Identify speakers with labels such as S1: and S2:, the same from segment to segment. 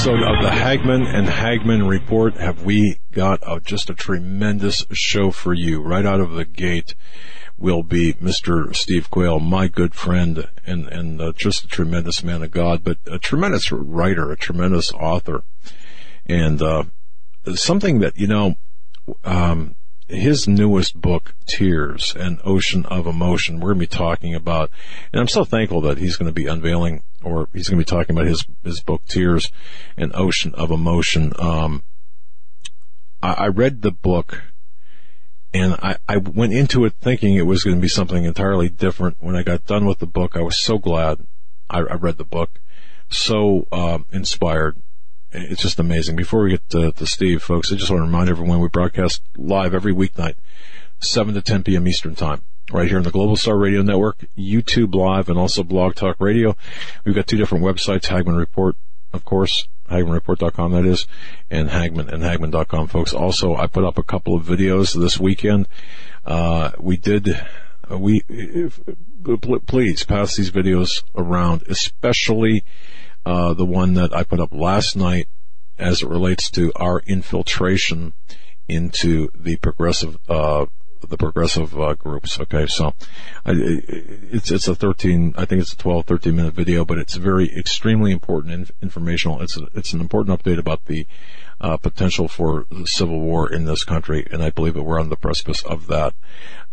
S1: Episode of the Hagmann and Hagmann Report. Have we got a, just a tremendous show for you? Right out of the gate will be Mr. Steve Quayle, my good friend, and and uh, just a tremendous man of God, but a tremendous writer, a tremendous author, and uh, something that you know. Um, his newest book, Tears, An Ocean of Emotion, we're going to be talking about, and I'm so thankful that he's going to be unveiling, or he's going to be talking about his, his book, Tears, An Ocean of Emotion. Um, I, I read the book, and I, I went into it thinking it was going to be something entirely different. When I got done with the book, I was so glad I, I read the book, so um, inspired, it's just amazing. Before we get to, to Steve, folks, I just want to remind everyone we broadcast live every weeknight, 7 to 10 p.m. Eastern Time, right here on the Global Star Radio Network, YouTube Live, and also Blog Talk Radio. We've got two different websites, Hagmann Report, of course, HagmannReport.com that is, and Hagmann and Hagmann.com, folks. Also, I put up a couple of videos this weekend. Uh, we did, we, if, please pass these videos around, especially uh, the one that I put up last night as it relates to our infiltration into the progressive, uh, the progressive uh, groups. Okay, so I, it's it's a 13, I think it's a 12, 13 minute video, but it's very extremely important and informational. It's a, it's an important update about the uh, potential for civil war in this country, and I believe that we're on the precipice of that.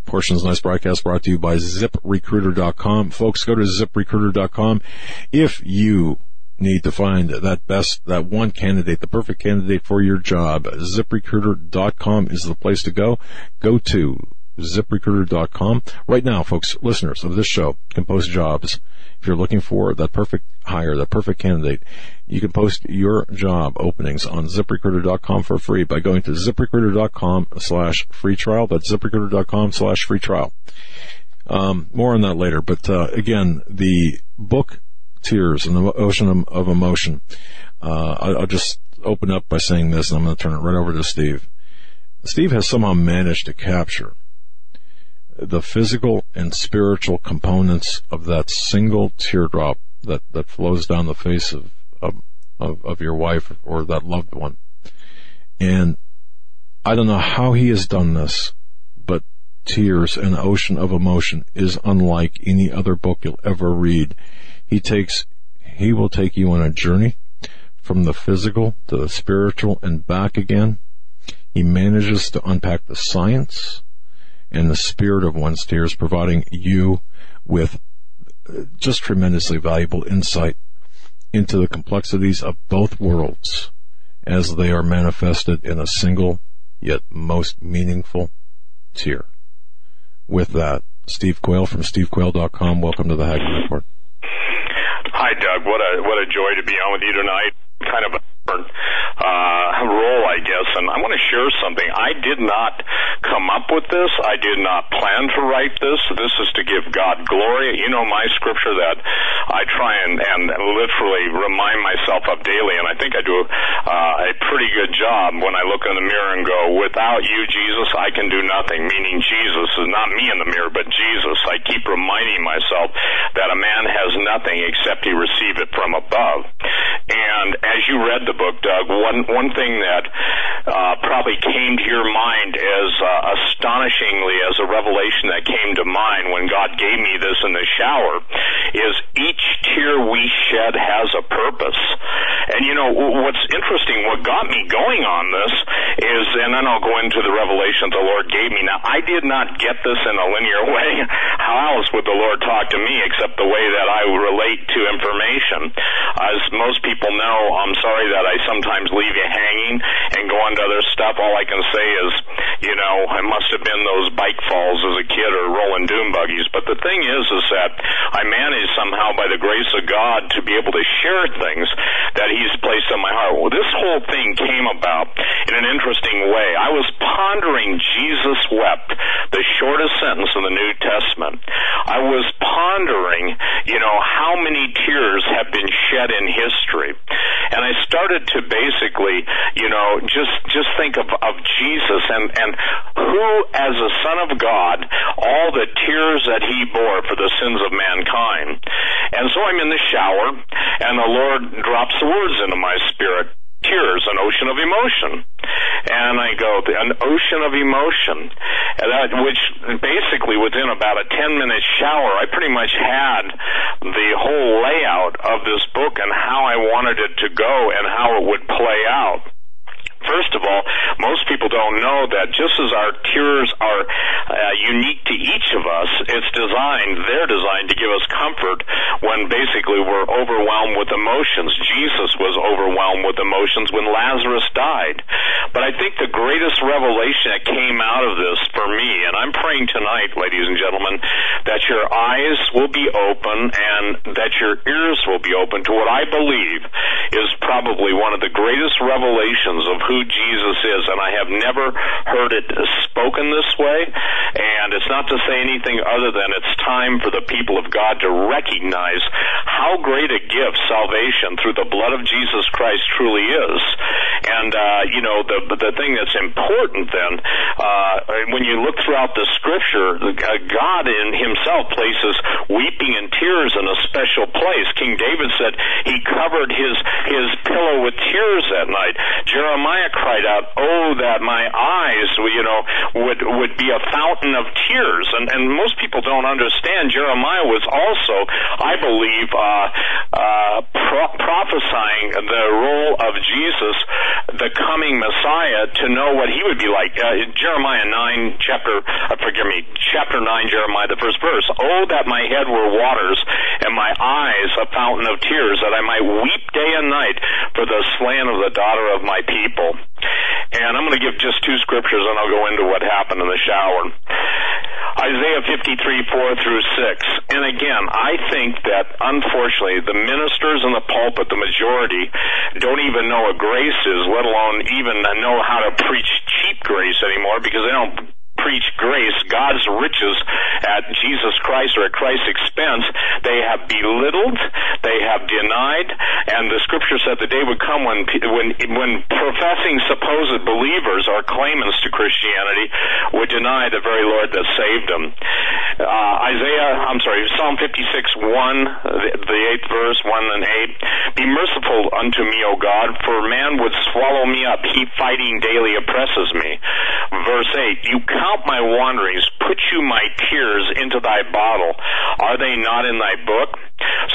S1: Portions of this broadcast brought to you by ZipRecruiter.com. Folks, go to ZipRecruiter.com if you need to find that best, that one candidate, the perfect candidate for your job. ZipRecruiter.com is the place to go. Go to ZipRecruiter.com. Right now, folks, listeners of this show can post jobs. If you're looking for that perfect hire, that perfect candidate, you can post your job openings on ZipRecruiter.com for free by going to ZipRecruiter.com slash free trial. That's ZipRecruiter.com slash free trial. Um, more on that later, but, uh, again, the book tears the ocean of emotion. Uh, I'll just open up by saying this, and I'm going to turn it right over to Steve. Steve has somehow managed to capture the physical and spiritual components of that single teardrop that, that flows down the face of, of, of, of your wife or that loved one. And I don't know how he has done this, but Tears, an Ocean of Emotion is unlike any other book you'll ever read. He takes, he will take you on a journey from the physical to the spiritual and back again. He manages to unpack the science and the spirit of one's tears, providing you with uh, just tremendously valuable insight into the complexities of both worlds as they are manifested in a single yet most meaningful tear. With that, Steve Quayle from stevequayle.com. Welcome to the Hagmann Report.
S2: Hi, Doug. What a what a joy to be on with you tonight. Kind of a uh, role, I guess, and I want to share something. I did not come up with this. I did not plan to write this. This is to give God glory. You know my scripture that I try and, and literally remind myself of daily, and I think I do uh, a pretty good job when I look in the mirror and go, "Without you, Jesus, I can do nothing." Meaning Jesus is not me in the mirror, but Jesus. I keep reminding myself that a man has nothing except he receive it from above. And as you read the book, Doug, one one thing that uh, probably came to your mind as uh, astonishingly as a revelation that came to mind when God gave me this in the shower is each tear we shed has a purpose. And you know what's interesting, what got me going on this is, and then I'll go into the revelation the Lord gave me. Now I did not get this in a linear way. How else would the Lord talk to me except the way that I relate to information? As most most people know, I'm sorry that I sometimes leave you hanging and go on to other stuff. All I can say is, you know, it must have been those bike falls as a kid or rolling doom buggies. But the thing is, is that I managed somehow by the grace of God to be able to share things that He's placed in my heart. Well, this whole thing came about in an interesting way. I was pondering Jesus wept, the shortest sentence in the New Testament. I was pondering, you know, how many tears have been shed in history. And I started to basically, you know, just just think of, of Jesus and, and who as a son of God, all the tears that he bore for the sins of mankind. And so I'm in the shower and the Lord drops the words into my spirit tears, an ocean of emotion. And I go, an ocean of emotion. And that, which basically within about a 10 minute shower, I pretty much had the whole layout of this book and how I wanted it to go and how it would play out. First of all, most people don't know that just as our tears are uh, unique to each of us, it's designed, they're designed to give us comfort when basically we're overwhelmed with emotions. Jesus was overwhelmed with emotions when Lazarus died. But I think the greatest revelation that came out of this for me, and I'm praying tonight, ladies and gentlemen, that your eyes will be open and that your ears will be open to what I believe is probably one of the greatest revelations of who Jesus is, and I have never heard it spoken this way. And it's not to say anything other than it's time for the people of God to recognize how great a gift salvation through the blood of Jesus Christ truly is. And uh, you know, the the thing that's important then, uh, when you look throughout the Scripture, uh, God in Himself places weeping and tears in a special place. King David said he covered his his pillow with tears that night. Jeremiah Jeremiah cried out, "Oh, that my eyes, you know, would would be a fountain of tears." And and most people don't understand. Jeremiah was also, I believe, uh, uh, pro- prophesying the role of Jesus, the coming Messiah, to know what he would be like. Uh, Jeremiah nine, chapter, uh, forgive me, chapter nine, Jeremiah, the first verse. Oh, that my head were waters, and my eyes a fountain of tears, that I might weep day and night for the slain of the daughter of my people And I'm going to give just two scriptures and I'll go into what happened in the shower. Isaiah 53, 4 through 6. And again, I think that unfortunately the ministers in the pulpit, the majority, don't even know what grace is, let alone even know how to preach cheap grace anymore because they don't preach grace, God's riches at Jesus Christ or at Christ's expense, they have belittled, they have denied, and the scripture said the day would come when when when professing supposed believers or claimants to Christianity would deny the very Lord that saved them. Uh, Isaiah, I'm sorry, Psalm 56, 1, the, the eighth verse, 1 and 8. Be merciful unto me, O God, for man would swallow me up. He fighting daily oppresses me. Verse 8, you come count my wanderings, put you my tears into thy bottle. Are they not in thy book?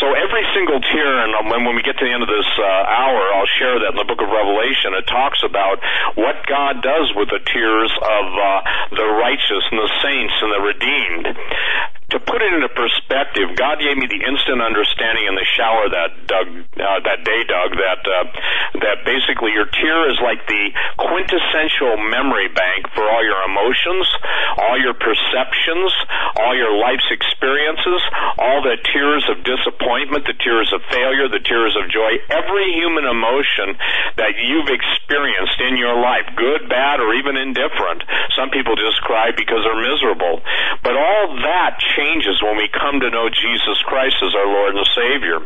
S2: So every single tear, and when, when we get to the end of this uh, hour, I'll share that in the book of Revelation. It talks about what God does with the tears of uh, the righteous and the saints and the redeemed to put it into perspective, God gave me the instant understanding in the shower that Doug, uh, that day, Doug, that uh, that basically your tear is like the quintessential memory bank for all your emotions, all your perceptions, all your life's experiences, all the tears of disappointment, the tears of failure, the tears of joy, every human emotion that you've experienced in your life, good, bad, or even indifferent. Some people just cry because they're miserable, but all that changes when we come to know Jesus Christ as our Lord and Savior.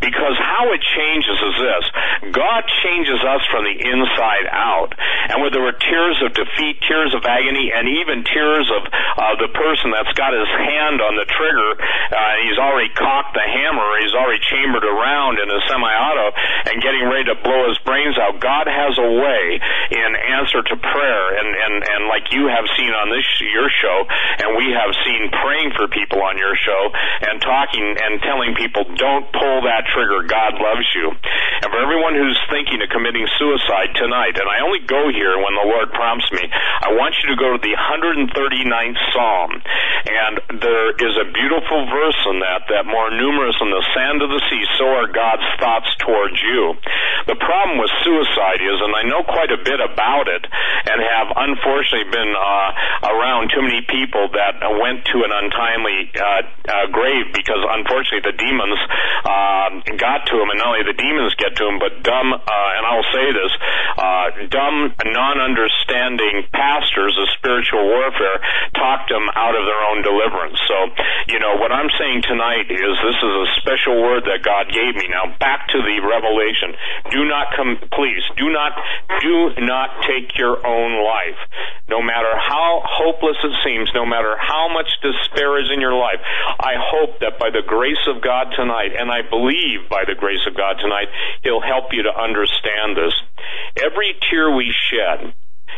S2: Because how it changes is this. God changes us from the inside out. And where there were tears of defeat, tears of agony, and even tears of uh, the person that's got his hand on the trigger, uh, he's already cocked the hammer, he's already chambered around in a semi-auto, and getting ready to blow his brains out. God has a way in answer to prayer, and and and like you have seen on this your show, and we have seen praying for people on your show, and talking and telling people don't pull that trigger. God loves you. And for everyone who's thinking of committing suicide tonight, and I only go here when the Lord prompts me, I want you to go to the 139th Psalm, and there is a beautiful verse in that that more numerous than the sand of the sea, so are God's thoughts towards you. The problem with suicide is, and I know quite a bit about it, and have unfortunately been uh, around too many people that went to an untimely uh, uh, grave because unfortunately the demons uh, got to him, and not only the demons get to him, but dumb, uh, and I'll say this, uh, dumb, non-understanding pastors of spiritual warfare talked them out of their own deliverance. So, you know, what I'm saying tonight is this is a special word that God gave me. Now, back to the revelation. Do not come, please, do not, do not take your own life. No matter how hopeless it seems, no matter how much despair is in your life, I hope that by the grace of God tonight, and I believe by the grace of God tonight, He'll help you to understand this. Every tear we shed,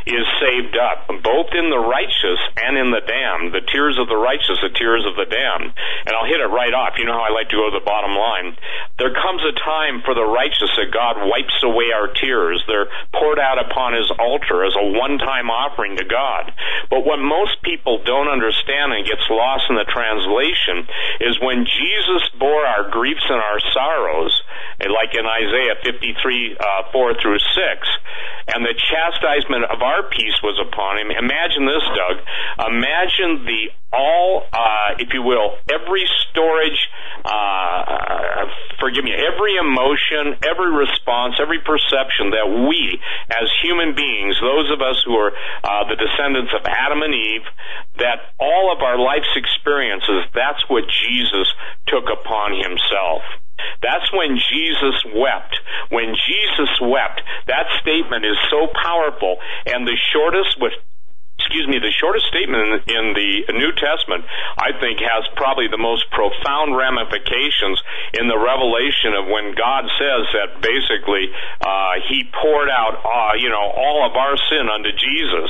S2: is saved up, both in the righteous and in the damned. The tears of the righteous, the tears of the damned. And I'll hit it right off. You know how I like to go to the bottom line. There comes a time for the righteous that God wipes away our tears. They're poured out upon His altar as a one-time offering to God. But what most people don't understand and gets lost in the translation is when Jesus bore our griefs and our sorrows, like in Isaiah 53, uh, 4 through 6, and the chastisement of our peace was upon him. Imagine this, Doug. Imagine the all, uh, if you will, every storage, uh, forgive me, every emotion, every response, every perception that we, as human beings, those of us who are uh, the descendants of Adam and Eve, that all of our life's experiences, that's what Jesus took upon himself. That's when Jesus wept. When Jesus wept, that statement is so powerful, and the shortest with excuse me, the shortest statement in the New Testament, I think, has probably the most profound ramifications in the revelation of when God says that basically uh, He poured out, uh, you know, all of our sin unto Jesus.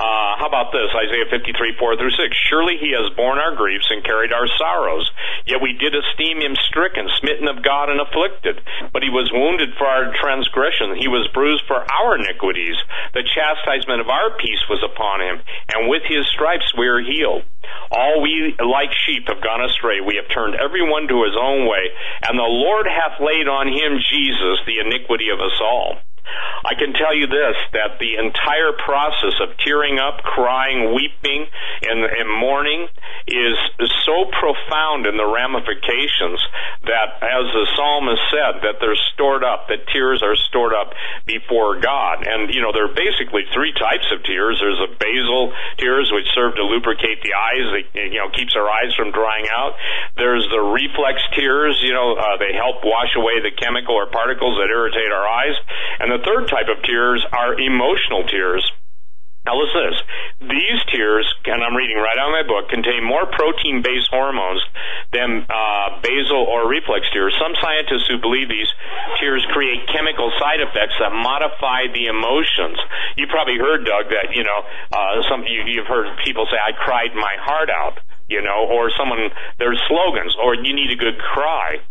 S2: Uh, how about this? Isaiah 53, 4 through 6. Surely He has borne our griefs and carried our sorrows. Yet we did esteem Him stricken, smitten of God, and afflicted. But He was wounded for our transgression. He was bruised for our iniquities. The chastisement of our peace was upon Him him, and with his stripes we are healed. All we like sheep have gone astray. We have turned everyone to his own way, and the Lord hath laid on him, Jesus, the iniquity of us all. I can tell you this, that the entire process of tearing up, crying, weeping, and, and mourning is, so profound in the ramifications that, as the psalmist said, that they're stored up, that tears are stored up before God. And, you know, there are basically three types of tears. There's a basal tears, which serve to lubricate the eyes, they, you know, keeps our eyes from drying out. There's the reflex tears, you know, uh, they help wash away the chemical or particles that irritate our eyes. And the third type of tears are emotional tears. Now listen to this. These tears, and I'm reading right out of my book, contain more protein-based hormones than uh, basal or reflex tears. Some scientists who believe these tears create chemical side effects that modify the emotions. You probably heard, Doug, that you know uh, some you, you've heard people say, "I cried my heart out," you know, or someone there's slogans, or you need a good cry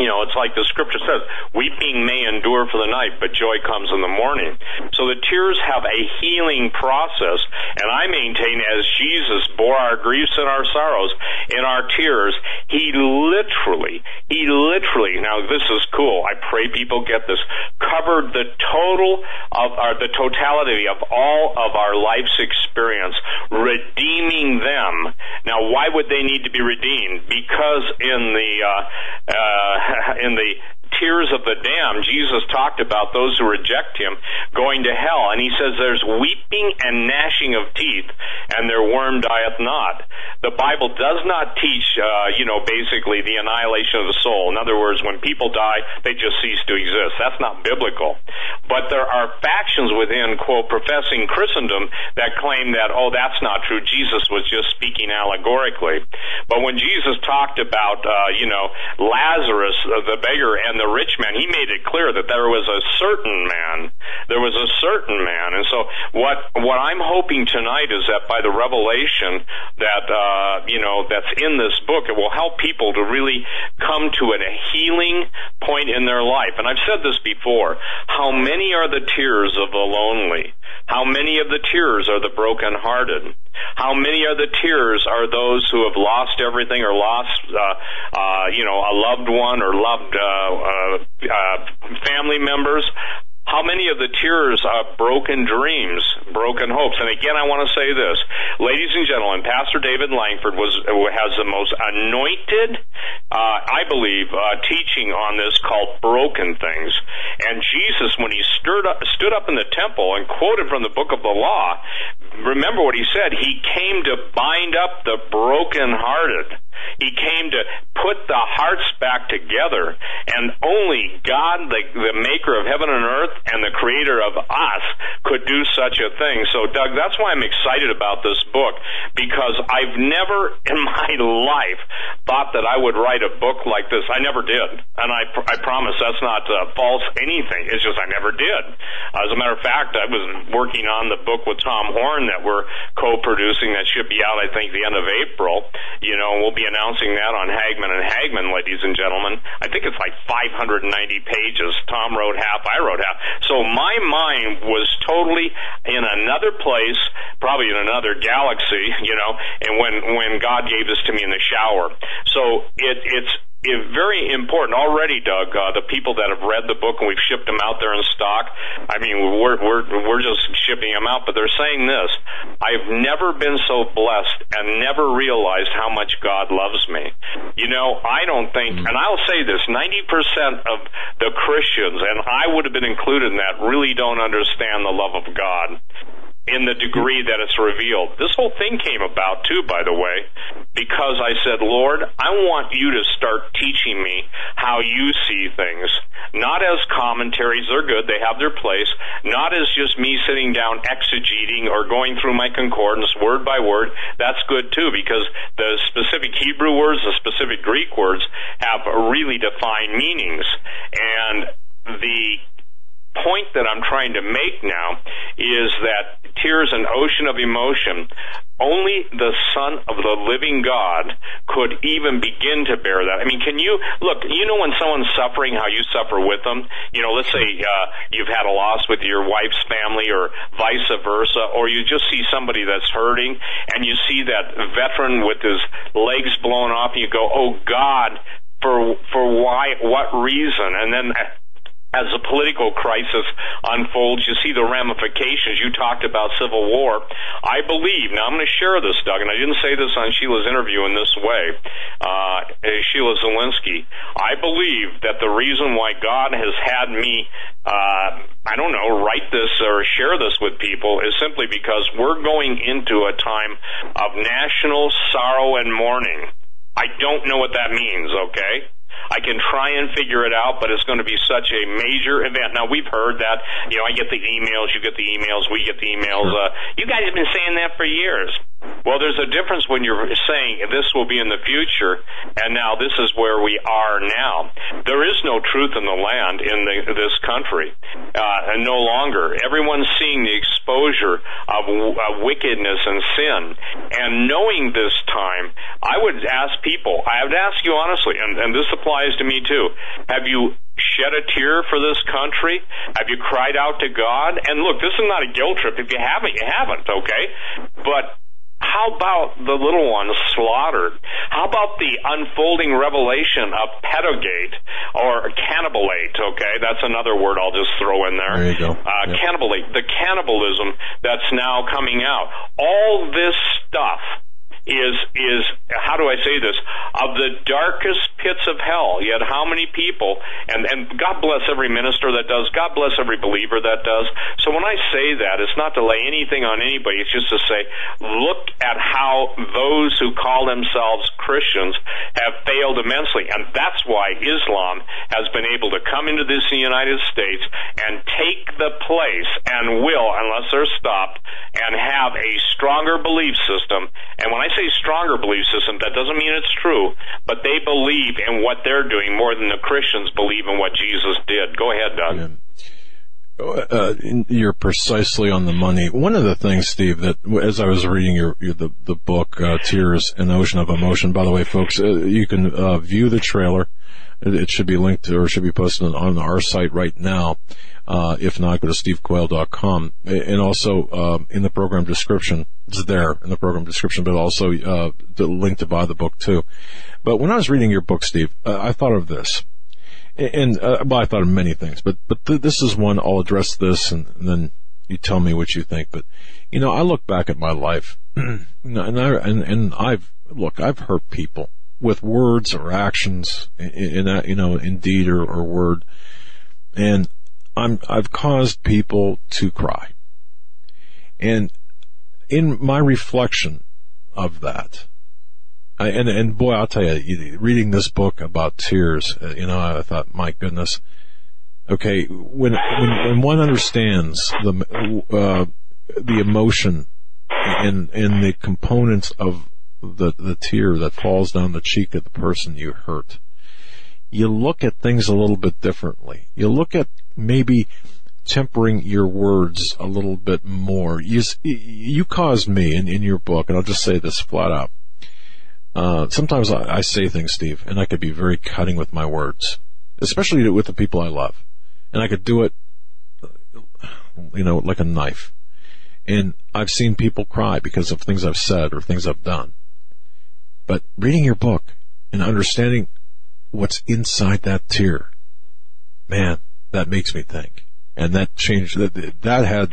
S2: you know, it's like the scripture says, weeping may endure for the night, but joy comes in the morning. So the tears have a healing process, and I maintain as Jesus bore our griefs and our sorrows in our tears, he literally, he literally, now this is cool, I pray people get this, covered the total of our, the totality of all of our life's experience, redeeming them. Now why would they need to be redeemed? Because in the, uh, uh, in the tears of the damned, Jesus talked about those who reject him going to hell. And he says there's weeping and gnashing of teeth, and their worm dieth not. The Bible does not teach, uh, you know, basically the annihilation of the soul. In other words, when people die, they just cease to exist. That's not biblical. But there are factions within, quote, professing Christendom that claim that, oh, that's not true. Jesus was just speaking allegorically. But when Jesus talked about, uh, you know, Lazarus, uh, the beggar, and the the rich man, he made it clear that there was a certain man. There was a certain man. And so what, what I'm hoping tonight is that by the revelation that, uh, you know, that's in this book, it will help people to really come to a healing point in their life. And I've said this before. How many are the tears of the lonely? How many of the tears are the brokenhearted? How many of the tears are those who have lost everything or lost, uh, uh, you know, a loved one or loved uh, uh, uh, family members? How many of the tears are broken dreams, broken hopes? And again, I want to say this, ladies and gentlemen, Pastor David Langford was has the most anointed, uh, I believe, uh, teaching on this called "Broken Things." And Jesus, when he stood up, stood up in the temple and quoted from the book of the law, remember what he said? He came to bind up the brokenhearted. He came to put the hearts back together, and only God, the, the maker of heaven and earth, and the creator of us, could do such a thing. So, Doug, that's why I'm excited about this book, because I've never in my life thought that I would write a book like this. I never did, and I, I promise that's not uh, false anything. It's just I never did. As a matter of fact, I was working on the book with Tom Horn that we're co-producing that should be out, I think, the end of April. You know, we'll be announcing that on Hagmann and Hagmann, ladies and gentlemen. I think it's like 590 pages. Tom wrote half, I wrote half. So my mind was totally in another place, probably in another galaxy, you know, and when, when God gave this to me in the shower. So it, it's, is very important already, Doug. Uh, the people that have read the book and we've shipped them out there in stock. I mean, we're we're we're just shipping them out, but they're saying this: I've never been so blessed and never realized how much God loves me. You know, I don't think, and I'll say this: ninety percent of the Christians, and I would have been included in that, really don't understand the love of God in the degree that it's revealed. This whole thing came about too, by the way, because I said, Lord, I want you to start teaching me how you see things. Not as commentaries, they're good, they have their place. Not as just me sitting down exegeting or going through my concordance word by word. That's good too, because the specific Hebrew words, the specific Greek words have really defined meanings. And the point that I'm trying to make now is that tears an ocean of emotion. Only the Son of the living God could even begin to bear that. I mean, can you look? You know when someone's suffering, how you suffer with them. You know, let's say uh, you've had a loss with your wife's family, or vice versa, or you just see somebody that's hurting, and you see that veteran with his legs blown off, and you go, "Oh God, for for why what reason and then as the political crisis unfolds, you see the ramifications. You talked about civil war. I believe, now I'm going to share this, Doug, and I didn't say this on Sheila's interview in this way, uh, Sheila Zilinsky. I believe that the reason why God has had me, uh, I don't know, write this or share this with people is simply because we're going into a time of national sorrow and mourning. I don't know what that means, okay? I can try and figure it out, but it's going to be such a major event. Now we've heard that, you know, I get the emails, you get the emails, we get the emails. Uh, you guys have been saying that for years. Well, there's a difference when you're saying this will be in the future, and now this is where we are now. There is no truth in the land in the, this country, uh, and no longer. Everyone's seeing the exposure of uh, wickedness and sin, and knowing this time, I would ask people. I would ask you honestly, and, and this applies to me too. Have you shed a tear for this country? Have you cried out to God? And look, this is not a guilt trip. If you haven't, you haven't, okay? But how about the little ones slaughtered? How about the unfolding revelation of pedogate or cannibalate? Okay, that's another word I'll just throw in there.
S1: There you go.
S2: Uh,
S1: yep.
S2: Cannibalate, the cannibalism that's now coming out. All this stuff is is how do I say this of the darkest pits of hell. Yet how many people and and God bless every minister that does. God bless every believer that does. So when I say that, it's not to lay anything on anybody. It's just to say, look at how those who call themselves Christians have failed immensely, and that's why Islam has been able to come into this United States and take the place and will, unless they're stopped, and have a stronger belief system. And when I say stronger belief system, that doesn't mean it's true, but they believe in what they're doing more than the Christians believe in what Jesus did. Go ahead, Doug.
S1: Yeah. Uh, you're precisely on the money. One of the things, Steve, that as I was reading your, your the the book uh, "Tears: An Ocean of Emotion," by the way, folks, uh, you can uh, view the trailer. It, should be linked to, or should be posted on our site right now. Uh, if not, go to stevequayle.com. And also um, in the program description, it's there in the program description, but also uh, the link to buy the book too. But when I was reading your book, Steve, I thought of this and uh, well, I thought of many things, but but th- this is one. I'll address this, and, and, then you tell me what you think. But you know, I look back at my life, and I and, and I've look, I've hurt people with words or actions, in, in you know, in deed or, or word, and I'm I've caused people to cry, and in my reflection of that, I, and and boy, I'll tell you, reading this book about tears, uh, you know, I thought, my goodness. Okay, when when, when one understands the uh, the emotion and and the components of the the tear that falls down the cheek of the person you hurt, you look at things a little bit differently. You look at maybe tempering your words a little bit more. You you caused me in in your book, and I'll just say this flat out uh, sometimes I, I, say things, Steve, and I could be very cutting with my words, especially with the people I love. And I could do it, you know, like a knife. And I've seen people cry because of things I've said or things I've done. But reading your book and understanding what's inside that tear, man, that makes me think. And that changed, that, that had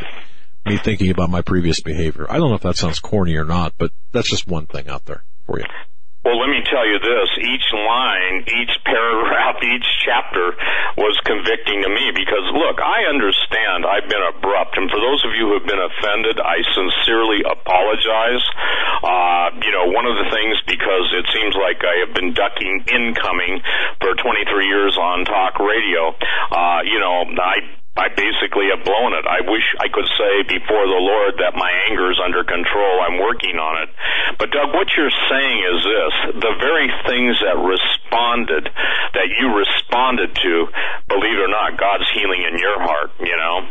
S1: me thinking about my previous behavior. I don't know if that sounds corny or not, but that's just one thing out there for you.
S2: Well, let me tell you this. Each line, each paragraph, each chapter was convicting to me because, look, I understand I've been abrupt. And for those of you who have been offended, I sincerely apologize. Uh, you know, one of the things, because it seems like I have been ducking incoming for 23 years on talk radio, uh, you know, I I basically have blown it. I wish I could say before the Lord that my anger is under control. I'm working on it. But Doug, what you're saying is this. The very things that responded, that you responded to, believe it or not, God's healing in your heart, you know?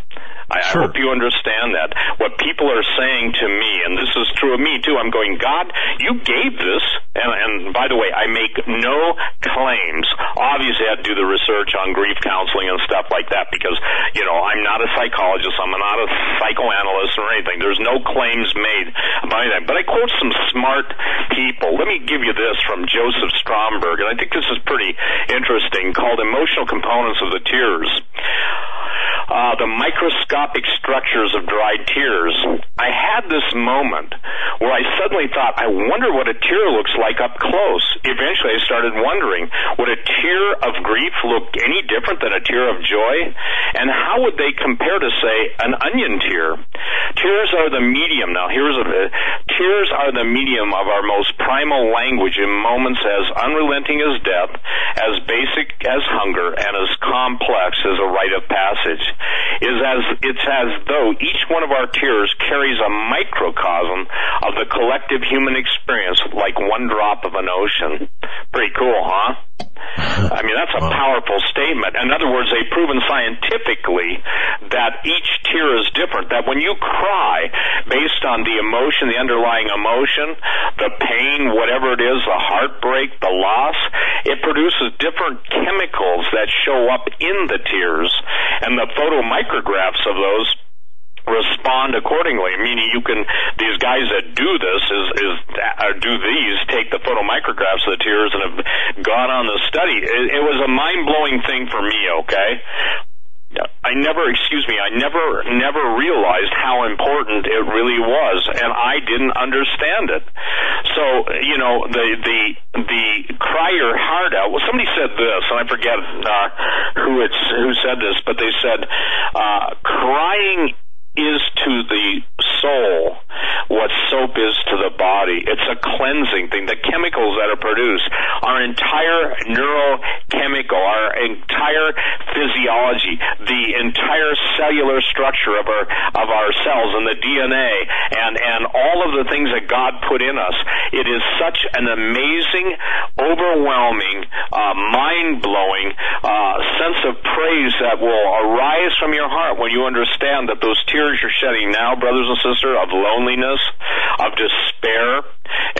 S2: I, sure. I hope you understand that. What people are saying to me, and this is true of me too, I'm going, God, you gave this, and, and by the way, I make no claims. Obviously, I do the research on grief counseling and stuff like that because, you know, I'm not a psychologist, I'm not a psychoanalyst or anything. There's no claims made about anything. But I quote some smart people. Let me give you this from Joseph Stromberg, and I think this is pretty interesting, called Emotional Components of the Tears uh, the microscopic structures of dried tears, I had this moment where I suddenly thought, I wonder what a tear looks like up close. Eventually, I started wondering, would a tear of grief look any different than a tear of joy? And how would they compare to, say, an onion tear? Tears are the medium. Now, here's a tears are the medium of our most primal language in moments as unrelenting as death, as basic as hunger, and as complex as a rite of passage is as it's as though each one of our tears carries a microcosm of the collective human experience like one drop of an ocean. Pretty cool, huh? I mean, that's a powerful statement. In other words, they've proven scientifically that each tear is different. That when you cry, based on the emotion, the underlying emotion, the pain, whatever it is, the heartbreak, the loss, it produces different chemicals that show up in the tears. And the photomicrographs of those respond accordingly. Meaning, you can these guys that do this is is uh, do these take the photomicrographs of the tears and have gone on the study. It, it was a mind blowing thing for me. Okay. I never, excuse me, I never, never realized how important it really was, and I didn't understand it. So, you know, the the the cry your heart out. Well, somebody said this, and I forget uh, who it's who said this, but they said uh, crying is to the soul what soap is to the body. It's a cleansing thing. The chemicals that are produced, our entire neurochemical, our entire physiology, the entire cellular structure of our of our cells and the DNA and and all of the things that God put in us. It is such an amazing, overwhelming, uh, mind blowing uh, sense of praise that will arise from your heart when you understand that those tears you're shedding now, brothers and sisters, of loneliness, of despair,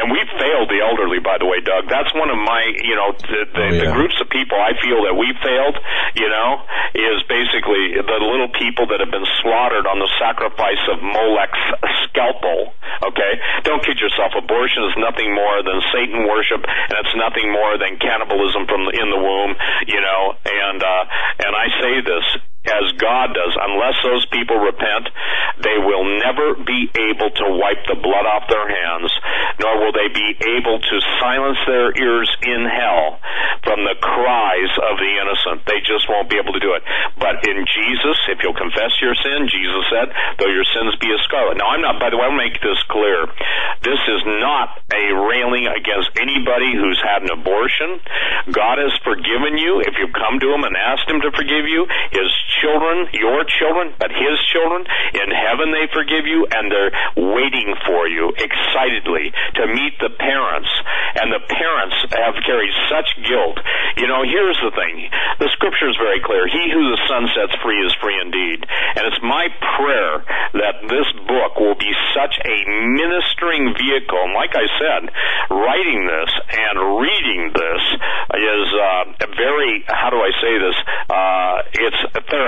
S2: and we've failed the elderly, by the way, Doug. That's one of my, you know, the, the, oh, yeah. the groups of people I feel that we failed, you know, is basically the little people that have been slaughtered on the sacrifice of Molech's scalpel. Okay, don't kid yourself. Abortion is nothing more than Satan worship, and it's nothing more than cannibalism from the, in the womb. You know, and uh, and I say this as God does. Unless those people repent, they will never be able to wipe the blood off their hands, nor will they be able to silence their ears in hell from the cries of the innocent. They just won't be able to do it. But in Jesus, if you'll confess your sin, Jesus said, though your sins be as scarlet. Now I'm not, by the way, I'll make this clear. This is not a railing against anybody who's had an abortion. God has forgiven you if you've come to Him and ask Him to forgive you. His children, your children, but his children. In heaven they forgive you and they're waiting for you excitedly to meet the parents. And the parents have carried such guilt. You know, here's the thing. The scripture is very clear. He who the Son sets free is free indeed. And it's my prayer that this book will be such a ministering vehicle. And like I said, writing this and reading this is uh, very, how do I say this? Uh, it's therapeutic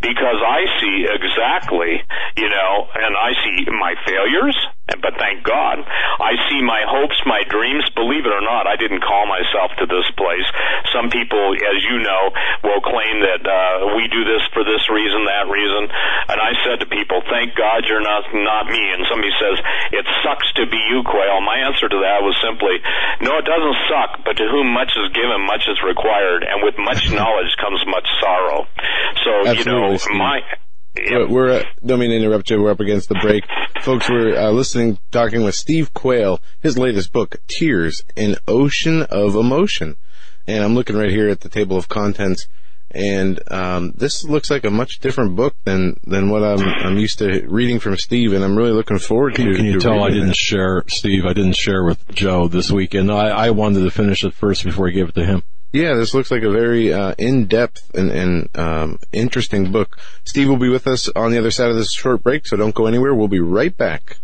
S2: because I see exactly, you know, and I see my failures, but thank God, I see my hopes, my dreams. Believe it or not, I didn't call myself to this place. Some people, as you know, will claim that uh, we do this for this reason, that reason, and I said to people, "Thank God you're not not me." And somebody says, "It sucks to be you, Quayle." My answer to that was simply, "No, it doesn't suck, but to whom much is given, much is required, and with much knowledge comes much sorrow." So Absolutely, you know, my
S3: Yep. We're, uh, don't mean to interrupt you. We're up against the break. Folks, we're uh, listening, talking with Steve Quayle, his latest book, Tears, an Ocean of Emotion. And I'm looking right here at the table of contents, and um, this looks like a much different book than than what I'm I'm used to reading from Steve, and I'm really looking forward
S1: to. Can you
S3: to
S1: tell I didn't it. share, Steve? I didn't share with Joe this weekend. I, I wanted to finish it first before I gave it to him.
S3: Yeah, this looks like a very uh, in-depth and, and um, interesting book. Steve will be with us on the other side of this short break, so don't go anywhere. We'll be right back.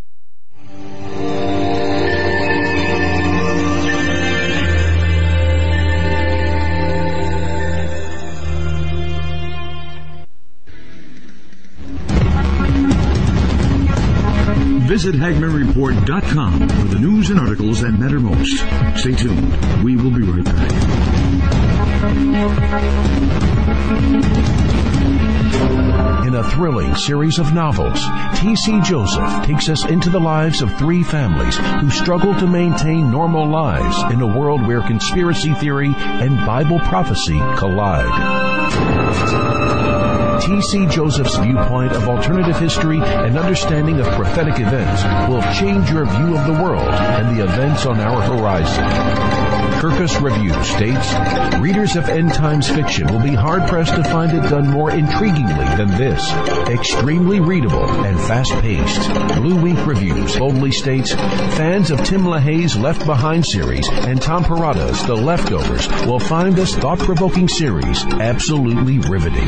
S4: Visit HagmannReport.com for the news and articles that matter most. Stay tuned. We will be right back. In a thrilling series of novels, T.C. Joseph takes us into the lives of three families who struggle to maintain normal lives in a world where conspiracy theory and Bible prophecy collide. T.C. Joseph's viewpoint of alternative history and understanding of prophetic events will change your view of the world and the events on our horizon. Kirkus Review states, readers of end times fiction will be hard pressed to find it done more intriguingly than this. Extremely readable and fast paced. BlueInk Reviews boldly states, fans of Tim LaHaye's Left Behind series and Tom Perrotta's The Leftovers will find this thought provoking series absolutely riveting.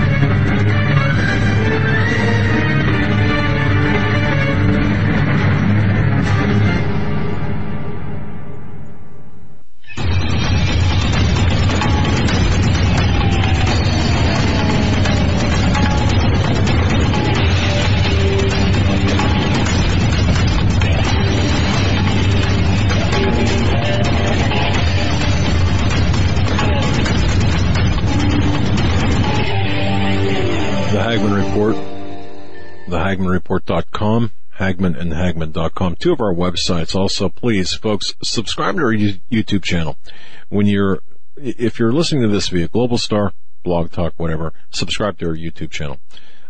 S1: HagmannReport.com, HagmannandHagmann.com, two of our websites. Also, please, folks, subscribe to our YouTube channel. When you're, if you're listening to this via Global Star, Blog Talk, whatever, subscribe to our YouTube channel.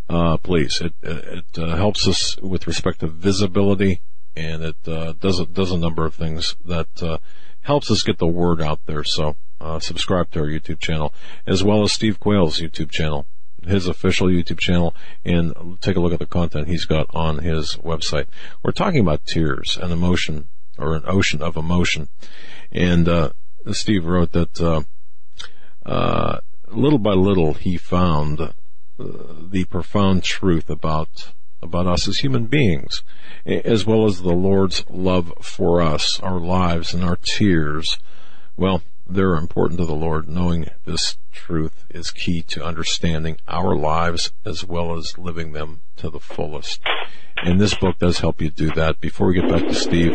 S1: Uh, please, it, it uh, helps us with respect to visibility and it uh, does, a, does a number of things that uh, helps us get the word out there. So, uh, subscribe to our YouTube channel as well as Steve Quayle's YouTube channel his official YouTube channel and take a look at the content he's got on his website. We're talking about tears and emotion or an ocean of emotion. And, uh, Steve wrote that, uh, uh, little by little he found uh, the profound truth about about us as human beings, as well as the Lord's love for us, our lives and our tears. Well, they're important to the Lord. Knowing this truth is key to understanding our lives as well as living them to the fullest. And this book does help you do that. Before we get back to Steve,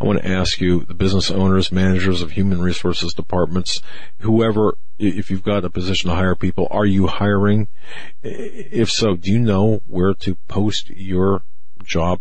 S1: I want to ask you, the business owners, managers of human resources departments, whoever, if you've got a position to hire people, are you hiring? If so, do you know where to post your job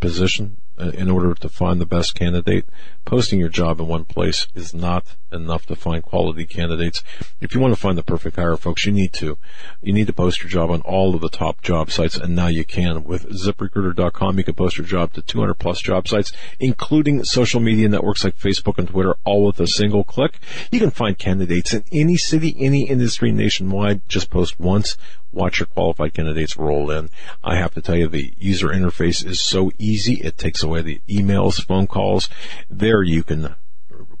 S1: position? Uh, in order to find the best candidate. Posting your job in one place is not enough to find quality candidates. If you want to find the perfect hire, folks, you need to. You need to post your job on all of the top job sites, and now you can. With ziprecruiter.com, you can post your job to 200 plus job sites, including social media networks like Facebook and Twitter, all with a single click. You can find candidates in any city, any industry nationwide. Just post once watch your qualified candidates roll in. I have to tell you, the user interface is so easy. It takes away the emails, phone calls. There you can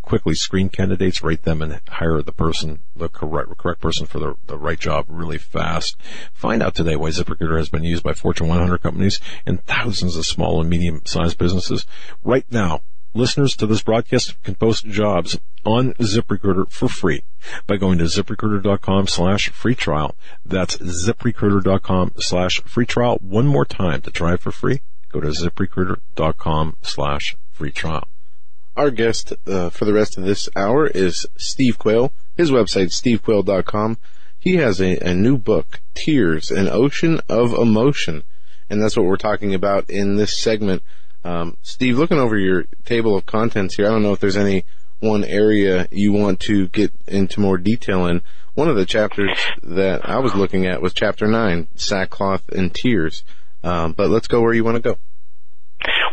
S1: quickly screen candidates, rate them, and hire the person, the correct, correct person for the, the right job really fast. Find out today why ZipRecruiter has been used by Fortune 100 companies and thousands of small and medium sized businesses. Right now, listeners to this broadcast can post jobs on ZipRecruiter for free by going to ziprecruiter.com slash free trial. That's ziprecruiter.com slash free trial. One more time to try it for free. Go to ziprecruiter.com slash free trial.
S3: Our guest uh, for the rest of this hour is Steve Quayle. His website, stevequayle.com. He has a, a new book, Tears, an Ocean of Emotion. And that's what we're talking about in this segment. Um, Steve, looking over your table of contents here, I don't know if there's any one area you want to get into more detail in. One of the chapters that I was looking at was chapter nine, sackcloth and tears. Um, but let's go where you want to go.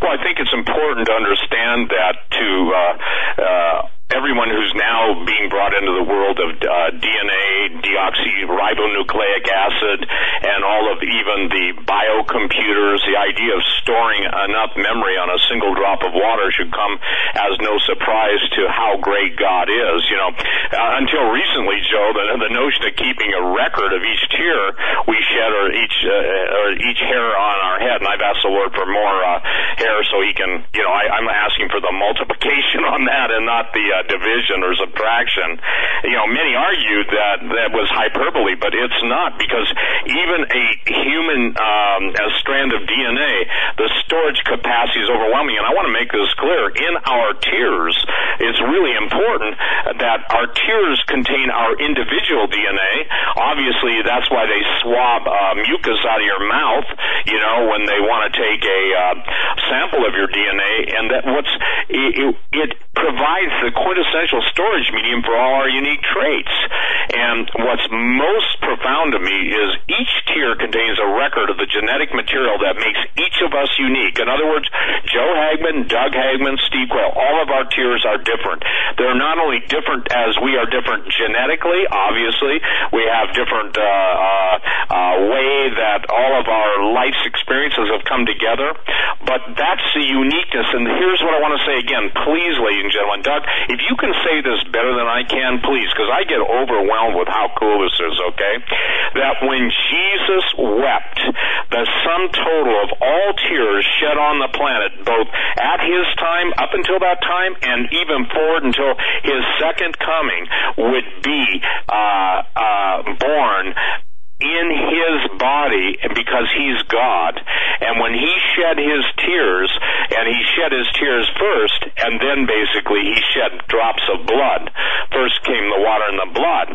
S2: Well, I think it's important to understand that to uh, uh, everyone who's now being brought into the world of uh, DNA, deoxyribonucleic acid, and all of even the biocomputers, the idea of storing enough memory on a single drop of water should come as no surprise to how great God is. You know, uh, until recently, Joe, the, the notion of keeping a record of each tear we shed or each uh, or each hair on our head, and I've asked the Lord for more uh, hair so He can, you know, I, I'm asking for the multiplication on that and not the uh, division or subtraction. You know, many argued that that was hyperbole, but it's not because even a human um, a strand of DNA, the storage capacity is overwhelming. And I want to make this clear: in our tears, it's really important that our tears contain our individual DNA. Obviously, that's why they swab uh, mucus out of your mouth. You know, when they want to take a uh, sample of your DNA, and that what's it, it provides the quintessential storage medium for all our unique traits. And what's most profound to me is each tear contains a record of the genetic material that makes each of us unique. In other words, Joe Hagmann, Doug Hagmann, Steve Quayle, all of our tears are different. They're not only different as we are different genetically, obviously, we have different uh, uh, uh, way that all of our life's experiences have come together, but that's the uniqueness. And here's what I want to say again, please, ladies and gentlemen. Doug, if you can say this better than I can, please, because I get overwhelmed with how cool this is, okay? That when Jesus wept, the sum total of all tears shed on the planet, both at his time, up until that time, and even forward until his second coming, would be uh, uh, born in his body because he's God. And when he shed his tears, and he shed his tears first, and then basically he shed drops of blood. First came the water and the blood.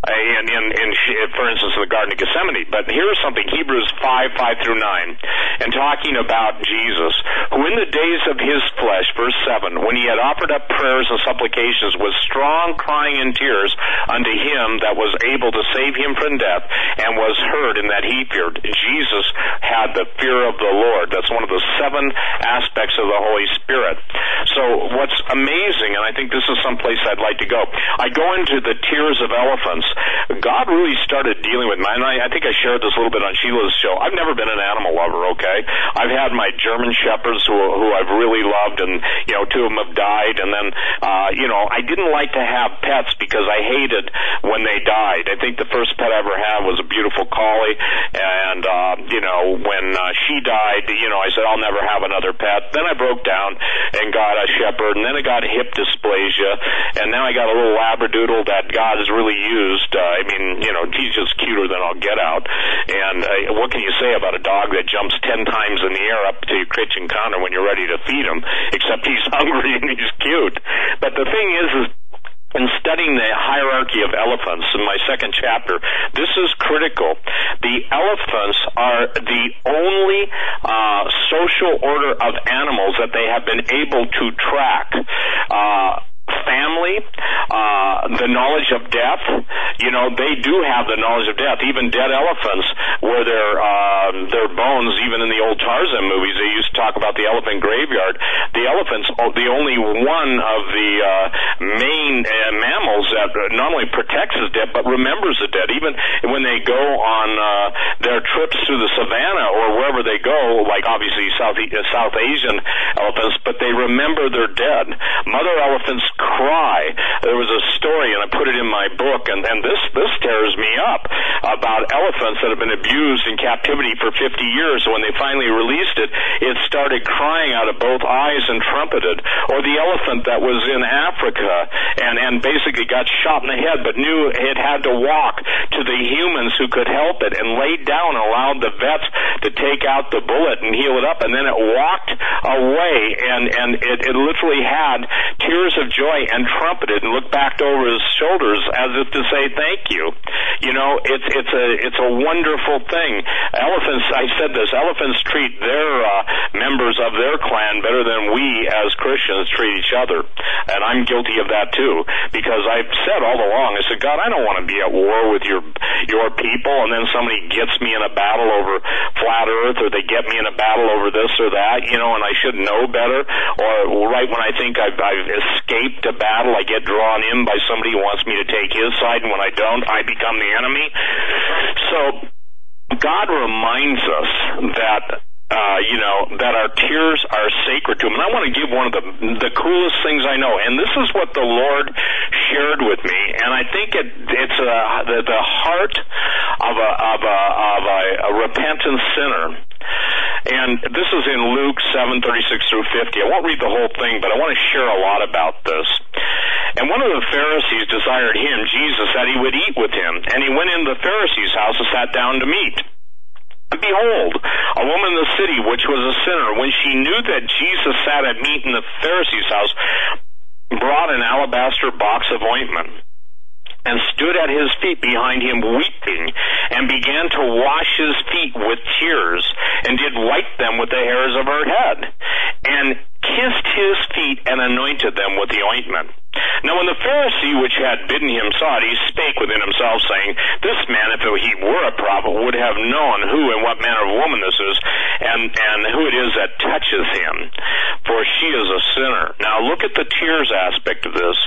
S2: Uh, and in, in, for instance, in the Garden of Gethsemane. But here's something, Hebrews 5, 5 through 9, and talking about Jesus, who in the days of his flesh, verse 7, when he had offered up prayers and supplications with strong crying and tears unto him that was able to save him from death, and was heard in that he feared. Jesus had the fear of the Lord. That's one of the seven aspects of the Holy Spirit. So what's amazing, and I think this is some place I'd like to go, I go into the tears of elephants. God really started dealing with me, and I, I think I shared this a little bit on Sheila's show. I've never been an animal lover, okay? I've had my German Shepherds who, who I've really loved, and, you know, two of them have died, and then, uh, you know, I didn't like to have pets because I hated when they died. I think the first pet I ever had was a beautiful collie, and uh, you know when uh, she died, you know I said I'll never have another pet. Then I broke down and got a shepherd, and then I got hip dysplasia, and now I got a little labradoodle that God has really used. Uh, I mean, you know, he's just cuter than I'll get out. And uh, what can you say about a dog that jumps ten times in the air up to your kitchen counter when you're ready to feed him? Except he's hungry and he's cute. But the thing is, is in studying the hierarchy of elephants in my second chapter, this is critical. The elephants are the only uh, social order of animals that they have been able to track. Uh, family, uh, the knowledge of death. You know, they do have the knowledge of death. Even dead elephants, where their uh, their bones, even in the old Tarzan movies, they used to talk about the elephant graveyard. The elephants, the only one of the uh, main uh, mammals that not only protects the dead but remembers the dead. Even when they go on uh, their trips through the savannah or wherever they go, like obviously South South Asian elephants, but they remember their dead. Mother elephants cry. There was a story, and I put it in my book, and, and this this tears me up about elephants that have been abused in captivity for 50 years. When they finally released it, it started crying out of both eyes and trumpeted. Or the elephant that was in Africa and and basically got shot in the head, but knew it had to walk to the humans who could help it, and laid down and allowed the vets to take out the bullet and heal it up, and then it walked away, and and it, it literally had tears of joy and trumpeted and looked back over his shoulders as if to say thank you. You know, it's it's a it's a wonderful thing. Elephants, I said this. Elephants treat their uh, members of their clan better than we as Christians treat each other, and I'm guilty of that too. Because I've said all along, I said, God, I don't want to be at war with your your people, and then somebody gets me in a battle over flat Earth, or they get me in a battle over this or that, you know, and I should know better, or right when I think I've, I've escaped to battle. I get drawn in by somebody who wants me to take his side, and when I don't, I become the enemy. So God reminds us that uh, you know, that our tears are sacred to Him. And I want to give one of the the coolest things I know, and this is what the Lord shared with me, and I think it it's a, the, the heart of a of a of a, a repentant sinner And this is in Luke 7:36 through 50. I won't read the whole thing, but I want to share a lot about this. And one of the Pharisees desired him, Jesus, that he would eat with him. And he went into the Pharisee's house and sat down to meat. And behold, a woman in the city, which was a sinner, when she knew that Jesus sat at meat in the Pharisee's house, brought an alabaster box of ointment and stood at his feet behind him weeping and began to wash his feet with tears and did wipe them with the hairs of her head and kissed his feet and anointed them with the ointment. Now when the Pharisee which had bidden him saw it, he spake within himself, saying, This man, if he were a prophet, would have known who and what manner of woman this is, and, and who it is that touches him, for she is a sinner. Now look at the tears aspect of this.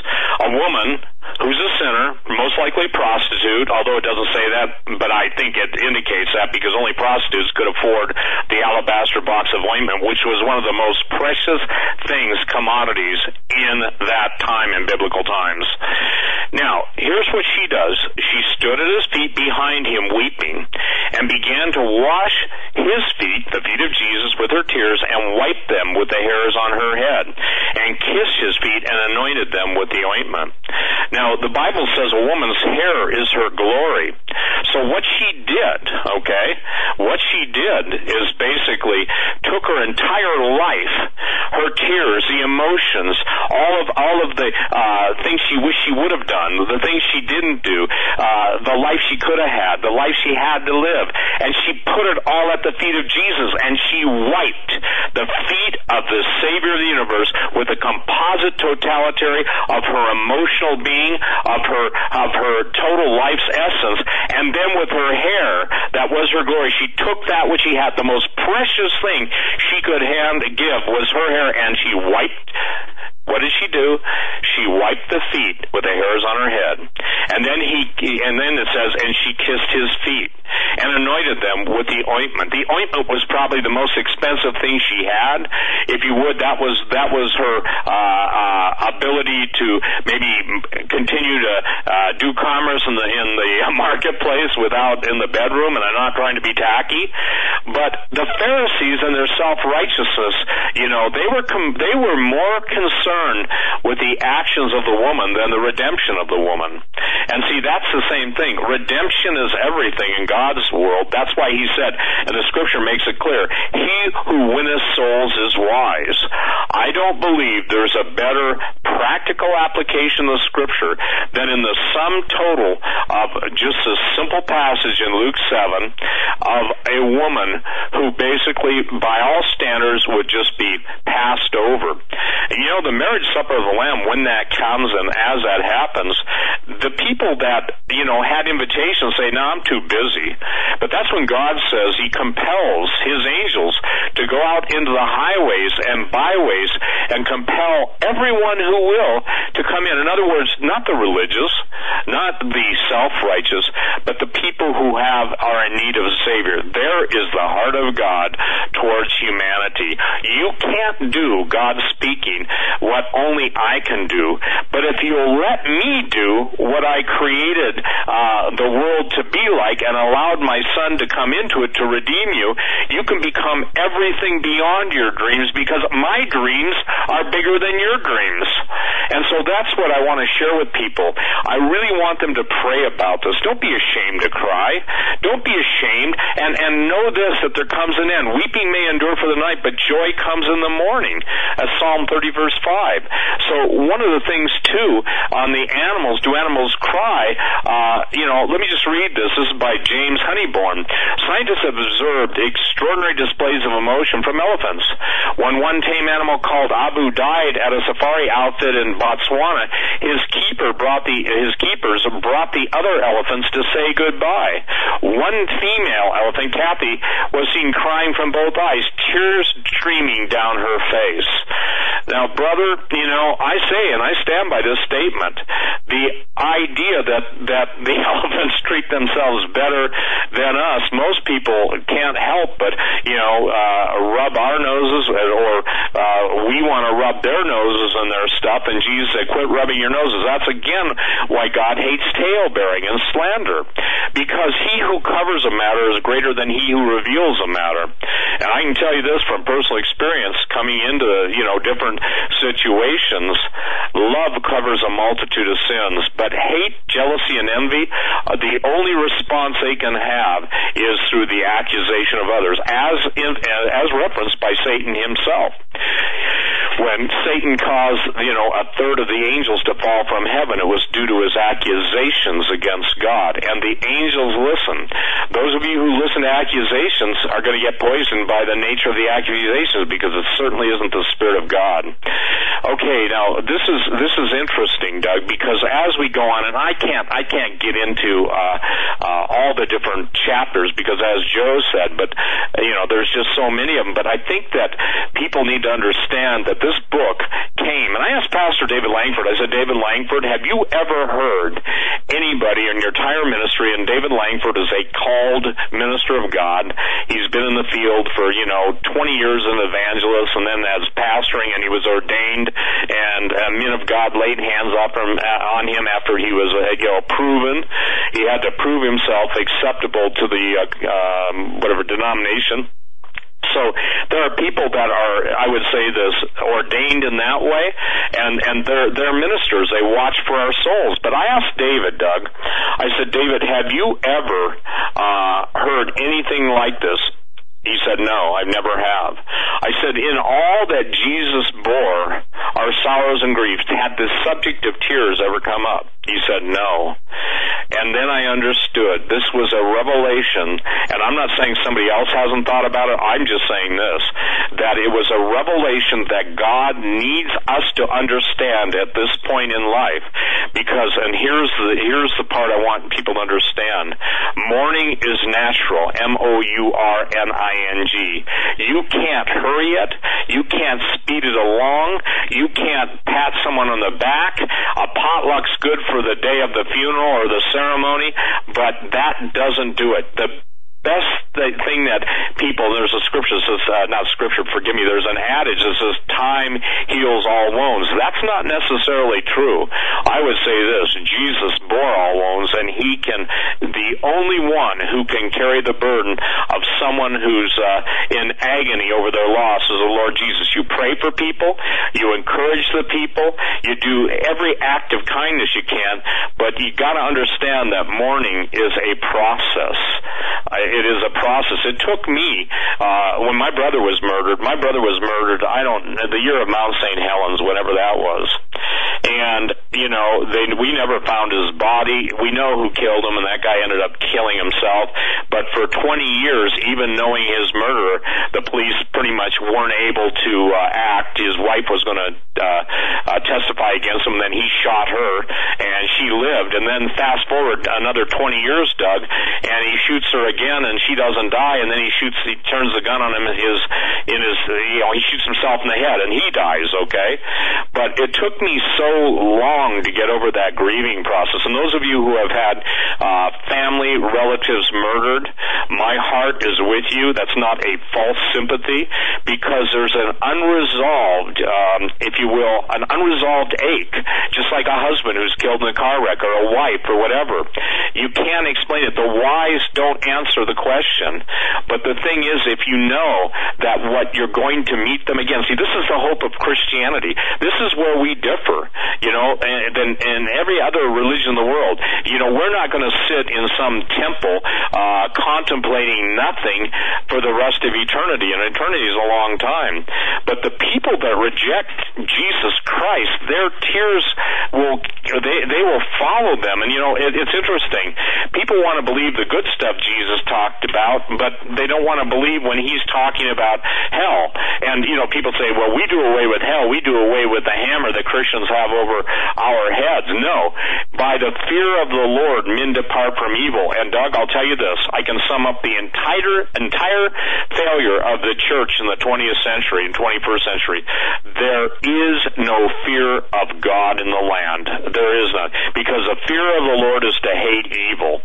S2: A woman who's a sinner, most likely prostitute, although it doesn't say that, but I think it indicates that because only prostitutes could afford the alabaster box of ointment, which was one of the most precious things, commodities in that time in biblical times. Now, here's what she does. She stood at his feet behind him weeping and began to wash his feet, the feet of Jesus, with her tears and wiped them with the hairs on her head and kissed his feet and anointed them with the ointment. Now, the Bible says a woman's hair is her glory. So what she did, okay, what she did is basically took her entire life, her tears, the emotions, all of all of the uh, things she wished she would have done, the things she didn't do, uh, the life she could have had, the life she had to live, and she put it all at the feet of Jesus, and she wiped the feet of the Savior of the universe with a composite totality of her emotional being, of her of her total life's essence, and then with her hair, that was her glory. She took that which she had, the most precious thing she could hand give was her hair, and she wiped what did she do? She wiped the feet with the hairs on her head. And then he, and then it says, and she kissed his feet and anointed them with the ointment. The ointment was probably the most expensive thing she had. If you would, that was, that was her, uh, uh, ability to maybe continue to, uh, do commerce in the, in the marketplace without in the bedroom, and I'm not trying to be tacky, but the Pharisees and their self-righteousness, you know, they were, com- they were more concerned concerned with the actions of the woman than the redemption of the woman. And see, that's the same thing. Redemption is everything in God's world. That's why he said, and the scripture makes it clear, he who winneth souls is wise. I don't believe there's a better practical application of scripture than in the sum total of just a simple passage in Luke 7 of a woman who basically, by all standards, would just be passed over. And you know, the marriage supper of the Lamb, when that comes and as that happens, the people that, you know, had invitations say, no, I'm too busy. But that's when God says He compels His angels to go out into the highways and byways and compel everyone who will to come in. In other words, not the religious, not the self-righteous, but the people who have, are in need of a Savior. There is the heart of God towards humanity. You can't do, God speaking, what only I can do. But if you'll let me do what I created uh, the world to be like and allowed my son to come into it to redeem you, you can become everything beyond your dreams because my dreams are bigger than your dreams. And so that's what I want to share with people. I really want them to pray about this. Don't be ashamed to cry. Don't be ashamed and, and know this that there comes an end. Weeping may endure for the night, but joy comes in the morning. As Psalm 30 verse 5 5. So one of the things too on the animals, do animals cry? Uh, you know, let me just read this. This is by James Honeyborne. Scientists have observed extraordinary displays of emotion from elephants. When one tame animal called Abu died at a safari outfit in Botswana, his keeper brought the his keepers brought the other elephants to say goodbye. One female elephant, Kathy, was seen crying from both eyes, tears streaming down her face. Now, brother you know, I say, and I stand by this statement, the idea that, that the elephants treat themselves better than us, most people can't help but, you know, uh, rub our noses or, uh, we want to rub their noses and their stuff, and Jesus said, quit rubbing your noses. That's again why God hates tale bearing and slander. Because he who covers a matter is greater than he who reveals a matter. And I can tell you this from personal experience, coming into you know different situations, love covers a multitude of sins, but hate, jealousy, and envy, uh, the only response they can have is through the accusation of others, as in, as referenced by Satan himself. When Satan caused you know a third of the angels to fall from heaven, it was due to his accusations against God, and the angels listen. Those of you who listen to accusations are going to get poisoned by the nature of the accusations because it certainly isn't the spirit of God. Okay, now this is this is interesting, Doug, because as we go on, and I can't I can't get into uh, uh, all the different chapters because, as Joe said, but you know, there's just so many of them. But I think that people need to understand that this book came, and I asked Pastor David Langford. I said, David Langford, have you ever heard anybody in your entire ministry? And David Langford is a called minister of God. He's been in the field for you know 20 years as an evangelist, and then as pastoring, and he was ordained, and uh, men of God laid hands off him, uh, on him after he was uh, you know proven. He had to prove himself acceptable to the uh, um, whatever denomination. So are people that are, I would say this, ordained in that way, and and they're they're ministers. They watch for our souls. But I asked David, Doug, I said, David, have you ever uh, heard anything like this? He said, No, I never have. I said, In all that Jesus bore, our sorrows and griefs, had the subject of tears ever come up? He said, No. And then I understood this was a revelation, and I'm not saying somebody else hasn't thought about it, I'm just saying this, that it was a revelation that God needs us to understand at this point in life. Because, and here's the, here's the part I want people to understand. Mourning is natural. M-O-U-R-N-I-N-G. You can't hurry it. You can't speed it along. You can't pat someone on the back. A potluck's good for the day of the funeral or the ceremony, but that doesn't do it. The best thing that people there's a scripture that says uh, not scripture forgive me there's an adage that says time heals all wounds. That's not necessarily true. I would say this jesus bore all wounds and he can the only one who can carry the burden of someone who's uh, in agony over their loss is the lord jesus. You pray for people you encourage the people you do every act of kindness you can but you got to understand that mourning is a process it is a process. It took me uh, when my brother was murdered. My brother was murdered. I don't the year of Mount St. Helens, whatever that was, and you know they we never found his body. We know who killed him, and that guy ended up killing himself. But for 20 years, even knowing his murderer, the police pretty much weren't able to uh, act. His wife was going to uh, uh, testify against him. Then he shot her, and she lived. And then fast forward another 20 years, Doug, and he shoots her again and she doesn't die, and then he shoots, he turns the gun on him in his, in his, you know, he shoots himself in the head, and he dies. Okay, but it took me so long to get over that grieving process. And those of you who have had uh, family relatives murdered, my heart is with you. That's not a false sympathy because there's an unresolved, um, if you will, an unresolved ache, just like a husband who's killed in a car wreck or a wife or whatever. You can't explain it. The whys don't answer the question. But the thing is, if you know that what you're going to meet them again, see, this is the hope of Christianity. This is where we differ, you know, than in every other religion in the world. You know, we're not going to sit in some temple uh, contemplating nothing for the rest of eternity, and eternity is a long time. But the people that reject Jesus Christ, their tears will they they will follow them. And you know, it, it's interesting. People want to believe the good stuff Jesus talked about, but they don't want to believe when he's talking about hell. And, you know, people say, well, we do away with hell. We do away with the hammer that Christians have over our heads. No. By the fear of the Lord, men depart from evil. And Doug, I'll tell you this. I can sum up the entire, entire failure of the church in the 20th century and 21st century. There is no fear of God in the land. There is none. Because the fear of the Lord is to hate evil.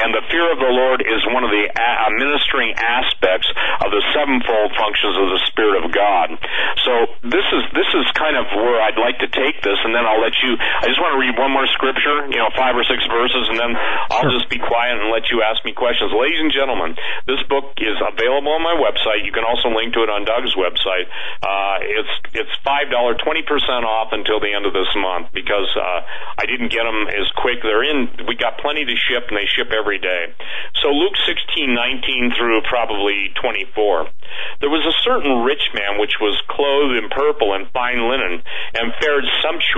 S2: And the fear of the Lord is one of the the uh, ministering aspects of the sevenfold functions of the Spirit of God. So this is this is kind of where I'd like to take this, and then I'll let you. I just want to read one more scripture, you know, five or six verses, and then I'll
S1: Sure.
S2: just be quiet and let you ask me questions. Ladies and gentlemen, this book is available on my website. You can also link to it on Doug's website. Uh, it's it's five dollar, twenty percent off until the end of this month because uh, I didn't get them as quick. They're in. We got plenty to ship, and they ship every day. So Luke sixteen nineteen through probably twenty four. There was a certain rich man which was clothed in purple and fine linen, and fared sumptuously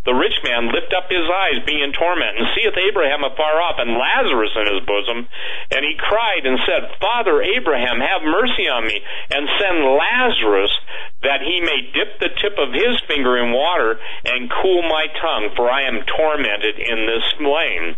S2: the rich man lift up his eyes, being in torment, and seeth Abraham afar off, and Lazarus in his bosom. And he cried and said, Father Abraham, have mercy on me, and send Lazarus that he may dip the tip of his finger in water and cool my tongue, for I am tormented in this flame.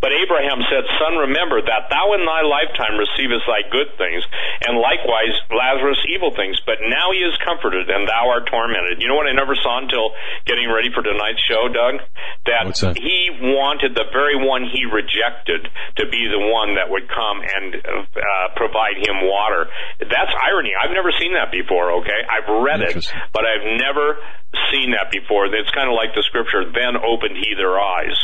S2: But Abraham said, Son, remember that thou in thy lifetime receivest thy good things, and likewise Lazarus evil things. But now he is comforted, and thou art tormented. You know what I never saw until getting ready for tonight's show, Doug? That,
S1: that?
S2: he wanted the very one he rejected to be the one that would come and uh, provide him water. That's irony. I've never seen that before, okay? I've read it, but I've never seen that before. It's kind of like the scripture, then opened he their eyes.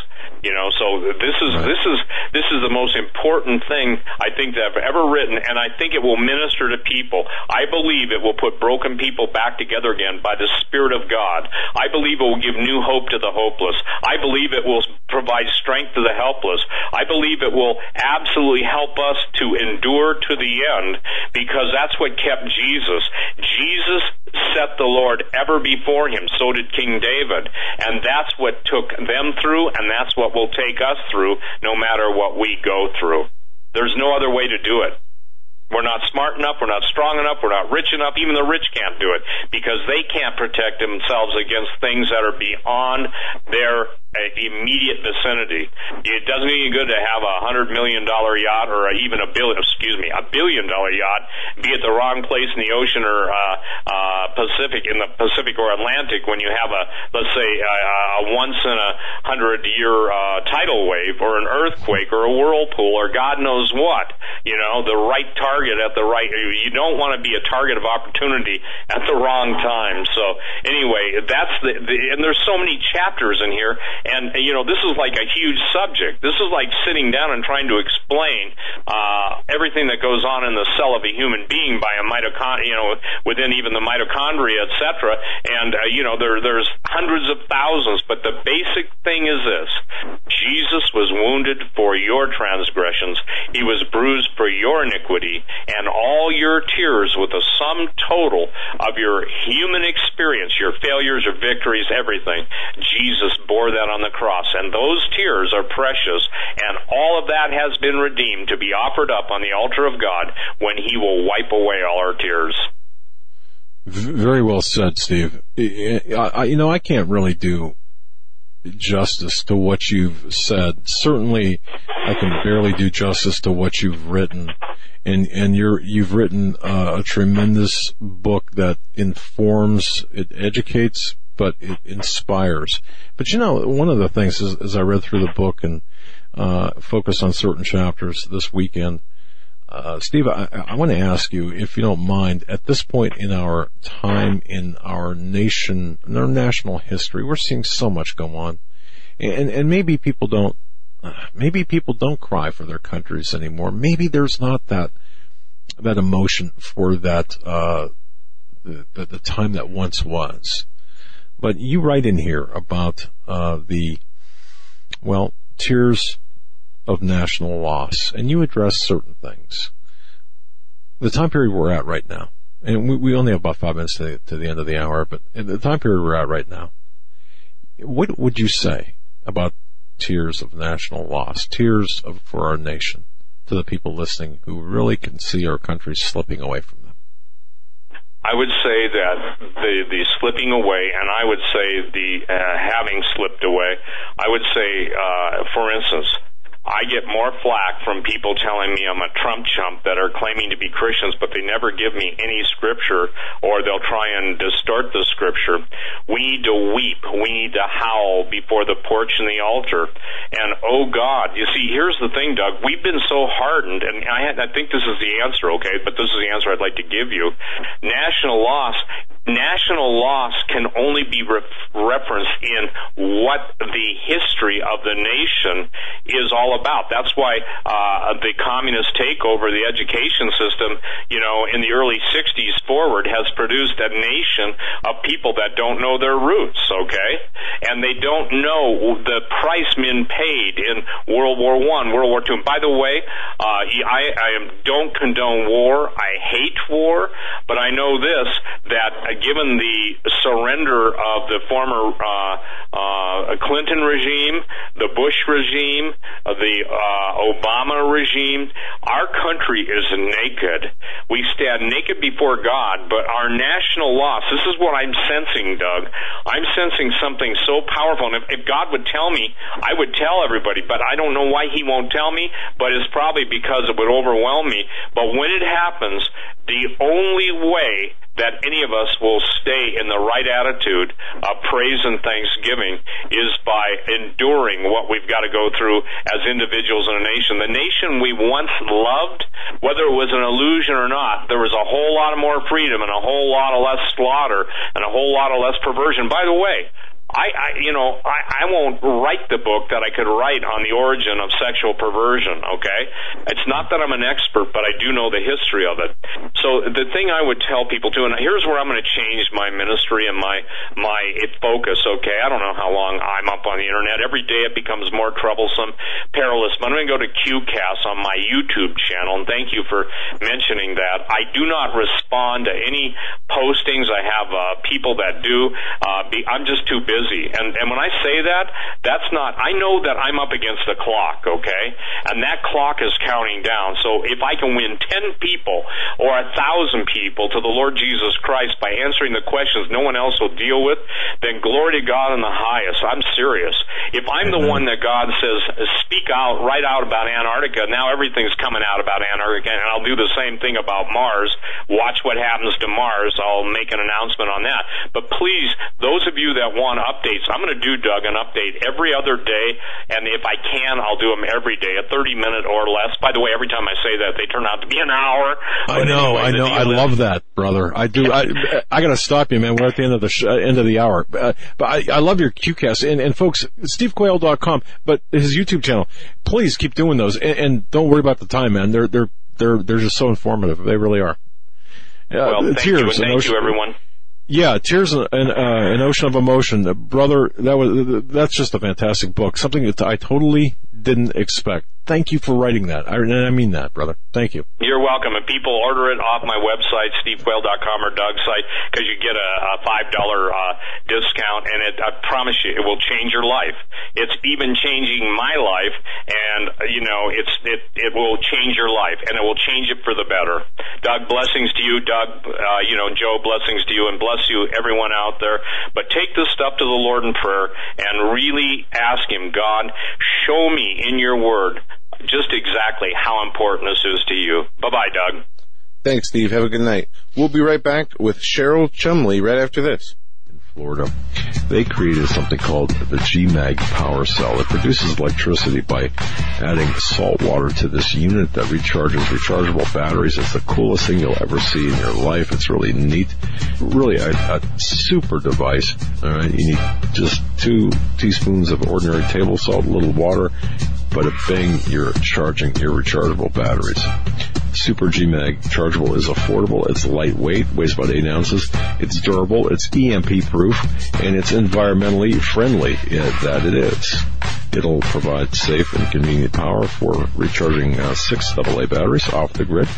S2: You know, so this is
S1: Right.
S2: this is this is the most important thing I think that I've ever written, and I think it will minister to people. I believe it will put broken people back together again by the Spirit of God. I believe it will give new hope to the hopeless. I believe it will provide strength to the helpless. I believe it will absolutely help us to endure to the end because that's what kept Jesus. Jesus set the Lord ever before him. So did King David. And that's what took them through, and that's what will take us through no matter what we go through. There's no other way to do it. We're not smart enough, we're not strong enough, we're not rich enough, even the rich can't do it because they can't protect themselves against things that are beyond their uh, immediate vicinity. It doesn't do any good to have a hundred million dollar yacht or even a billion, excuse me, a billion dollar yacht be at the wrong place in the ocean or uh, uh, Pacific, in the Pacific or Atlantic when you have a, let's say, a, a once in a hundred year uh, tidal wave or an earthquake or a whirlpool or God knows what. You know, the right target at the right. You don't want to be a target of opportunity at the wrong time. So anyway, that's the, the and there's so many chapters in here, and you know, this is like a huge subject. This is like sitting down and trying to explain uh, everything that goes on in the cell of a human being by a mitochondria, you know, within even the mitochondria, etc. And uh, you know, there there's hundreds of thousands, but the basic thing is this: Jesus was wounded for your transgressions; he was bruised for your iniquity, and all your tears, with the sum total of your human experience, your failures, your victories, everything, Jesus bore that on the cross, and those tears are precious, and all of that has been redeemed to be offered up on the altar of God when He will wipe away all our tears.
S1: Very well said, Steve. I, you know, I can't really do justice to what you've said. Certainly, I can barely do justice to what you've written, and and you're you've written uh, a tremendous book that informs, it educates, but it inspires. But you know, one of the things is, as I read through the book and uh, focused on certain chapters this weekend. Uh, Steve, I, I want to ask you, if you don't mind, at this point in our time in our nation, in our national history, we're seeing so much go on, and and maybe people don't, maybe people don't cry for their countries anymore. Maybe there's not that that emotion for that uh, the the time that once was. But you write in here about uh, the well tears of national loss, and you address certain things. The time period we're at right now, and we, we only have about five minutes to the, to the end of the hour, but in the time period we're at right now, what would you say about tears of national loss, tears of, for our nation, to the people listening who really can see our country slipping away from?
S2: I would say that the the slipping away, and I would say the uh, having slipped away. I would say, uh, for instance, I get more flack from people telling me I'm a Trump chump that are claiming to be Christians, but they never give me any scripture, or they'll try and distort the scripture. We need to weep. We need to howl before the porch and the altar. And oh God, you see, here's the thing, Doug. We've been so hardened, and I, had, I think this is the answer, okay? But this is the answer I'd like to give you. National loss national loss can only be re- referenced in what the history of the nation is all about. That's why uh, the communist takeover, the education system, you know, in the early 60s forward has produced a nation of people that don't know their roots, okay? And they don't know the price men paid in World War One, World War Two. And by the way, uh, I, I don't condone war. I hate war, but I know this, that given the surrender of the former uh, uh, Clinton regime, the Bush regime, uh, the uh, Obama regime, our country is naked. We stand naked before God, but our national loss, this is what I'm sensing, Doug. I'm sensing something so powerful. And if, if God would tell me, I would tell everybody, but I don't know why He won't tell me, but it's probably because it would overwhelm me. But when it happens, the only way that any of us will stay in the right attitude of praise and thanksgiving is by enduring what we've got to go through as individuals in a nation. The nation we once loved, whether it was an illusion or not, there was a whole lot of more freedom and a whole lot of less slaughter and a whole lot of less perversion. By the way, I, I you know, I, I won't write the book that I could write on the origin of sexual perversion. Okay, it's not that I'm an expert, but I do know the history of it. So the thing I would tell people to, and here's where I'm going to change my ministry and my my focus. Okay, I don't know how long I'm up on the internet. Every day it becomes more troublesome, perilous. But I'm going to go to QCast on my YouTube channel, and thank you for mentioning that. I do not respond to any postings. I have uh, people that do. Uh, be, I'm just too busy busy. And and when I say that, that's not. I know that I'm up against the clock, okay, and that clock is counting down. So if I can win ten people or a thousand people to the Lord Jesus Christ by answering the questions no one else will deal with, then glory to God in the highest. I'm serious. If I'm the one that God says speak out, write out about Antarctica, now everything's coming out about Antarctica, and I'll do the same thing about Mars. Watch what happens to Mars. I'll make an announcement on that. But please, those of you that want updates. I'm going to do, Doug, an update every other day, and if I can, I'll do them every day, a 30 minute or less. By the way, every time I say that, they turn out to be an hour.
S1: I know, anyway, I know, I love that, brother. I do. I, I got to stop you, man. We're at the end of the sh- uh, end of the hour, uh, but I, I love your QCast and, and folks, SteveQuayle.com, but his YouTube channel. Please keep doing those, and, and don't worry about the time, man. They're they're they're they're just so informative. They really are.
S2: Uh, well, thank tears, you, and thank you, everyone.
S1: Yeah, Tears an, an, uh, an Ocean of Emotion, brother. That was that's just a fantastic book. Something that I totally didn't expect. Thank you for writing that. I, I mean that, brother. Thank you.
S2: You're welcome. And people order it off my website, stevequayle.com or Doug's site, because you get a, a $5 uh, discount, and it, I promise you, it will change your life. It's even changing my life, and, you know, it's it, it will change your life, and it will change it for the better. Doug, blessings to you. Doug, uh, you know, Joe, blessings to you, and bless you, everyone out there. But take this stuff to the Lord in prayer and really ask Him, God, show me in your word just exactly how important this is to you. Bye bye, Doug.
S3: Thanks, Steve. Have a good night. We'll be right back with Cheryl Chumley right after this.
S1: Florida, they created something called the GMAG power cell. It produces electricity by adding salt water to this unit that recharges rechargeable batteries. It's the coolest thing you'll ever see in your life. It's really neat. Really a, a super device. All right. You need just two teaspoons of ordinary table salt, a little water, but a bang, you're charging your rechargeable batteries. Super G-Mag chargeable is affordable, it's lightweight, weighs about 8 ounces, it's durable, it's EMP proof, and it's environmentally friendly that it is. It'll provide safe and convenient power for recharging uh, six AA batteries off the grid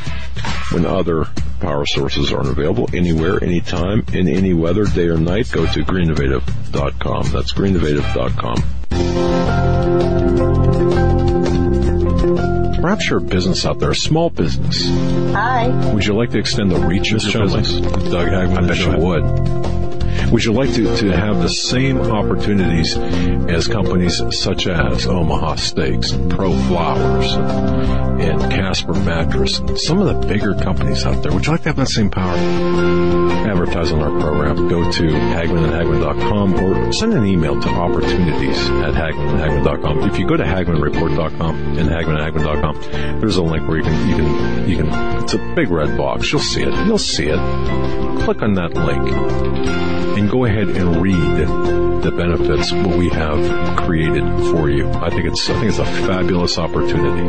S1: when other power sources aren't available anywhere, anytime, in any weather, day or night. Go to greennovative.com. That's greennovative.com. Perhaps you're a business out there, a small business.
S5: Hi.
S1: Would you like to extend the reach of your business? Doug Hagmann, I bet you would. Would you like to, to have the same opportunities as companies such as Omaha Steaks, Pro Flowers, and Casper Mattress, some of the bigger companies out there? Would you like to have that same power? Advertise on our program. Go to HagmannandHagmann.com or send an email to opportunities at HagmannandHagmann.com. If you go to HagmannReport.com and HagmannandHagmann.com, there's a link where you can, you can, you can, it's a big red box. You'll see it. You'll see it. Click on that link and go ahead and read the benefits what we have created for you. I think it's I think it's a fabulous opportunity.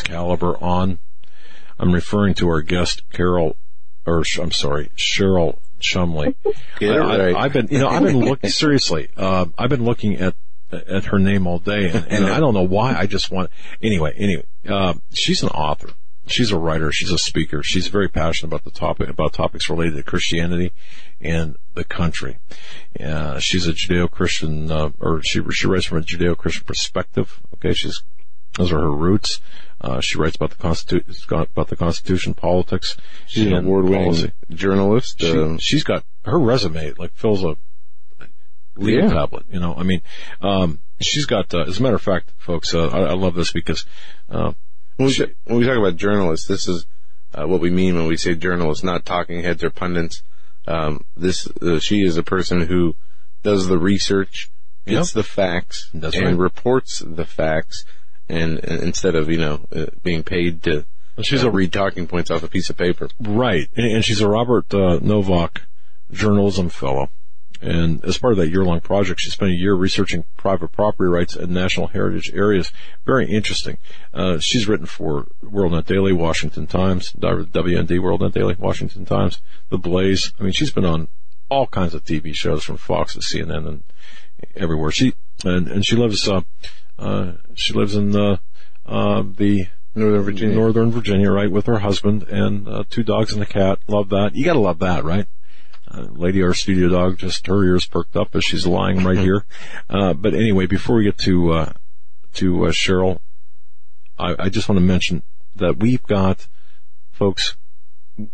S1: caliber on. I'm referring to our guest Carol, or I'm sorry, Cheryl Chumley.
S3: Get right.
S1: I, have been, you know, I've been looking seriously. Uh, I've been looking at at her name all day, and, and I don't know why. I just want anyway. Anyway, uh, she's an author. She's a writer. She's a speaker. She's very passionate about the topic about topics related to Christianity and the country. Uh, she's a Judeo-Christian, uh, or she she writes from a Judeo-Christian perspective. Okay, she's those are her roots. Uh, she writes about the Constitution, about the Constitution, politics.
S3: She's an award-winning journalist.
S1: She,
S3: uh,
S1: she's got her resume like fills a legal yeah. tablet. You know, I mean, um, she's got. Uh, as a matter of fact, folks, uh, I, I, love this because
S3: uh, when, we, she, when we talk about journalists, this is uh, what we mean when we say journalists, not talking heads or pundits. Um, this she is a person who does the research, gets yep. the facts,
S1: That's
S3: and
S1: right.
S3: reports the facts and, and instead of you know uh, being paid to
S1: she's
S3: uh,
S1: a
S3: read talking points off a piece of paper.
S1: Right, and, and she's a Robert uh, Novak Journalism Fellow. And as part of that year-long project, she spent a year researching private property rights in national heritage areas. Very interesting. Uh, she's written for WorldNet Daily, Washington Times, WND, WorldNet Daily, Washington Times, The Blaze. I mean, she's been on all kinds of TV shows from Fox to CNN and everywhere. She and, and she lives uh, uh, she lives in the, uh, the
S3: Northern Virginia.
S1: Northern Virginia, right, with her husband and uh, two dogs and a cat. Love that. You gotta love that, right? Uh, lady, our studio dog, just her ears perked up as she's lying right here. Uh, but anyway, before we get to uh, to uh, Cheryl, I, I, just want to mention that we've got, folks,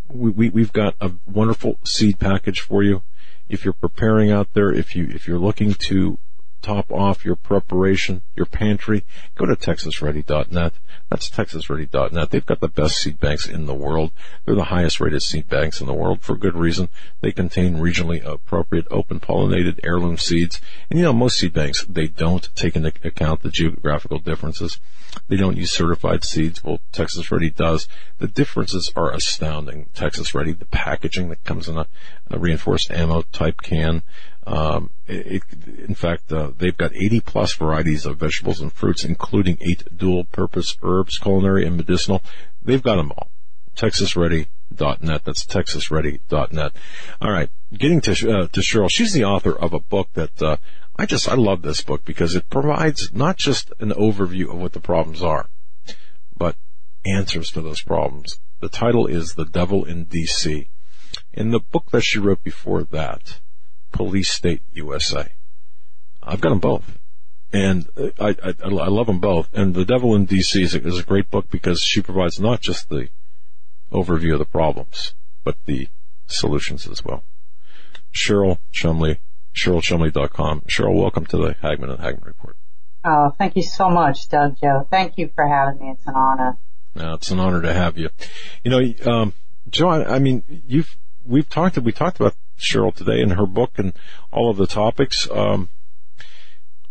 S1: we, we we've got a wonderful seed package for you. If you're preparing out there, if you if you're looking to top off your preparation, your pantry, go to texasready.net. That's texasready.net. They've got the best seed banks in the world. They're the highest rated seed banks in the world for good reason. They contain regionally appropriate open pollinated heirloom seeds. And you know, most seed banks, they don't take into account the geographical differences. They don't use certified seeds. Well, Texas Ready does. The differences are astounding. Texas Ready, the packaging that comes in a, a reinforced ammo type can, um, it, in fact, uh, they've got 80 plus varieties of vegetables and fruits, including eight dual purpose herbs, culinary and medicinal. They've got them all. Texasready.net. That's texasready.net. All right, getting to uh, to Cheryl. She's the author of a book that uh, I just I love this book because it provides not just an overview of what the problems are, but answers to those problems. The title is The Devil in D.C. In the book that she wrote before that, Police State USA. I've got them both. And I, I, I love them both. And The Devil in D.C. Is a, is a great book because she provides not just the overview of the problems, but the solutions as well. Cheryl Chumley, CherylChumley.com. Cheryl, welcome to the Hagmann and Hagmann Report.
S5: Oh, thank you so much, Doug Joe. Thank you for having me. It's an honor.
S1: Uh, it's an honor to have you. You know, um, Joe, I, I mean, you've, we've talked, we talked about Cheryl today in her book and all of the topics. Um,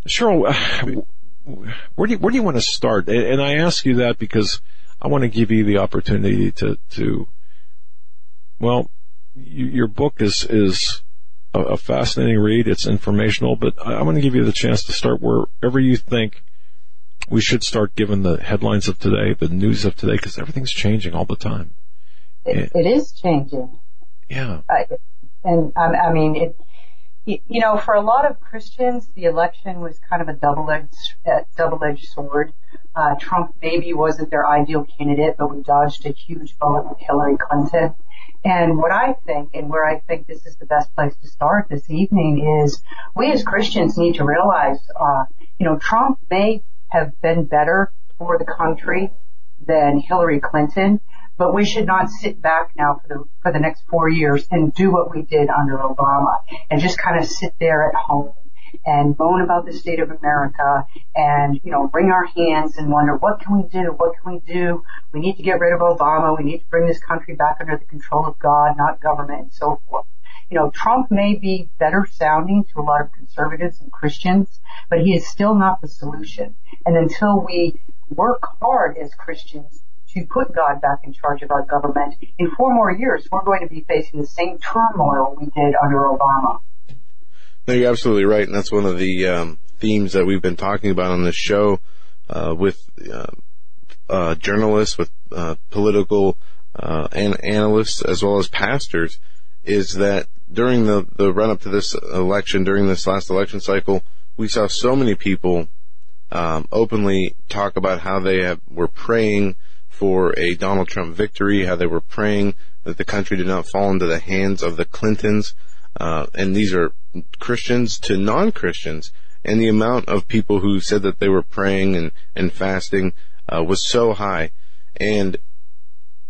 S1: Cheryl, where do you, where do you want to start? And I ask you that because I want to give you the opportunity to, to, well, you, your book is, is a, fascinating read. It's informational, but I, I want to give you the chance to start wherever you think we should start given the headlines of today, the news of today, because everything's changing all the time.
S5: it, it is changing.
S1: Yeah.
S5: and um, I mean, it, you know, for a lot of Christians, the election was kind of a double-edged, uh, double-edged sword. Uh, Trump maybe wasn't their ideal candidate, but we dodged a huge bullet with Hillary Clinton. And what I think, and where I think this is the best place to start this evening, is we as Christians need to realize, uh, you know, Trump may have been better for the country than Hillary Clinton, but we should not sit back now for the for the next four years and do what we did under Obama and just kind of sit there at home and moan about the state of America and, you know, wring our hands and wonder what can we do? What can we do? We need to get rid of Obama. We need to bring this country back under the control of God, not government and so forth. You know, Trump may be better sounding to a lot of conservatives and Christians, but he is still not the solution. And until we work hard as Christians to put God back in charge of our government, in four more years, we're going to be facing the same turmoil we did under Obama.
S3: No, you're absolutely right, and that's one of the um, themes that we've been talking about on this show uh, with uh, uh, journalists, with uh, political uh, an- analysts, as well as pastors, is that during the, the run up to this election, during this last election cycle, we saw so many people um, openly talk about how they have, were praying for a Donald Trump victory, how they were praying that the country did not fall into the hands of the Clintons. Uh, and these are Christians to non-Christians. And the amount of people who said that they were praying and, and fasting uh, was so high. And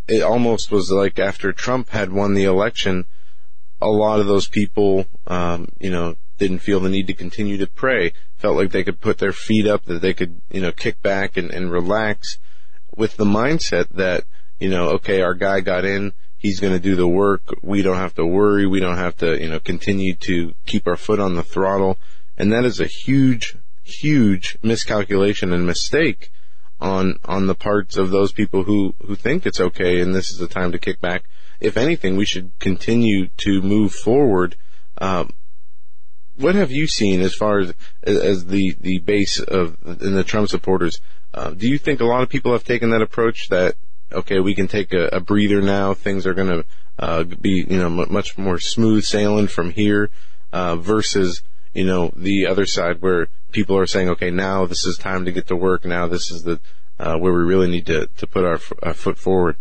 S3: it almost was like after Trump had won the election, a lot of those people, um, you know, didn't feel the need to continue to pray, felt like they could put their feet up, that they could, you know, kick back and, and relax with the mindset that, you know, okay, our guy got in, he's going to do the work. We don't have to worry. We don't have to, you know, continue to keep our foot on the throttle. And that is a huge, huge miscalculation and mistake on, on the parts of those people who, who think it's okay and this is the time to kick back. If anything, we should continue to move forward. Um, what have you seen as far as as the the base of in the Trump supporters? Uh, do you think a lot of people have taken that approach that okay, we can take a, a breather now, things are going to uh, be you know m- much more smooth sailing from here uh, versus you know the other side where people are saying okay, now this is time to get to work, now this is the uh, where we really need to to put our, our foot forward.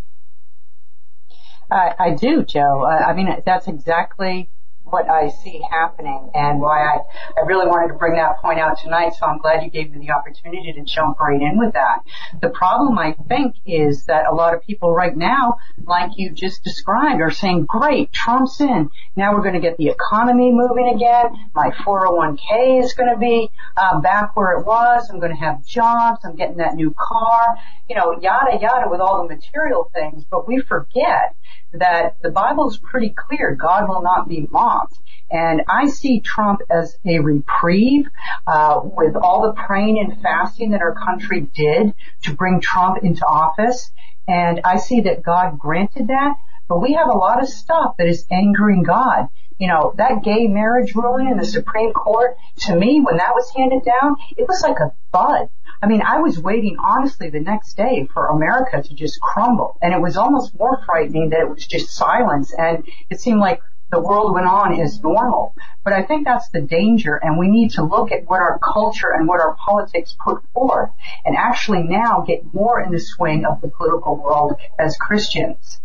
S5: I, I do, Joe. I mean, that's exactly what I see happening and why I, I really wanted to bring that point out tonight. So I'm glad you gave me the opportunity to jump right in with that. The problem I think is that a lot of people right now, like you just described, are saying, great, Trump's in. Now we're going to get the economy moving again. My 401k is going to be uh, back where it was. I'm going to have jobs. I'm getting that new car. You know, yada yada with all the material things. But we forget that the Bible is pretty clear. God will not be mocked. And I see Trump as a reprieve uh, with all the praying and fasting that our country did to bring Trump into office. And I see that God granted that. But we have a lot of stuff that is angering God. You know, that gay marriage ruling in the Supreme Court, to me, when that was handed down, it was like a thud. I mean, I was waiting honestly the next day for America to just crumble. And it was almost more frightening that it was just silence. And it seemed like the world went on as normal. But I think that's the danger and we need to look at what our culture and what our politics put forth and actually now get more in the swing of the political world as Christians.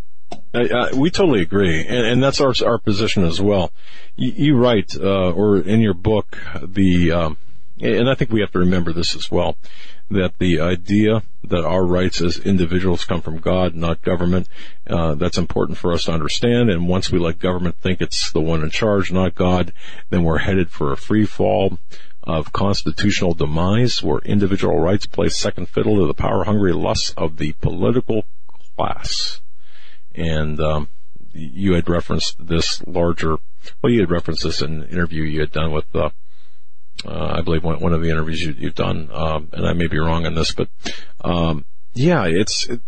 S1: Uh, uh, we totally agree, and, and, that's our our position as well. You, you write, uh, or in your book, the, um, and I think we have to remember this as well, that the idea that our rights as individuals come from God, not government, uh, that's important for us to understand. And once we let government think it's the one in charge, not God, then we're headed for a free fall of constitutional demise, where individual rights play second fiddle to the power-hungry lusts of the political class and um, you had referenced this larger. Well, you had referenced this in an interview you had done with, uh, uh, I believe, one, one, of the interviews you, have done, um, and I may be wrong on this, but um, yeah, it's it,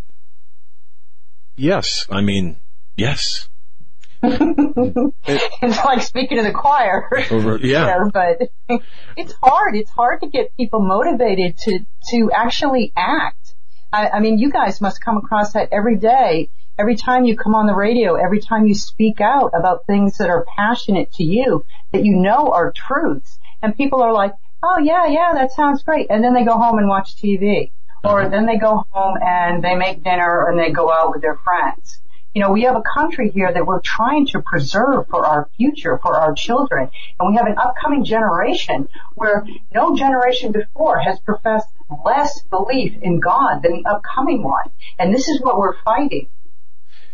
S1: yes. I mean, yes.
S5: it's like speaking to the choir.
S1: yeah.
S5: but it's hard. It's hard to get people motivated to to actually act. I, I mean, you guys must come across that every day every time you come on the radio, every time you speak out about things that are passionate to you, that you know are truths, and people are like, oh yeah, yeah, that sounds great, and then they go home and watch TV. Or mm-hmm. then they go home and they make dinner and they go out with their friends. You know, we have a country here that we're trying to preserve for our future, for our children. And we have an upcoming generation where no generation before has professed less belief in God than the upcoming one. And this is what we're fighting.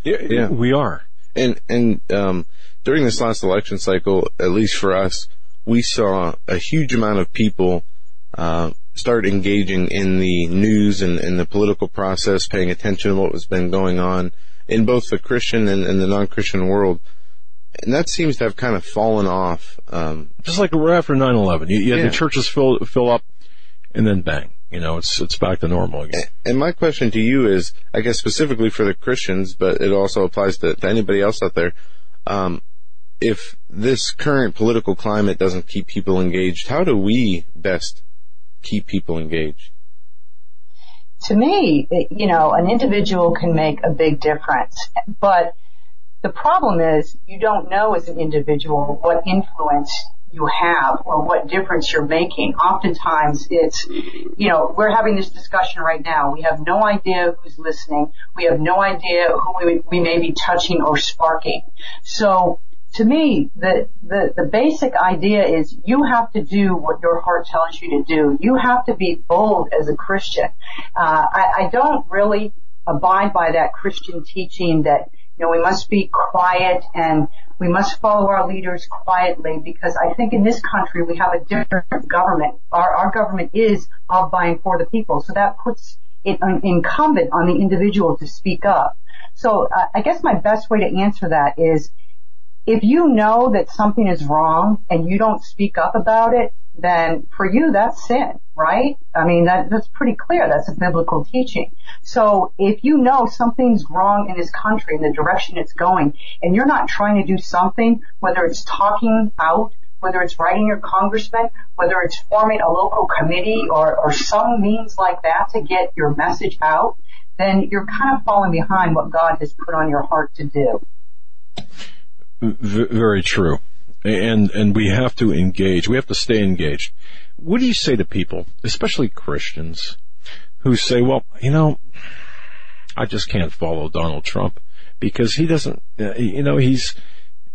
S1: Yeah, we are.
S3: And and um, during this last election cycle, at least for us, we saw a huge amount of people uh, start engaging in the news and, and, the political process, paying attention to what was been going on in both the Christian and, and the non-Christian world. And that seems to have kind of fallen off. Um,
S1: Just like right after 9-11. You, you had yeah. the churches fill, fill up and then bang you know, it's it's back to normal again.
S3: And my question to you is, I guess specifically for the Christians, but it also applies to, to anybody else out there. Um, if this current political climate doesn't keep people engaged, how do we best keep people engaged?
S5: To me, you know, an individual can make a big difference, but the problem is you don't know as an individual what influence you have or what difference you're making. Oftentimes it's, you know, we're having this discussion right now. We have no idea who's listening. We have no idea who we, we may be touching or sparking. So to me, the, the, the basic idea is you have to do what your heart tells you to do. You have to be bold as a Christian. Uh, I, I don't really abide by that Christian teaching that, you know, we must be quiet and we must follow our leaders quietly because I think in this country we have a different government. Our, our government is of by and for the people. So that puts it incumbent on the individual to speak up. So uh, I guess my best way to answer that is if you know that something is wrong and you don't speak up about it, then for you that's sin, right? I mean that, that's pretty clear. That's a biblical teaching. So if you know something's wrong in this country in the direction it's going and you're not trying to do something, whether it's talking out, whether it's writing your congressman, whether it's forming a local committee or, or some means like that to get your message out, then you're kind of falling behind what God has put on your heart to do.
S1: V- very true and and we have to engage. We have to stay engaged. What do you say to people, especially Christians, who say, "Well, you know, I just can't follow Donald Trump because he doesn't, uh, you know, he's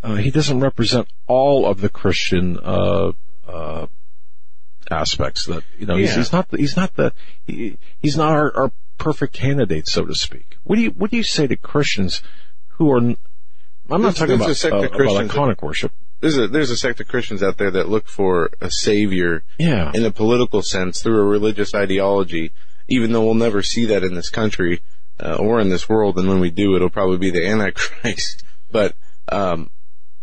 S1: uh, he doesn't represent all of the Christian uh, uh aspects. That you know, yeah. he's, he's, not he's not the he, he's not our, our perfect candidate, so to speak. What do you what do you say to Christians who are I'm not talking about, uh, about iconic worship
S3: there's a there's a sect of Christians out there that look for a savior
S1: yeah.
S3: in a political sense through a religious ideology, even though we'll never see that in this country uh, or in this world. And when we do, it'll probably be the Antichrist. But um,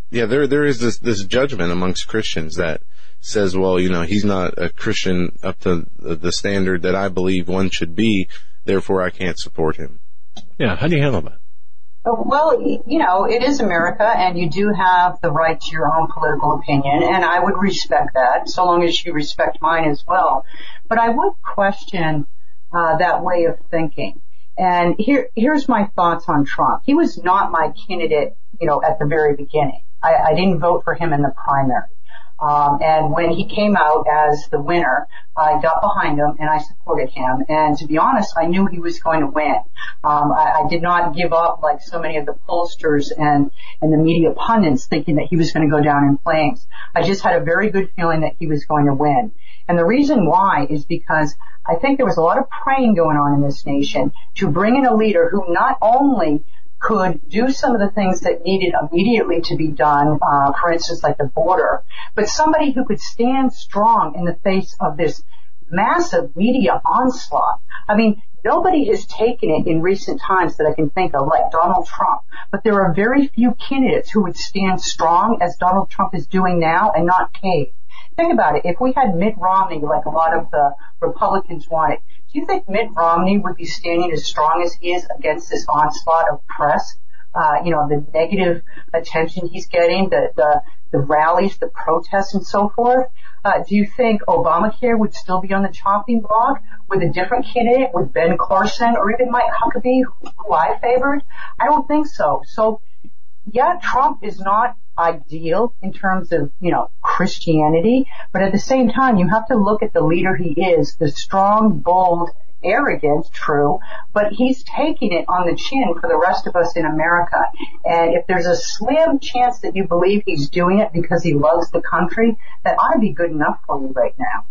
S3: yeah, there there is this this judgment amongst Christians that says, well, you know, he's not a Christian up to the standard that I believe one should be, therefore I can't support him.
S1: Yeah, how do you handle that?
S5: Well, you know, it is America and you do have the right to your own political opinion and I would respect that so long as you respect mine as well. But I would question uh, that way of thinking. And here, here's my thoughts on Trump. He was not my candidate, you know, at the very beginning. I, I didn't vote for him in the primary. Um, and when he came out as the winner, I got behind him and I supported him. And to be honest, I knew he was going to win. Um, I, I did not give up like so many of the pollsters and and the media pundits thinking that he was going to go down in flames. I just had a very good feeling that he was going to win. And the reason why is because I think there was a lot of praying going on in this nation to bring in a leader who not only could do some of the things that needed immediately to be done, uh, for instance, like the border, but somebody who could stand strong in the face of this massive media onslaught. I mean, nobody has taken it in recent times that I can think of, like Donald Trump. But there are very few candidates who would stand strong as Donald Trump is doing now and not cave. Think about it. If we had Mitt Romney, like a lot of the Republicans wanted, do you think Mitt Romney would be standing as strong as he is against this onslaught of press? Uh, you know, the negative attention he's getting, the, the, the rallies, the protests and so forth. Uh, do you think Obamacare would still be on the chopping block with a different candidate, with Ben Carson or even Mike Huckabee, who I favored? I don't think so. So, yeah, Trump is not ideal in terms of, you know, Christianity, but at the same time, you have to look at the leader he is, the strong, bold, arrogant, true, but he's taking it on the chin for the rest of us in America. And if there's a slim chance that you believe he's doing it because he loves the country, that ought to be good enough for you right now.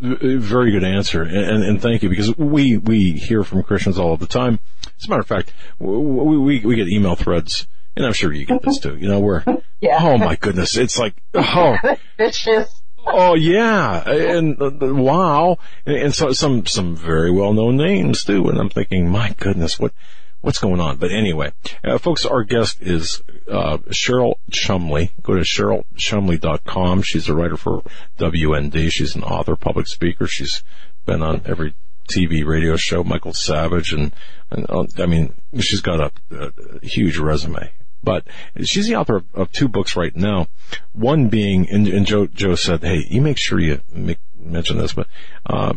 S1: Very good answer, and, and, thank you because we we hear from Christians all of the time. As a matter of fact, we we, we get email threads and I'm sure you get this too. You know, where, yeah. oh my goodness, it's like, oh,
S5: vicious.
S1: Oh yeah, and uh, wow, and, and so some some very well known names too. And I'm thinking, my goodness, what what's going on? But anyway, uh, folks, our guest is uh, Cheryl Chumley. Go to CherylChumley.com. She's a writer for WND. She's an author, public speaker. She's been on every TV radio show, Michael Savage, and, and uh, I mean, she's got a, a, huge resume. But she's the author of, of two books right now. One being, and, and, Joe Joe said, "Hey, you make sure you make, mention this." But uh,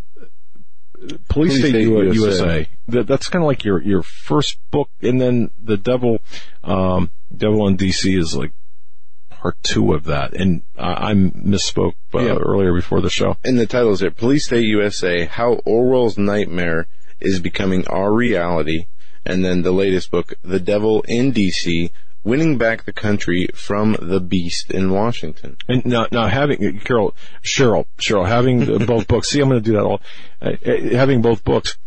S1: Police, Police State, State USA, USA. That, that's kind of like your your first book, and then the Devil um, Devil in DC is like part two of that. And I, I misspoke uh, yeah. earlier before the show.
S3: And the title is there: Police State USA: How Orwell's Nightmare is Becoming Our Reality. And then the latest book, The Devil in DC: winning back the country from the beast in Washington.
S1: And now, now having Carol, Cheryl, Cheryl, having both books. See, I'm going to do that all. Uh, uh, having both books.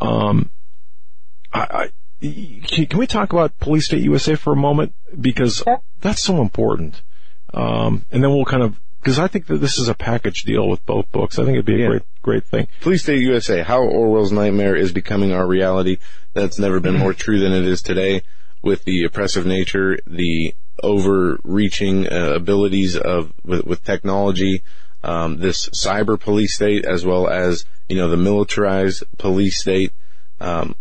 S1: Um, I, I, can we talk about Police State USA for a moment because that's so important. Um, and then we'll kind of because I think that this is a package deal with both books. I think it'd be a yeah. great, great thing.
S3: Police State USA: How Orwell's Nightmare is Becoming Our Reality. That's never been more true than it is today with the oppressive nature, the overreaching uh, abilities of with, with technology, um, this cyber police state, as well as you know the militarized police state. Um,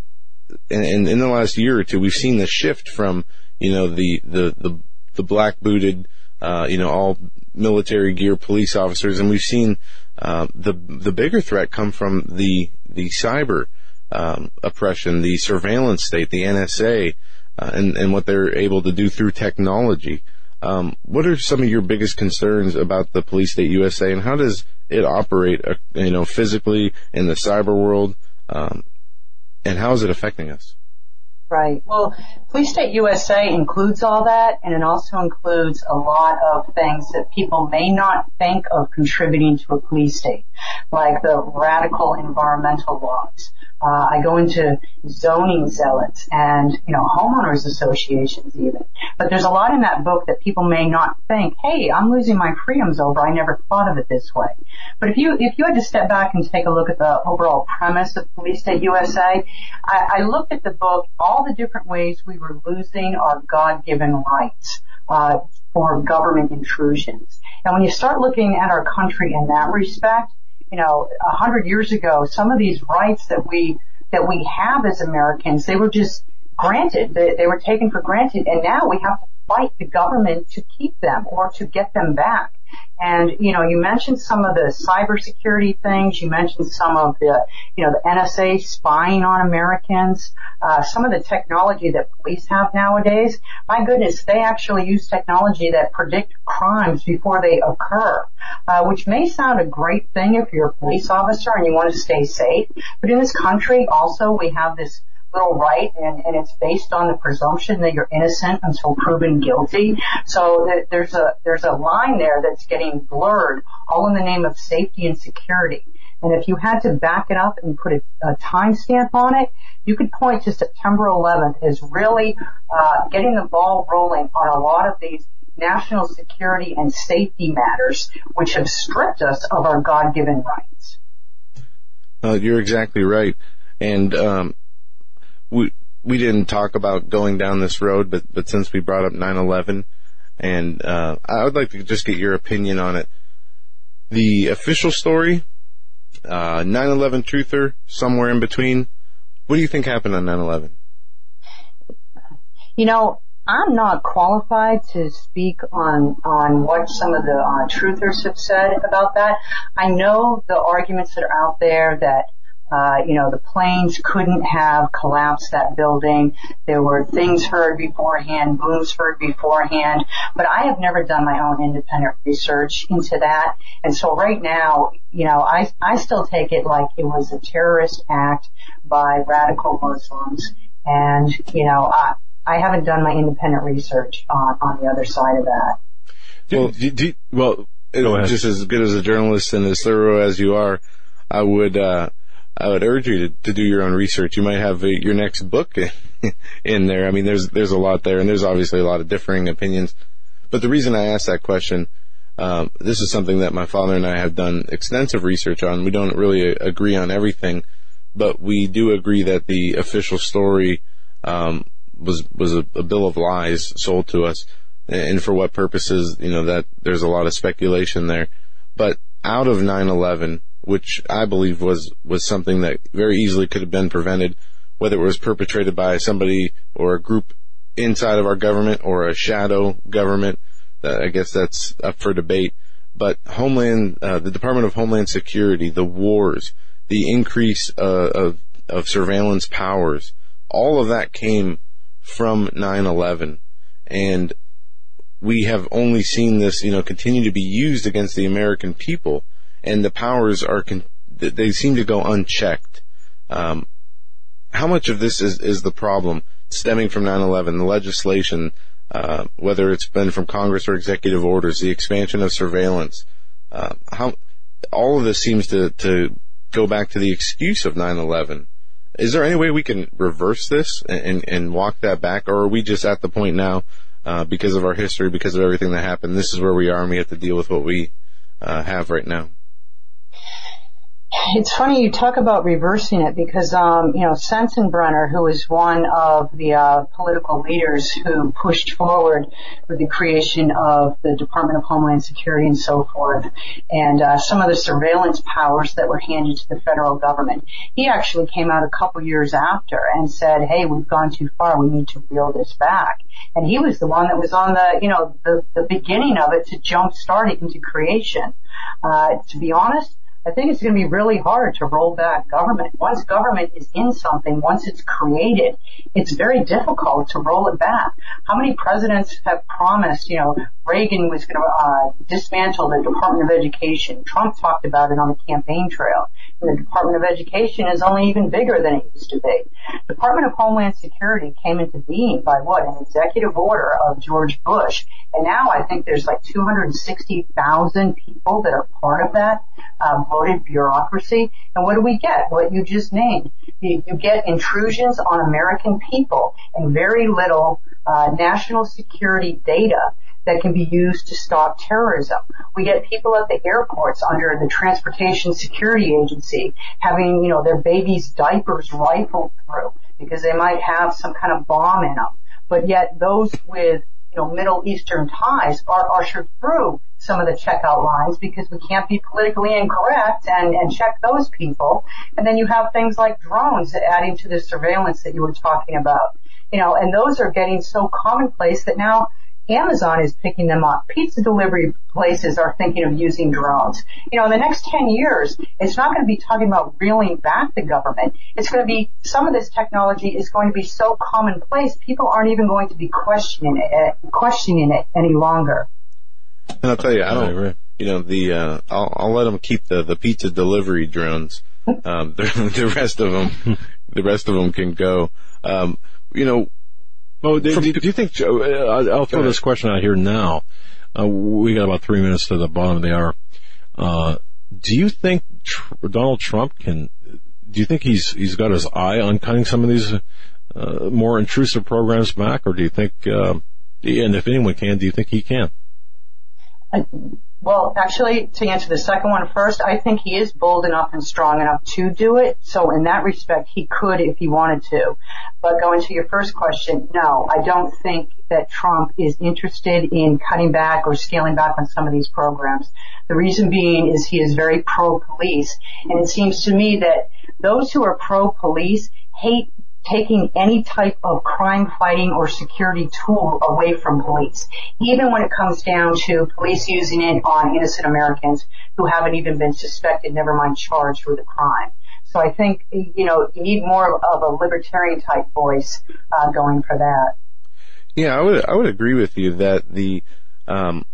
S3: and, and, in the last year or two, we've seen the shift from you know the the the, the black booted, uh, you know all military gear police officers, and we've seen uh, the the bigger threat come from the the cyber um, oppression, the surveillance state, the NSA, uh, and, and what they're able to do through technology. Um, what are some of your biggest concerns about the Police State USA, and how does it operate, uh, you know, physically in the cyber world, um, and how is it affecting us?
S5: Right. Well, Police State USA includes all that, and it also includes a lot of things that people may not think of contributing to a police state, like the radical environmental laws, uh, I go into zoning zealots and, you know, homeowners associations even. But there's a lot in that book that people may not think, hey, I'm losing my freedoms over. I never thought of it this way. But if you, if you had to step back and take a look at the overall premise of Police State USA, I, I looked at the book, all the different ways we were losing our God-given rights. Uh, for government intrusions. And when you start looking at our country in that respect, you know, a hundred years ago, some of these rights that we, that we have as Americans, they were just granted. They, they were taken for granted, and now we have to fight the government to keep them or to get them back. And, you know, you mentioned some of the cybersecurity things. You mentioned some of the, you know, the NSA spying on Americans, uh, some of the technology that police have nowadays. My goodness, they actually use technology that predict crimes before they occur, uh, which may sound a great thing if you're a police officer and you want to stay safe. But in this country also we have this little right and, and it's based on the presumption that you're innocent until proven guilty. So there's a, there's a line there that's getting blurred all in the name of safety and security. And if you had to back it up and put a, a timestamp on it, you could point to September 11th as really uh, getting the ball rolling on a lot of these national security and safety matters, which have stripped us of our God-given rights.
S3: Uh, you're exactly right. And um, we we didn't talk about going down this road, but but since we brought up 9/11, and uh, I would like to just get your opinion on it. The official story, uh, 9/11 truther, somewhere in between. What do you think happened on 9/11?
S5: You know, I'm not qualified to speak on on what some of the uh, truthers have said about that. I know the arguments that are out there that uh, you know, the planes couldn't have collapsed that building. There were things heard beforehand, booms heard beforehand, but I have never done my own independent research into that. And so right now, you know, I, I still take it like it was a terrorist act by radical Muslims. And, you know, I, I haven't done my independent research on, on the other side of that.
S3: Well, do, do, well, just as good as a journalist and as thorough as you are, I would, uh, I would urge you to, to do your own research. You might have uh, your next book in there. I mean, there's there's a lot there, and there's obviously a lot of differing opinions. But the reason I asked that question, um, this is something that my father and I have done extensive research on. We don't really uh, agree on everything, but we do agree that the official story um, was was a, a bill of lies sold to us, and for what purposes? You know that there's a lot of speculation there. But out of 9/11 which I believe was, was something that very easily could have been prevented, whether it was perpetrated by somebody or a group inside of our government or a shadow government. Uh, I guess that's up for debate. But Homeland, uh, the Department of Homeland Security, the wars, the increase uh, of of surveillance powers, all of that came from 9/11, and we have only seen this, you know, continue to be used against the American people and the powers are con- they seem to go unchecked. Um, how much of this is is the problem stemming from 9/11, the legislation, uh, whether it's been from Congress or executive orders, the expansion of surveillance, uh, how all of this seems to to go back to the excuse of 9/11. Is there any way we can reverse this and, and walk that back, or are we just at the point now, uh, because of our history, because of everything that happened, this is where we are, and we have to deal with what we uh, have right now?
S5: It's funny you talk about reversing it because, um, you know, Sensenbrenner, who was one of the uh, political leaders who pushed forward with the creation of the Department of Homeland Security and so forth, and uh, some of the surveillance powers that were handed to the federal government, he actually came out a couple years after and said, "Hey, we've gone too far. We need to reel this back." And he was the one that was on the, you know, the, the beginning of it to jumpstart it into creation. Uh, to be honest I think it's going to be really hard to roll back government. Once government is in something, once it's created, it's very difficult to roll it back. How many presidents have promised, you know, Reagan was going to uh, dismantle the Department of Education. Trump talked about it on the campaign trail. And the Department of Education is only even bigger than it used to be. Department of Homeland Security came into being by what? An executive order of George Bush. And now I think there's like 260,000 people that are part of that uh, voted bureaucracy. And what do we get? What you just named. You, you get intrusions on American people and very little uh, national security data that can be used to stop terrorism. We get people at the airports under the Transportation Security Agency having, you know, their babies' diapers rifled through because they might have some kind of bomb in them. But yet those with, you know, Middle Eastern ties are ushered through some of the checkout lines because we can't be politically incorrect and, and check those people. And then you have things like drones adding to the surveillance that you were talking about. You know, and those are getting so commonplace that now Amazon is picking them up. Pizza delivery places are thinking of using drones. You know, in the next 10 years, it's not going to be talking about reeling back the government. It's going to be, some of this technology is going to be so commonplace, people aren't even going to be questioning it, uh, questioning it any longer.
S3: And I'll tell you, I don't, you know, the, uh, I'll, I'll let them keep the, the pizza delivery drones. Um, the, the rest of them, the rest of them can go. Um, you know,
S1: well, do, do, you think, Joe, uh, I'll throw this question out here now. Uh, we got about three minutes to the bottom of the hour. Uh, do you think tr- Donald Trump can, do you think he's, he's got his eye on cutting some of these, uh, more intrusive programs back, or do you think, uh, and if anyone can, do you think he can?
S5: Well, actually, to answer the second one first, I think he is bold enough and strong enough to do it. So in that respect, he could if he wanted to. But going to your first question, no, I don't think that Trump is interested in cutting back or scaling back on some of these programs. The reason being is he is very pro-police. And it seems to me that those who are pro-police hate taking any type of crime fighting or security tool away from police, even when it comes down to police using it on innocent Americans who haven't even been suspected, never mind charged with a crime. So I think, you know, you need more of a libertarian type voice uh, going for that.
S3: Yeah, I would I would agree with you that the um,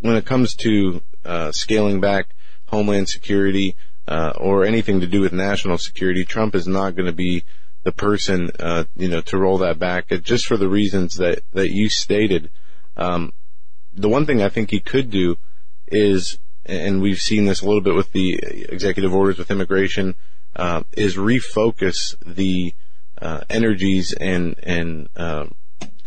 S3: when it comes to uh, scaling back homeland security uh, or anything to do with national security, Trump is not going to be the person, uh, you know, to roll that back just for the reasons that, that you stated. Um, the one thing I think he could do is, and we've seen this a little bit with the executive orders with immigration, uh, is refocus the, uh, energies and, and, uh,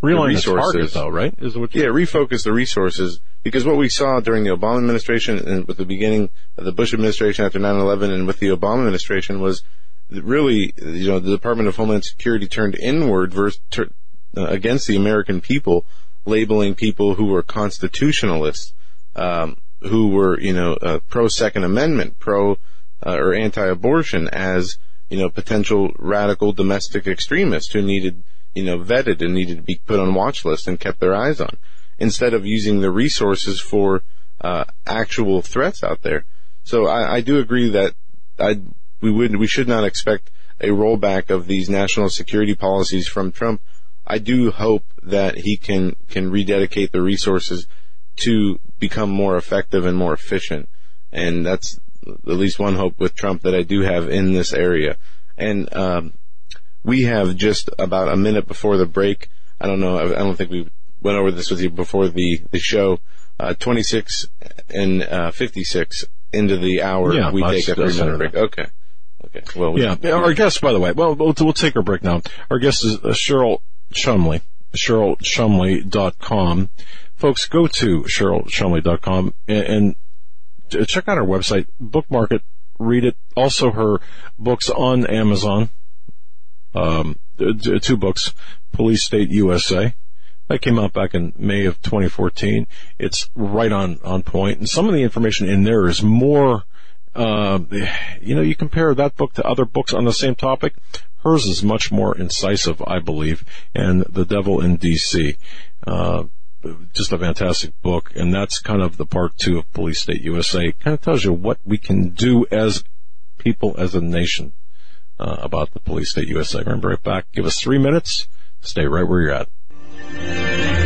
S1: Realign resources, target, though, right?
S3: Is what yeah, refocus the resources because what we saw during the Obama administration and with the beginning of the Bush administration after 9/11 and with the Obama administration was really, you know, the Department of Homeland Security turned inward versus, ter, uh, against the American people, labeling people who were constitutionalists, um, who were, you know, uh, pro Second Amendment, pro uh, or anti-abortion as, you know, potential radical domestic extremists who needed, you know, vetted and needed to be put on watch lists and kept their eyes on, instead of using the resources for uh, actual threats out there. So I, I do agree that I we would we should not expect a rollback of these national security policies from Trump. I do hope that he can can rededicate the resources to become more effective and more efficient, and that's at least one hope with Trump that I do have in this area. And um, we have just about a minute before the break. I don't know. I don't think we went over this with you before the the show. Uh, 26 and uh, 56 into the hour,
S1: yeah,
S3: we take a three minute break. Okay.
S1: Okay. Well, yeah. Our guest, by the way, well, we'll, take our break now. Our guest is uh, Cheryl Chumley, CherylChumley.com. Folks, go to CherylChumley.com and, and check out our website, bookmark it, read it. Also, her books on Amazon. Um, two books, Police State USA. That came out back in May of 2014. It's right on, on point. And some of the information in there is more uh, you know, you compare that book to other books on the same topic. Hers is much more incisive, I believe, and The Devil in D.C. Uh, just a fantastic book, and that's kind of the part two of Police State USA. It kind of tells you what we can do as people, as a nation, uh, about the Police State USA. Remember, it back. Give us three minutes. Stay right where you're at.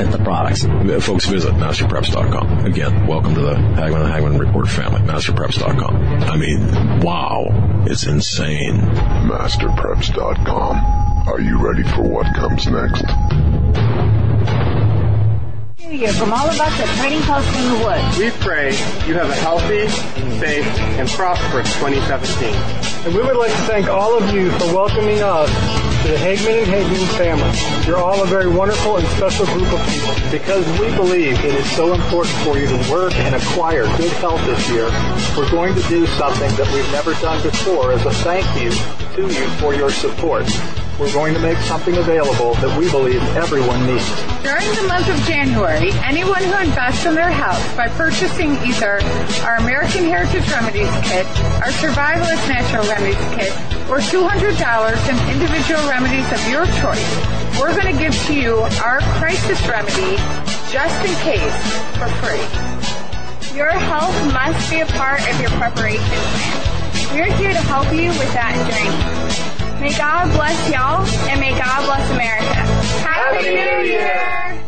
S6: at the products.
S1: Folks, visit masterpreps.com. Again, welcome to the Hagmann and Hagmann Report family, masterpreps.com. I mean, wow, it's insane.
S7: Masterpreps.com. Are you ready for what comes next?
S8: Year from all of us at Trading Post in the Woods.
S9: We pray you have a healthy, safe, and prosperous 2017.
S10: And we would like to thank all of you for welcoming us to the Hagmann and Hagmann family. You're all a very wonderful and special group of people.
S9: Because we believe it is so important for you to work and acquire good health this year, we're going to do something that we've never done before as a thank you to you for your support we're going to make something available that we believe everyone needs.
S11: During the month of January, anyone who invests in their health by purchasing either our American Heritage Remedies Kit, our Survivalist Natural Remedies Kit, or $200 in individual remedies of your choice, we're going to give to you our crisis remedy just in case for free.
S12: Your health must be a part of your preparation plan. We're here to help you with that journey. May God bless y'all, and may God bless America. Happy, New
S13: Year!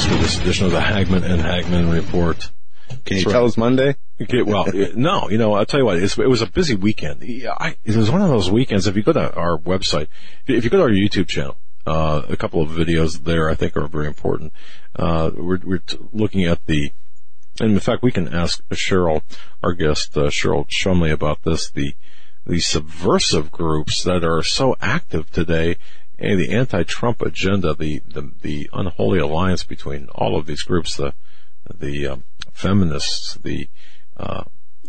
S1: Folks, to this edition of the Hagmann and Hagmann Report.
S3: Can you tell us Monday?
S1: Okay, well, no, you know, I'll tell you what, it was a busy weekend. I, it was one of those weekends, if you go to our website, if you go to our YouTube channel, uh, a couple of videos there I think are very important. Uh, we're, we're t- looking at the, and in fact, we can ask Cheryl, our guest, uh, Cheryl Chumley about this, the, the subversive groups that are so active today and the anti-Trump agenda, the, the, the unholy alliance between all of these groups, the the um, feminists, the, uh,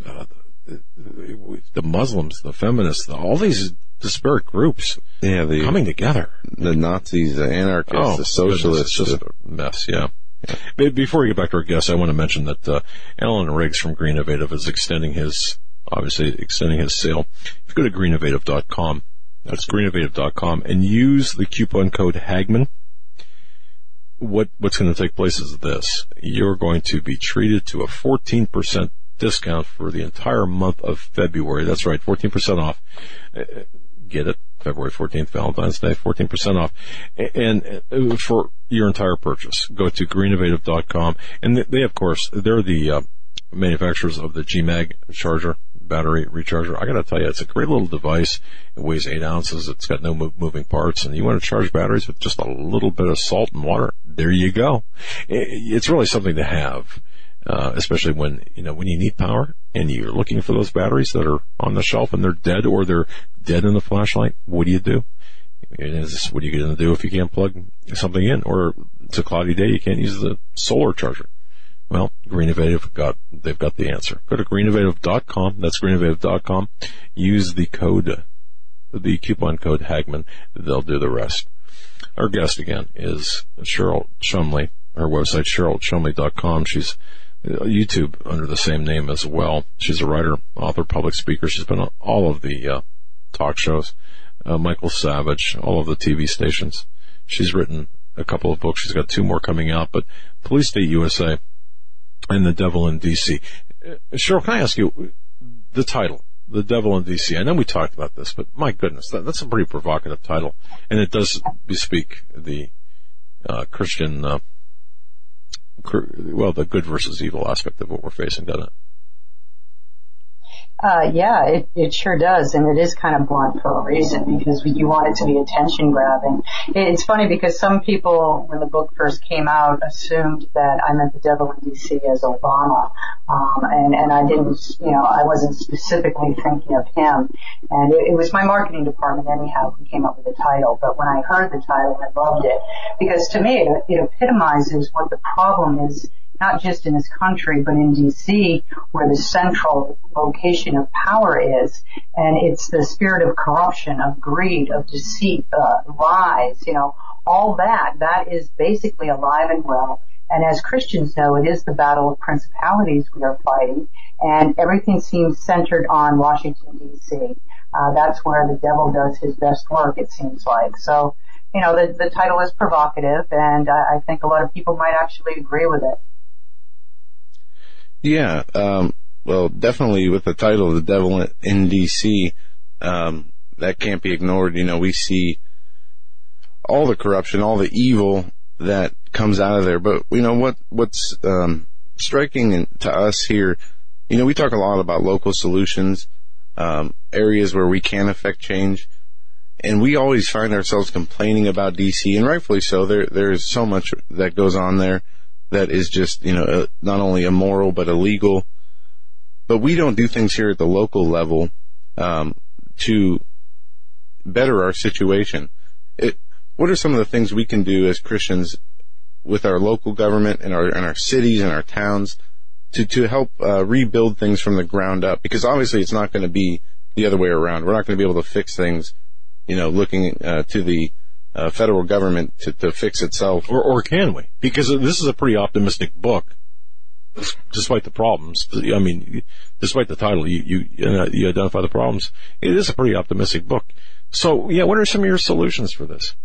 S1: uh, the the Muslims, the feminists, the, all these disparate groups,
S3: yeah, the
S1: coming together.
S3: The Nazis, the anarchists,
S1: oh,
S3: the socialists,
S1: it's just a mess. Yeah. yeah. Before we get back to our guests, I want to mention that uh, Alan Riggs from Green Innovative is extending his, obviously extending his sale. If you go to greeninnovative.com, that's greeninnovative.com and use the coupon code Hagmann. What, what's going to take place is this. You're going to be treated to a 14% discount for the entire month of February. That's right, 14% off. Get it? February 14th, Valentine's Day, 14% off. And for your entire purchase, go to greeninnovative.com. And they, of course, they're the uh, manufacturers of the GMAG charger battery recharger. I got to tell you, it's a great little device. It weighs eight ounces. It's got no moving parts, and you want to charge batteries with just a little bit of salt and water. There you go. It's really something to have, uh, especially when you know when you need power and you're looking for those batteries that are on the shelf and they're dead or they're dead in the flashlight. What do you do? What are you going to do if you can't plug something in, or it's a cloudy day you can't use the solar charger? Well, Green Innovative got, they've got the answer. Go to greeninnovative.com. That's greeninnovative.com. Use the code, the coupon code Hagmann. They'll do the rest. Our guest again is Cheryl Chumley. Her website, CherylChumley.com. She's uh, YouTube under the same name as well. She's a writer, author, public speaker. She's been on all of the uh, talk shows, uh, Michael Savage, all of the TV stations. She's written a couple of books. She's got two more coming out, but Police State USA and the Devil in D.C. Uh, Cheryl, can I ask you the title, The Devil in D.C.? I know we talked about this, but my goodness, that, that's a pretty provocative title, and it does bespeak the uh, Christian, uh, well, the good versus evil aspect of what we're facing, doesn't it?
S5: Uh, yeah, it, it sure does, and it is kind of blunt for a reason because you want it to be attention grabbing. It's funny because some people, when the book first came out, assumed that I meant the devil in D.C. as Obama, um, and and I didn't, you know, I wasn't specifically thinking of him, and it, it was my marketing department anyhow who came up with the title. But when I heard the title, I loved it because to me it, it epitomizes what the problem is not just in this country, but in DC, where the central location of power is. And it's the spirit of corruption, of greed, of deceit, uh, lies, you know, all that. That is basically alive and well. And as Christians know, it is the battle of principalities we are fighting, and everything seems centered on Washington D.C. Uh, that's where the devil does his best work, it seems like. So, you know, the, the title is provocative, and I, I think a lot of people might actually agree with it.
S3: Yeah, um, well, definitely with the title "The Devil in D.C." Um, that can't be ignored. You know, we see all the corruption, all the evil that comes out of there. But you know what? What's um, striking to us here? You know, we talk a lot about local solutions, um, areas where we can affect change, and we always find ourselves complaining about DC, and rightfully so. There, there's so much that goes on there that is just, you know, not only immoral but illegal. But we don't do things here at the local level um, to better our situation. It, what are some of the things we can do as Christians with our local government and our and our cities and our towns to to help uh, rebuild things from the ground up? Because obviously, it's not going to be the other way around. We're not going to be able to fix things, you know, looking uh, to the uh, federal government to, to fix itself.
S1: Or, or can we? Because this is a pretty optimistic book, despite the problems. I mean, despite the title, you, you, you identify the problems. It is a pretty optimistic book. So, yeah, what are some of your solutions for this?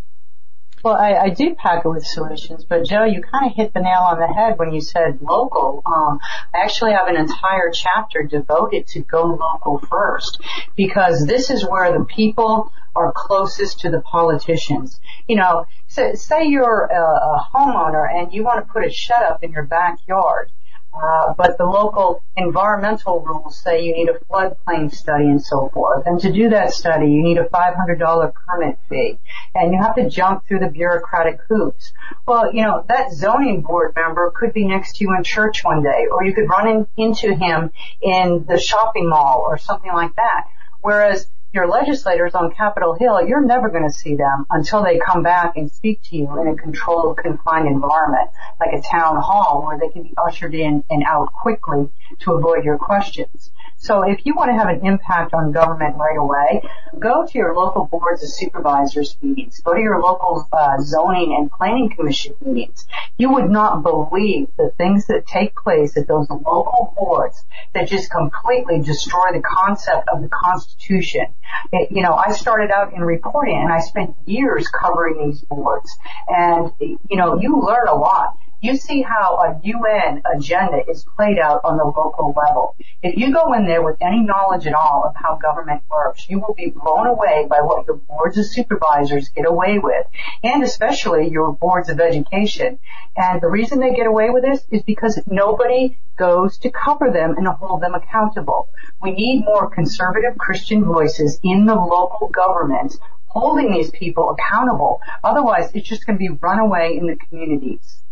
S5: Well, I, I do pack it with solutions, but Joe, you kind of hit the nail on the head when you said local. Um, I actually have an entire chapter devoted to go local first, because this is where the people are closest to the politicians. You know, say, say you're a, a homeowner and you want to put a shed up in your backyard. Uh, but the local environmental rules say you need a floodplain study and so forth. And to do that study, you need a $500 permit fee. And you have to jump through the bureaucratic hoops. Well, you know, that zoning board member could be next to you in church one day, or you could run in, into him in the shopping mall or something like that. Whereas your legislators on Capitol Hill, you're never going to see them until they come back and speak to you in a controlled, confined environment, like a town hall where they can be ushered in and out quickly to avoid your questions. So if you want to have an impact on government right away, go to your local boards of supervisors meetings. Go to your local uh, zoning and planning commission meetings. You would not believe the things that take place at those local boards that just completely destroy the concept of the Constitution. It, you know, I started out in reporting and I spent years covering these boards. And, you know, you learn a lot you see how a UN agenda is played out on the local level. If you go in there with any knowledge at all of how government works, you will be blown away by what your boards of supervisors get away with, and especially your boards of education. And the reason they get away with this is because nobody goes to cover them and hold them accountable. We need more conservative Christian voices in the local government holding these people accountable. Otherwise, it's just going to be run away in the communities.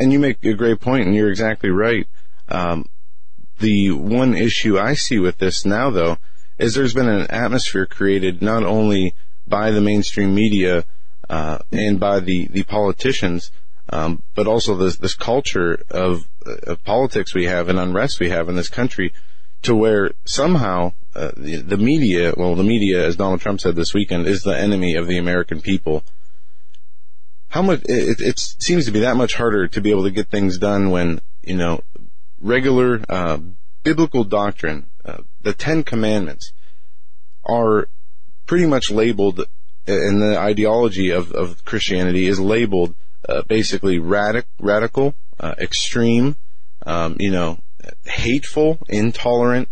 S3: And you make a great point, and you're exactly right. Um, the one issue I see with this now, though, is there's been an atmosphere created not only by the mainstream media uh, and by the the politicians, um, but also this this culture of, of politics we have and unrest we have in this country, to where somehow uh, the, the media, well, the media, as Donald Trump said this weekend, is the enemy of the American people how much it, it, seems to be that much harder to be able to get things done when you know regular uh, biblical doctrine, uh, the Ten Commandments, are pretty much labeled, and the ideology of, of Christianity is labeled uh, basically radic, radical, uh, extreme, um, you know, hateful, intolerant,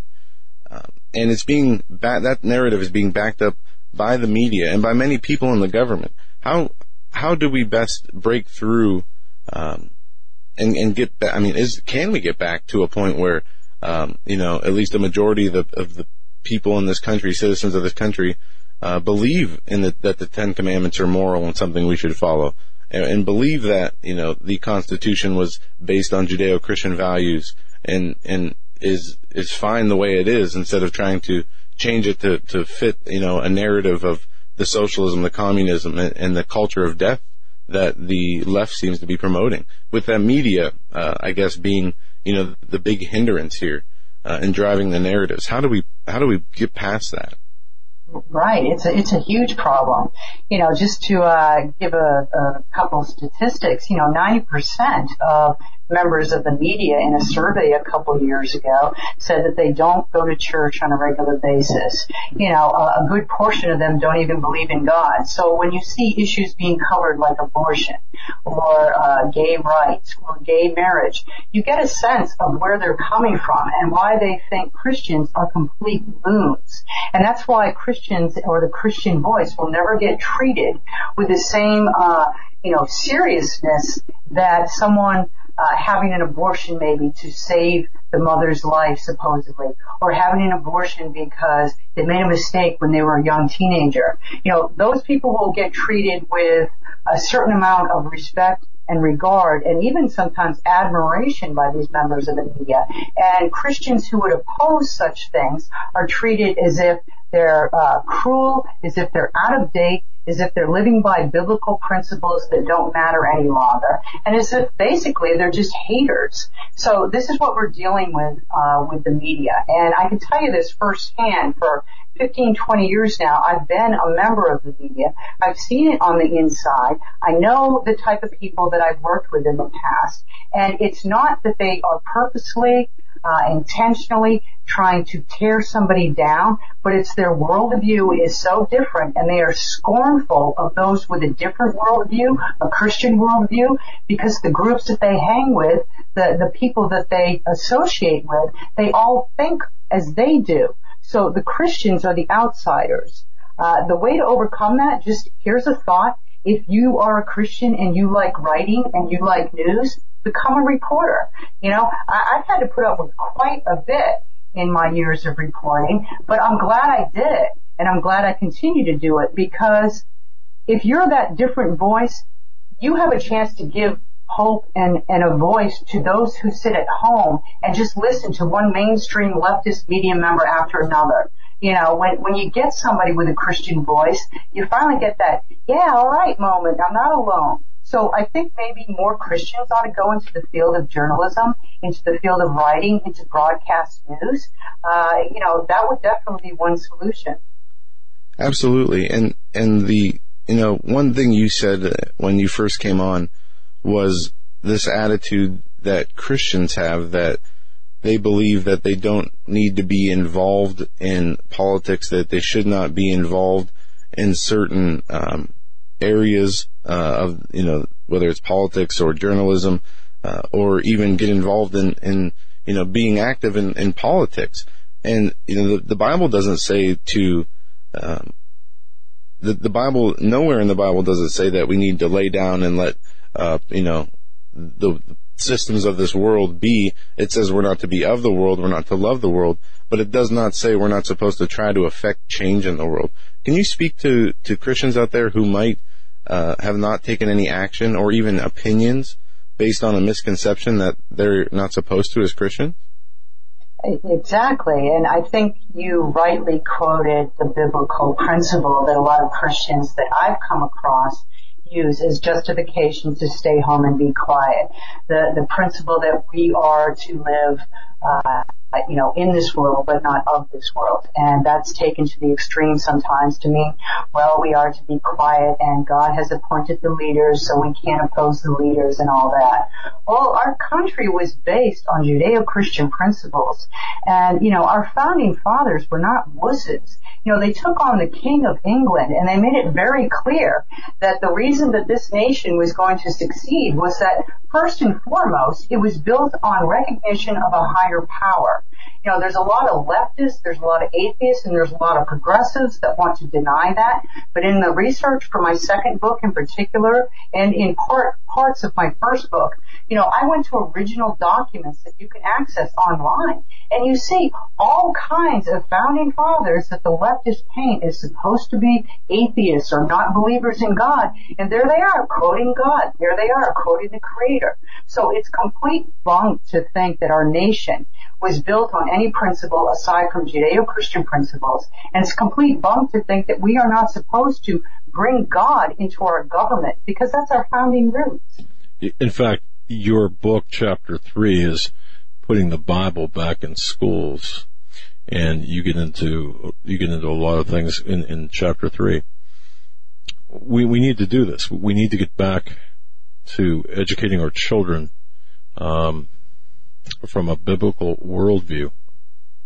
S3: um, and it's being ba- that narrative is being backed up by the media and by many people in the government. How how do we best break through um, and and get back? I mean, is can we get back to a point where um, you know, at least a majority of the, of the people in this country, citizens of this country, uh, believe in the, that the Ten Commandments are moral and something we should follow, and, and believe that you know the Constitution was based on Judeo-Christian values and and is is fine the way it is instead of trying to change it to to fit you know a narrative of the socialism, the communism, and, the culture of death that the left seems to be promoting. With that media, uh, I guess, being you know the big hindrance here uh, in driving the narratives. How do we how do we get past that?
S5: Right. It's a, it's a huge problem. You know, just to, uh, give a, a couple statistics, you know, 90% of members of the media in a survey a couple of years ago said that they don't go to church on a regular basis. You know, a, a good portion of them don't even believe in God. So when you see issues being covered like abortion or uh, gay rights or gay marriage, you get a sense of where they're coming from and why they think Christians are complete loons. And that's why Christians or the Christian voice will never get treated with the same, uh, you know, seriousness that someone uh, having an abortion maybe to save the mother's life supposedly, or having an abortion because they made a mistake when they were a young teenager. You know, those people will get treated with a certain amount of respect and regard and even sometimes admiration by these members of the media. And Christians who would oppose such things are treated as if they're uh, cruel, as if they're out of date, as if they're living by biblical principles that don't matter any longer, and as if basically they're just haters. So this is what we're dealing with uh, with the media, and I can tell you this firsthand. For 15, 20 years now, I've been a member of the media. I've seen it on the inside. I know the type of people that I've worked with in the past, and it's not that they are purposely uh, intentionally trying to tear somebody down, but it's their worldview is so different and they are scornful of those with a different worldview, a Christian worldview, because the groups that they hang with, the, the people that they associate with, they all think as they do. So the Christians are the outsiders. Uh, the way to overcome that, just here's a thought. If you are a Christian and you like writing and you like news, become a reporter. You know, I, I've had to put up with quite a bit in my years of reporting, but I'm glad I did it and I'm glad I continue to do it because if you're that different voice, you have a chance to give hope and, and a voice to those who sit at home and just listen to one mainstream leftist media member after another. You know, when, when you get somebody with a Christian voice, you finally get that, yeah, alright moment, I'm not alone. So I think maybe more Christians ought to go into the field of journalism, into the field of writing, into broadcast news. Uh, you know, that would definitely be one solution.
S3: Absolutely. And, and the, you know, one thing you said when you first came on was this attitude that Christians have that they believe that they don't need to be involved in politics, that they should not be involved in certain um, areas uh, of you know whether it's politics or journalism uh, or even get involved in in you know being active in, in politics. And you know the, the Bible doesn't say to um, the the Bible nowhere in the Bible does it say that we need to lay down and let uh, you know the systems of this world be. It says we're not to be of the world, we're not to love the world, but it does not say we're not supposed to try to affect change in the world. Can you speak to to Christians out there who might uh, have not taken any action or even opinions based on a misconception that they're not supposed to as Christians?
S5: Exactly. And I think you rightly quoted the biblical principle that a lot of Christians that I've come across use as justification to stay home and be quiet. The, the principle that we are to live, uh, you know, in this world, but not of this world. And that's taken to the extreme sometimes to mean, well, we are to be quiet and God has appointed the leaders, so we can't oppose the leaders and all that. Well, our country was based on Judeo-Christian principles. And, you know, our founding fathers were not wusses. You know, they took on the King of England and they made it very clear that the reason that this nation was going to succeed was that first and foremost, it was built on recognition of a higher power. You know, there's a lot of leftists, there's a lot of atheists, and there's a lot of progressives that want to deny that. But in the research for my second book in particular, and in part, parts of my first book, you know, I went to original documents that you can access online. And you see all kinds of founding fathers that the leftist paint is supposed to be atheists or not believers in God. And there they are quoting God. There they are quoting the creator. So it's complete bunk to think that our nation was built on any principle aside from Judeo-Christian principles. And it's complete bunk to think that we are not supposed to bring God into our government because that's our founding roots.
S1: In fact, your book, chapter three, is putting the Bible back in schools, and you get into you get into a lot of things in, in chapter three. We we need to do this. We need to get back to educating our children um, from a biblical worldview.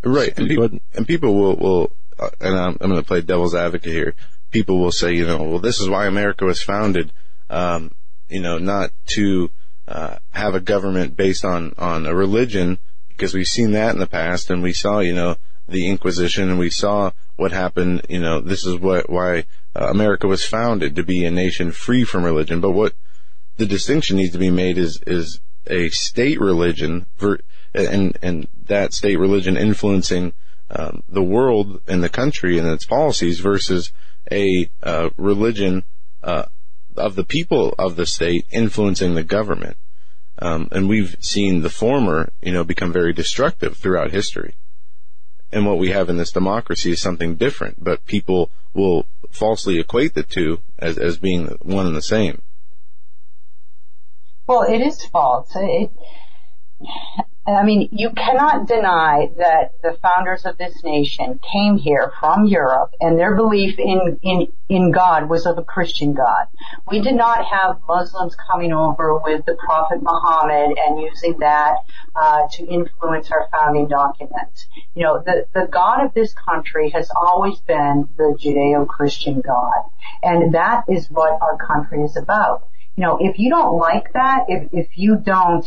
S3: Right, and, pe- and people will will, uh, and I'm, I'm going to play devil's advocate here. People will say, you know, well, this is why America was founded. Um, you know, not to uh, have a government based on on a religion because we've seen that in the past and we saw you know the Inquisition and we saw what happened. You know, this is what why uh, America was founded to be a nation free from religion. But what the distinction needs to be made is is a state religion and and that state religion influencing um, the world and the country and its policies versus a uh, religion uh, of the people of the state influencing the government. Um, and we've seen the former, you know, become very destructive throughout history. And what we have in this democracy is something different, but people will falsely equate the two as, as being one and the same.
S5: Well, it is false. It, I mean, you cannot deny that the founders of this nation came here from Europe and their belief in, in, in God was of a Christian God. We did not have Muslims coming over with the Prophet Muhammad and using that uh, to influence our founding documents. You know, the, the God of this country has always been the Judeo-Christian God. And that is what our country is about. You know, if you don't like that, if, if you don't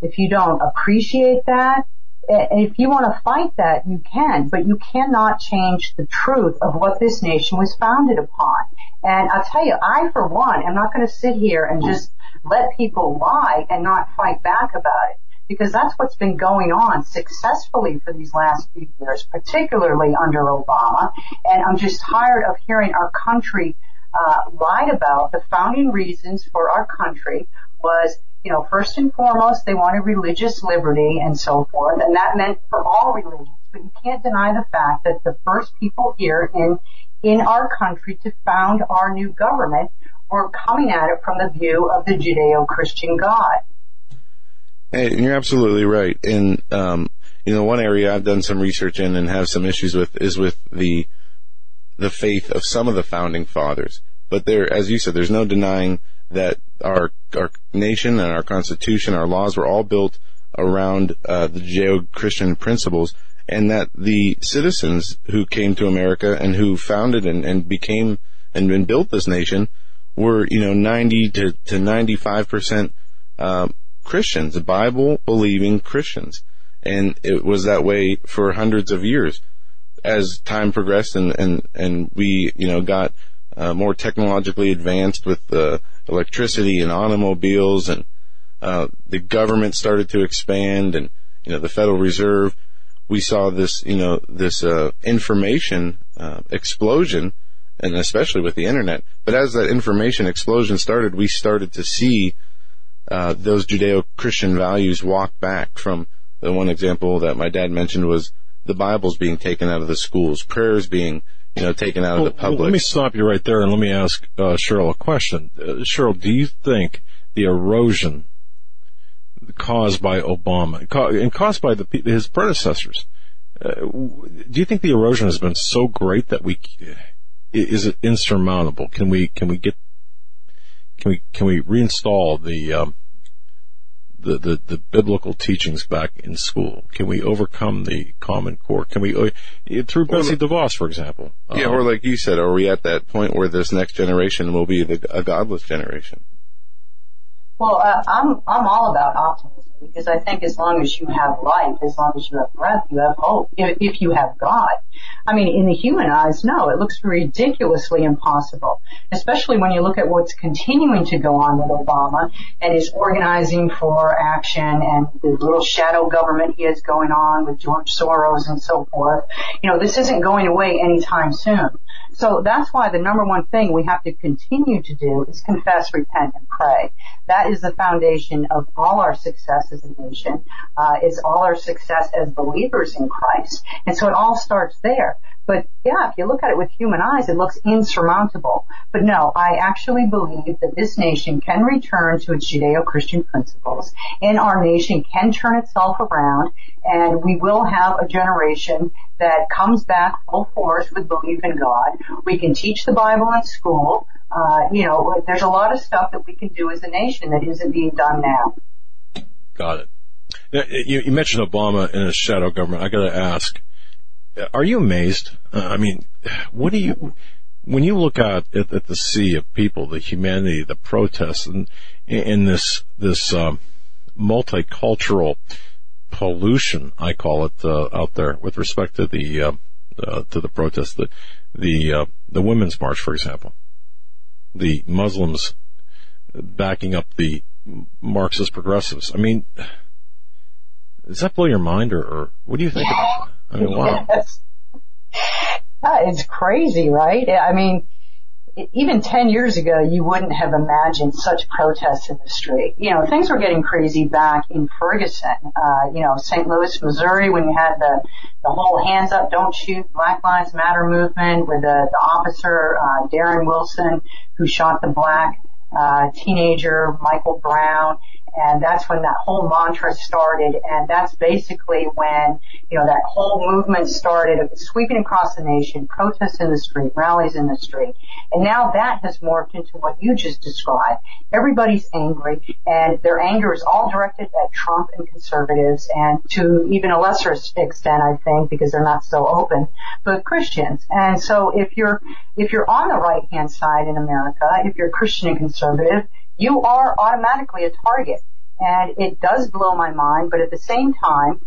S5: if you don't appreciate that, if you want to fight that, you can, but you cannot change the truth of what this nation was founded upon. And I'll tell you, I for one am not going to sit here and just let people lie and not fight back about it. Because that's what's been going on successfully for these last few years, particularly under Obama. And I'm just tired of hearing our country lied about. The founding reasons for our country was you know, first and foremost, they wanted religious liberty and so forth, and that meant for all religions. But you can't deny the fact that the first people here in in our country to found our new government were coming at it from the view of the Judeo-Christian God.
S3: And you're absolutely right. And um, you know, one area I've done some research in and have some issues with is with the the faith of some of the founding fathers. But there, as you said, there's no denying that our our nation and our constitution, our laws were all built around uh, the Judeo-Christian principles, and that the citizens who came to America and who founded and, and became and, and, built this nation were, you know, 90 to, to 95 percent uh, Christians, Bible believing Christians, and it was that way for hundreds of years. As time progressed and and and we, you know, got uh, more technologically advanced with uh, electricity and automobiles, and uh, the government started to expand, and you know the Federal Reserve. We saw this, you know, this uh, information uh, explosion, and especially with the internet. But as that information explosion started, we started to see uh, those Judeo-Christian values walk back. From the one example that my dad mentioned was the Bibles being taken out of the schools, prayers being you know, taken out
S1: well,
S3: of the public.
S1: Well, let me stop you right there and let me ask uh, Cheryl a question. Uh, Cheryl, do you think the erosion caused by Obama and caused by the, his predecessors, uh, do you think the erosion has been so great that we is it insurmountable? Can we can we get can we can we reinstall the um, the, the, the biblical teachings back in school? Can we overcome the Common Core? Can we, uh, through Betsy DeVos, for example?
S3: Yeah, um, or like you said, are we at that point where this next generation will be the, a godless generation?
S5: Well, uh, I'm I'm all about optimism because I think as long as you have life, as long as you have breath, you have hope. If, if you have God, I mean, in the human eyes, no, it looks ridiculously impossible. Especially when you look at what's continuing to go on with Obama and his organizing for action and the little shadow government he has going on with George Soros and so forth. You know, this isn't going away anytime soon. So that's why the number one thing we have to continue to do is confess, repent, and pray. That is the foundation of all our success as a nation, uh, is all our success as believers in Christ. And so it all starts there. But yeah, if you look at it with human eyes, it looks insurmountable. But no, I actually believe that this nation can return to its Judeo-Christian principles and our nation can turn itself around and we will have a generation that comes back full force with belief in God. We can teach the Bible in school. Uh, you know, there's a lot of stuff that we can do as a nation that isn't being done now.
S1: Got it. You, you mentioned Obama and his shadow government. I got to ask, are you amazed? Uh, I mean, what do you, when you look out at, at, the sea of people, the humanity, the protests, and in this this um, multicultural pollution, I call it, uh, out there with respect to the uh, uh to the protests, the the uh, the women's march, for example, the Muslims backing up the Marxist progressives. I mean, does that blow your mind, or, or what do you think? About I mean, wow. Yes.
S5: It's crazy, right? I mean, even 10 years ago, you wouldn't have imagined such protests in the street. You know, things were getting crazy back in Ferguson, uh, you know, St. Louis, Missouri, when you had the, the whole hands up, don't shoot, Black Lives Matter movement with the, the officer, uh, Darren Wilson, who shot the black, uh, teenager, Michael Brown and that's when that whole mantra started. And that's basically when you know that whole movement started sweeping across the nation protests in the street rallies in the street. And now that has morphed into what you just described. Everybody's angry and their anger is all directed at Trump and conservatives and to even a lesser extent I think because they're not so open but Christians. And so if you're if you're on the right hand side in America if you're Christian and conservative you are automatically a target. And it does blow my mind, but at the same time,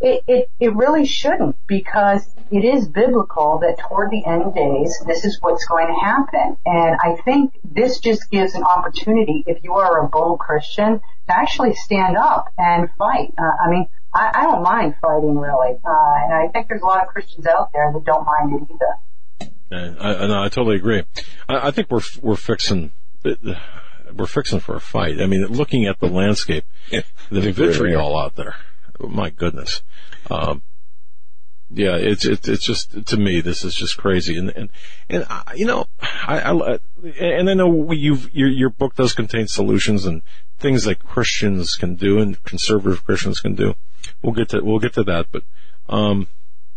S5: it, it, it really shouldn't because it is biblical that toward the end days, this is what's going to happen. And I think this just gives an opportunity, if you are a bold Christian, to actually stand up and fight. Uh, I mean, I, I don't mind fighting really. Uh, and I think there's a lot of Christians out there that don't mind it either.
S1: I, I, I totally agree. I, I think we're, we're fixing, we're fixing for a fight. I mean, looking at the landscape, the vitriol out there. My goodness. Um, yeah, it's it's it's just to me this is just crazy, and and and I, you know, I, I and I know you've your your book does contain solutions and things that Christians can do and conservative Christians can do. We'll get to we'll get to that, but um,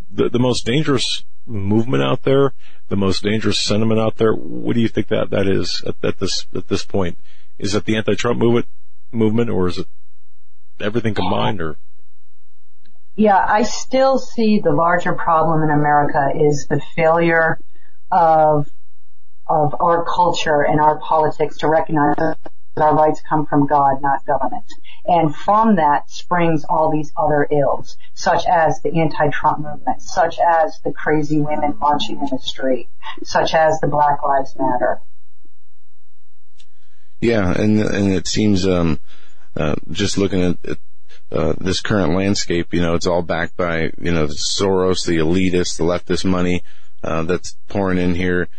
S1: the the most dangerous movement out there, the most dangerous sentiment out there. What do you think that that is at, at this at this point? Is it the anti-Trump movement movement, or is it everything combined, or?
S5: Yeah, I still see the larger problem in America is the failure of of our culture and our politics to recognize that our rights come from God, not government. And from that springs all these other ills, such as the anti-Trump movement, such as the crazy women marching in the street, such as the Black Lives Matter.
S3: Yeah, and and it seems um, uh, just looking at, uh, this current landscape, you know, it's all backed by you know the Soros, the elitists, the leftist money uh, that's pouring in here,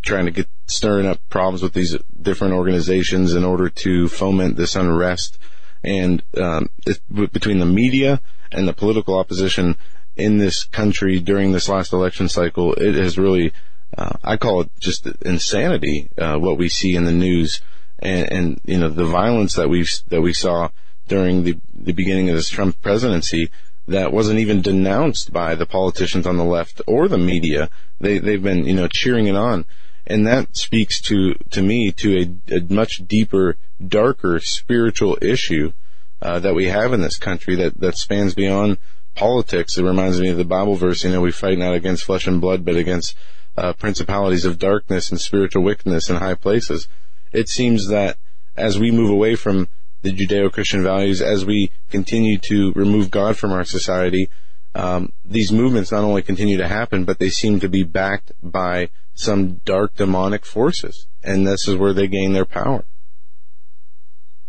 S3: trying to get stirring up problems with these different organizations in order to foment this unrest and um, it, between the media and the political opposition in this country during this last election cycle, it has really, uh, I call it just insanity, uh, what we see in the news and, and, you know, the violence that we that we saw during the, the beginning of this Trump presidency that wasn't even denounced by the politicians on the left or the media. They, they've been, you know, cheering it on. And that speaks to, to me to a, a much deeper, darker spiritual issue, uh, that we have in this country that, that spans beyond politics. It reminds me of the Bible verse, you know, we fight not against flesh and blood, but against, uh, principalities of darkness and spiritual wickedness in high places. It seems that, as we move away from the Judeo-Christian values, as we continue to remove God from our society, um, these movements not only continue to happen, but they seem to be backed by some dark demonic forces, and this is where they gain their power.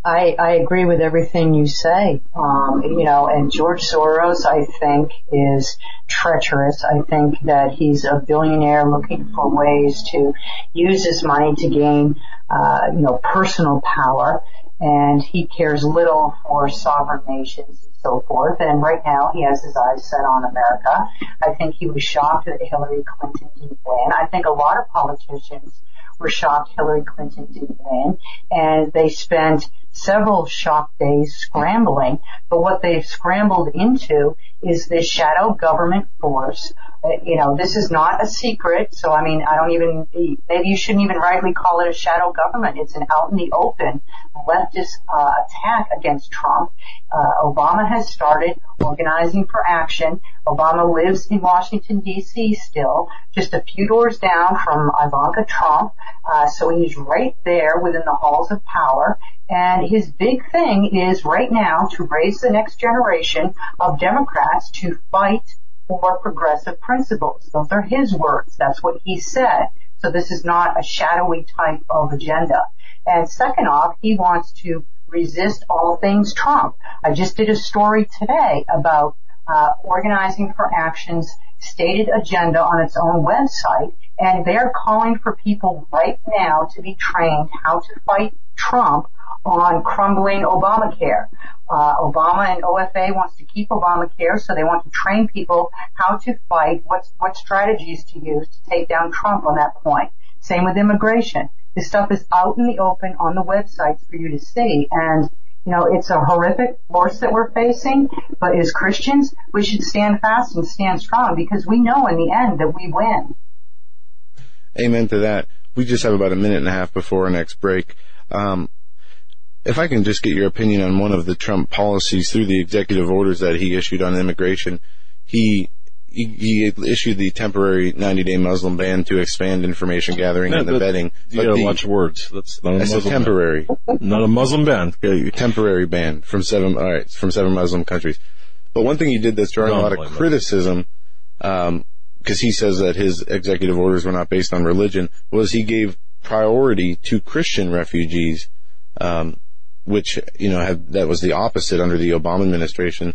S5: I, I agree with everything you say. Um, you know, and George Soros, I think, is treacherous. I think that he's a billionaire looking for ways to use his money to gain, uh, you know, personal power, and he cares little for sovereign nations and so forth. And right now, he has his eyes set on America. I think he was shocked that Hillary Clinton didn't win. I think a lot of politicians were shocked Hillary Clinton didn't win, and they spent several shock days scrambling. But what they've scrambled into is this shadow government force. Uh, you know, this is not a secret. So I mean, I don't even, maybe you shouldn't even rightly call it a shadow government. It's an out in the open leftist uh, attack against Trump. Uh, Obama has started organizing for action. Obama lives in Washington D.C. still, just a few doors down from Ivanka Trump. Uh, so he's right there within the halls of power. And his big thing is right now to raise the next generation of Democrats to fight for progressive principles. Those are his words. That's what he said. So this is not a shadowy type of agenda. And second off, he wants to resist all things Trump. I just did a story today about uh, organizing for actions stated agenda on its own website and they're calling for people right now to be trained how to fight Trump on crumbling Obamacare. Uh, Obama and OFA wants to keep Obamacare, so they want to train people how to fight, what, what strategies to use to take down Trump on that point. Same with immigration. This stuff is out in the open on the websites for you to see, and you know, it's a horrific force that we're facing, but as Christians, we should stand fast and stand strong because we know in the end that we win.
S3: Amen to that. We just have about a minute and a half before our next break. Um, if I can just get your opinion on one of the Trump policies through the executive orders that he issued on immigration, he he, he issued the temporary 90-day Muslim ban to expand information gathering
S1: Yeah,
S3: and the vetting.
S1: You gotta watch words. That's not a Muslim
S3: temporary,
S1: ban. Not a Muslim ban.
S3: temporary ban from seven. All right, from seven Muslim countries. But one thing he did that's drawing a lot of criticism, because he says that his executive orders were not based on religion, was he gave priority to Christian refugees, um, which you know have, that was the opposite under the Obama administration.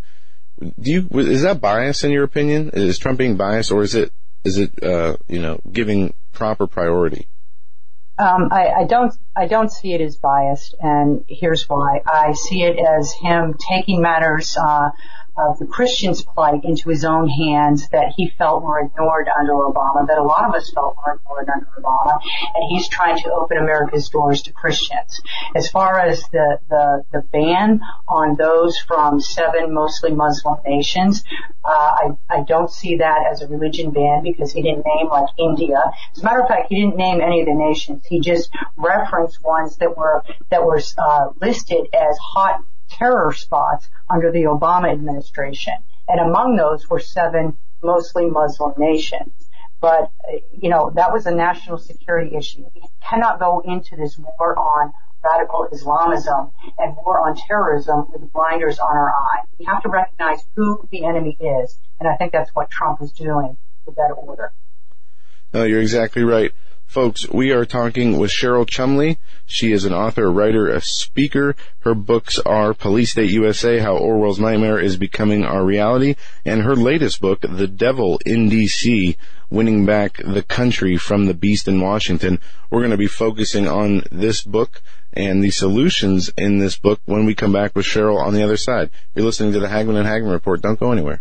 S3: Do you is that bias in your opinion? Is Trump being biased, or is it is it uh, you know giving proper priority?
S5: Um, I, I don't, I don't see it as biased, and here's why. I see it as him taking matters uh, the Christians' plight into his own hands that he felt were ignored under Obama, that a lot of us felt were ignored under Obama, and he's trying to open America's doors to Christians. As far as the the, the ban on those from seven mostly Muslim nations, uh, I I don't see that as a religion ban because he didn't name like India. As a matter of fact, he didn't name any of the nations. He just referenced ones that were that were uh, listed as hot terror spots under the Obama administration. And among those were seven mostly Muslim nations. But, you know, that was a national security issue. We cannot go into this war on radical Islamism and war on terrorism with blinders on our eye. We have to recognize who the enemy is. And I think that's what Trump is doing with that order.
S3: No, you're exactly right. Folks, we are talking with Cheryl Chumley. She is an author, writer, a speaker. Her books are Police State USA, How Orwell's Nightmare is Becoming Our Reality, and her latest book, The Devil in DC, Winning Back the Country from the Beast in Washington. We're going to be focusing on this book and the solutions in this book when we come back with Cheryl on the other side. You're listening to the Hagmann and Hagmann Report. Don't go anywhere.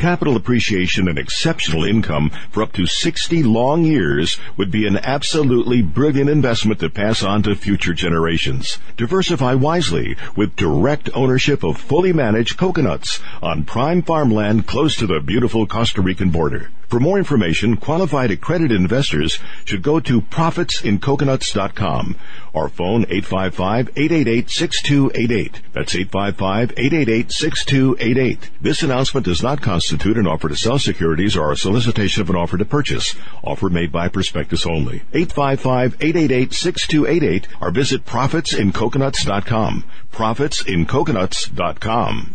S14: Capital appreciation and exceptional income for up to 60 long years would be an absolutely brilliant investment to pass on to future generations. Diversify wisely with direct ownership of fully managed coconuts on prime farmland close to the beautiful Costa Rican border. For more information, qualified accredited investors should go to profitsincoconuts.com or phone 855-888-6288. That's 855-888-6288. This announcement does not constitute an offer to sell securities or a solicitation of an offer to purchase. Offer made by prospectus only. 855-888-6288 or visit profitsincoconuts.com. Profitsincoconuts.com.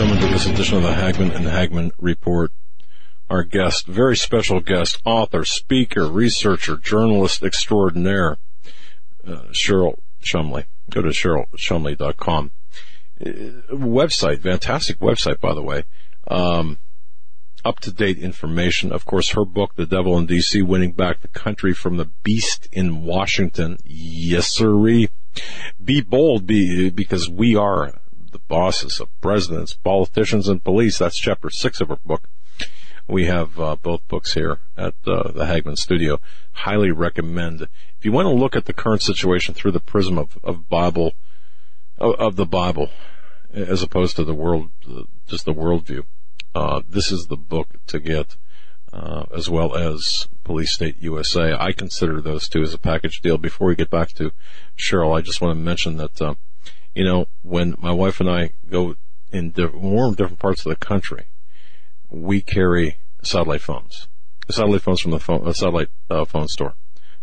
S1: Gentlemen, to this edition of the Hagmann and Hagmann Report. Our guest, very special guest, author, speaker, researcher, journalist extraordinaire, uh, Cheryl Chumley. Go to CherylChumley.com. Uh, website, fantastic website, by the way. Um, up to date information. Of course, her book, The Devil in DC, Winning Back the Country from the Beast in Washington. Yes, sirree. Be bold, be, because we are bosses of presidents, politicians, and police. That's chapter six of her book. We have uh, both books here at uh, the Hagmann Studio. Highly recommend. If you want to look at the current situation through the prism of, of Bible, of, the Bible, as opposed to the world, just the worldview, uh, this is the book to get. Uh, as well as Police State USA. I consider those two as a package deal. Before we get back to Cheryl, I just want to mention that uh, you know, when my wife and I go in more different parts of the country, we carry satellite phones, satellite phones from the phone, uh, satellite uh, phone store.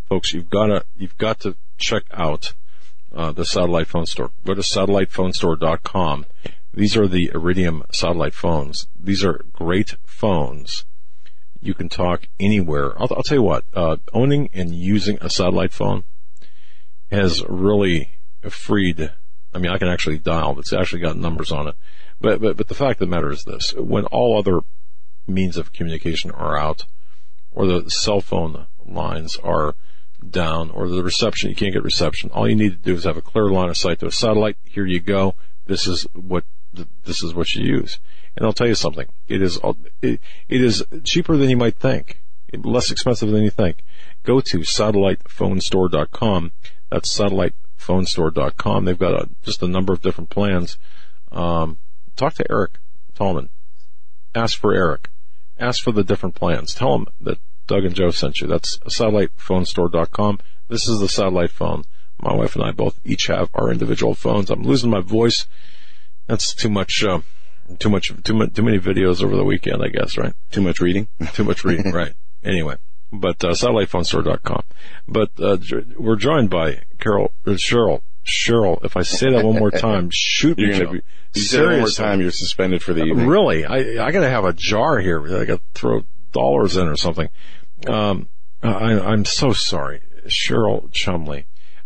S1: Folks, you've got to, you've got to check out uh, the satellite phone store. Go to satellitephonestore.com. These are the Iridium satellite phones. These are great phones. You can talk anywhere. I'll, I'll tell you what, uh, owning and using a satellite phone has really freed I mean, I can actually dial. It's actually got numbers on it. But, but, but the fact of the matter is this. When all other means of communication are out, or the cell phone lines are down, or the reception, you can't get reception, all you need to do is have a clear line of sight to a satellite. Here you go. This is what, this is what you use. And I'll tell you something. It is, it, it is cheaper than you might think. Less expensive than you think. Go to satellitephonestore.com. That's satellite phonestore.com. They've got a, just a number of different plans. Um, talk to Eric Tallman. Ask for Eric. Ask for the different plans. Tell them that Doug and Joe sent you. That's satellitephonestore.com. This is the satellite phone. My wife and I both each have our individual phones. I'm losing my voice. That's too much. Uh, too much. Too much. Too many videos over the weekend. I guess. Right.
S3: Too much reading.
S1: too much reading. right. Anyway, but uh, satellitephonestore.com. But uh, we're joined by Carol uh, Cheryl. Cheryl, if I say that one more time, shoot
S3: You're
S1: me.
S3: gonna be, you say one more time, you're suspended for the evening.
S1: Really, I I gotta have a jar here. I gotta throw dollars in or something. Um, I, I'm so sorry, Cheryl Chumley.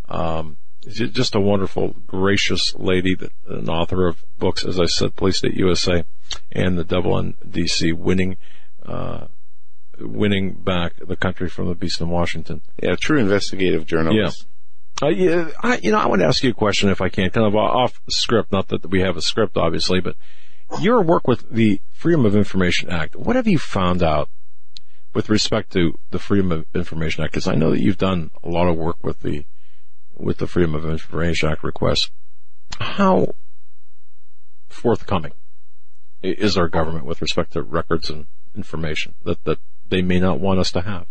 S1: Um, just a wonderful, gracious lady, that an author of books, as I said, Police State USA, and The Devil in D.C. winning, uh, winning back the country from the beast in Washington.
S3: Yeah, true investigative journalist.
S1: Uh, yeah, I, you know, I want to ask you a question if I can, kind of off script. Not that we have a script, obviously, but your work with the Freedom of Information Act. What have you found out with respect to the Freedom of Information Act? Because I know that you've done a lot of work with the with the Freedom of Information Act requests. How forthcoming is our government with respect to records and information that that they may not want us to have?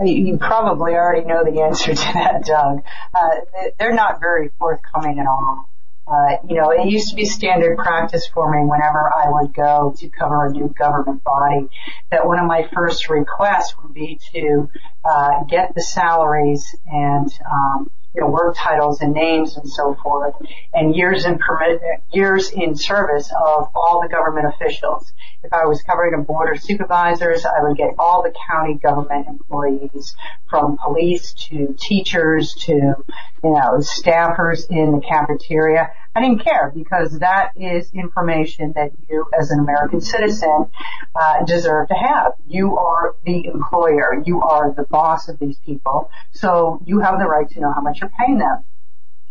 S5: You probably already know the answer to that, Doug. Uh, they're not very forthcoming at all. Uh, you know, it used to be standard practice for me whenever I would go to cover a new government body that one of my first requests would be to uh, get the salaries and um, you know work titles and names and so forth and years in permit years in service of all the government officials. If I was covering a board of supervisors, I would get all the county government employees from police to teachers to, you know, staffers in the cafeteria. I didn't care because that is information that you as an American citizen uh, deserve to have. You are the employer. You are the boss of these people. So you have the right to know how much you're paying them.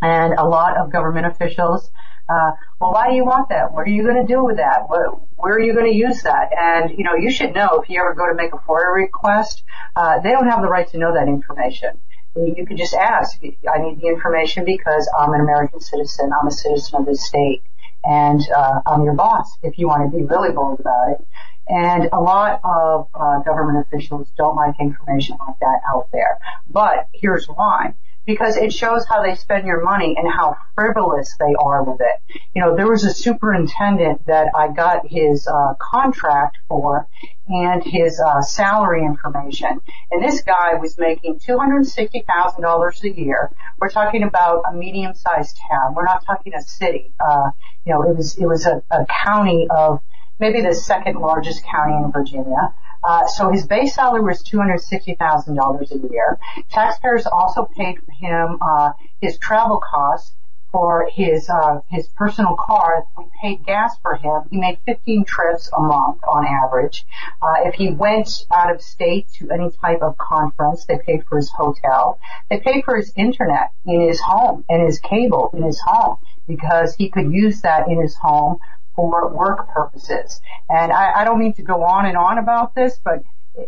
S5: And a lot of government officials uh, well, why do you want that? What are you going to do with that? What, where are you going to use that? And you know, you should know if you ever go to make a FOIA request, uh, they don't have the right to know that information. You could just ask. I need the information because I'm an American citizen. I'm a citizen of this state, and uh, I'm your boss. If you want to be really bold about it. And a lot of uh, government officials don't like information like that out there. But here's why because it shows how they spend your money and how frivolous they are with it. You know, there was a superintendent that I got his uh, contract for and his uh, salary information, and this guy was making two hundred sixty thousand dollars a year. We're talking about a medium-sized town. We're not talking a city. Uh, you know, it was it was a, a county of maybe the second largest county in Virginia. Uh, so his base salary was two hundred sixty thousand dollars a year. Taxpayers also paid for him uh, his travel costs for his uh, his personal car. We paid gas for him. He made fifteen trips a month on average. Uh, if he went out of state to any type of conference, they paid for his hotel. They paid for his internet in his home and his cable in his home because he could use that in his home for work purposes. And I, I don't mean to go on and on about this, but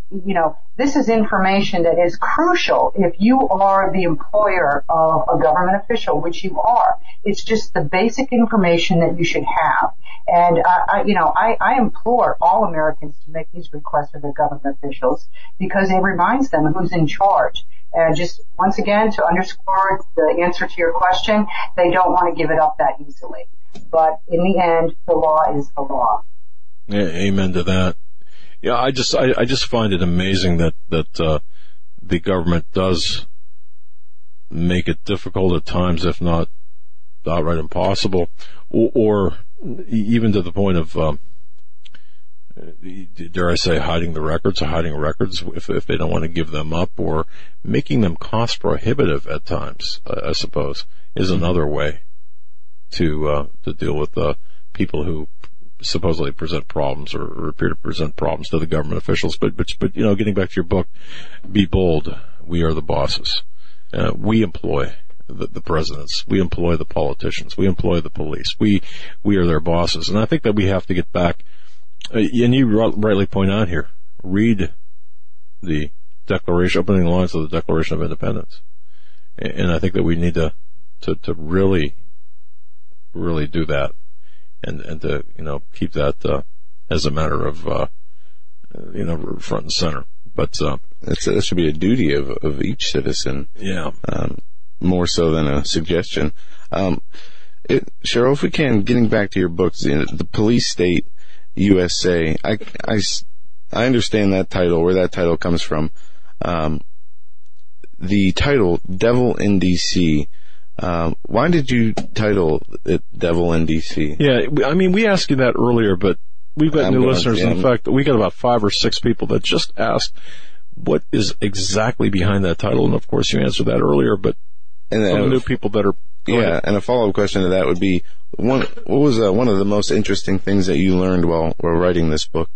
S5: you know, this is information that is crucial if you are the employer of a government official, which you are. It's just the basic information that you should have. And I, I you know, I, I implore all Americans to make these requests of their government officials because it reminds them who's in charge. And just once again, to underscore the answer to your question, they don't want to give it up that easily. But in the end, the law is the law.
S1: Yeah, amen to that. Yeah, I just I, I just find it amazing that that uh, the government does make it difficult at times, if not outright impossible, or, or even to the point of um, dare I say hiding the records, or hiding records if if they don't want to give them up, or making them cost prohibitive at times. I, I suppose is another way to uh, to deal with uh, people who supposedly present problems or, or appear to present problems to the government officials. But, but, but, you know, getting back to your book, be bold. We are the bosses. Uh, we employ the, the presidents. We employ the politicians. We employ the police. We, we are their bosses. And I think that we have to get back, uh, and you rightly point out here, read the declaration, opening lines of the Declaration of Independence. And I think that we need to, to, to really, really do that and and to you know keep that uh, as a matter of uh, you know front and center. But uh,
S3: that should be a duty of, of each citizen.
S1: Yeah.
S3: Um, more so than a suggestion. Um, It, Cheryl, if we can, getting back to your books, know, the police state USA. I, I, I understand that title, where that title comes from. Um, the title Devil in DC. Um, why did you title it Devil in DC?
S1: Yeah, I mean, we asked you that earlier, but we've got
S3: I'm
S1: new listeners. In fact, we got about five or six people that just asked what is exactly behind that title, and of course, you answered that earlier. But
S3: And
S1: some
S3: then-
S1: new people that are
S3: Yeah,
S1: ahead.
S3: and a follow up question to that would be one. What was uh, one of the most interesting things that you learned while while writing this book?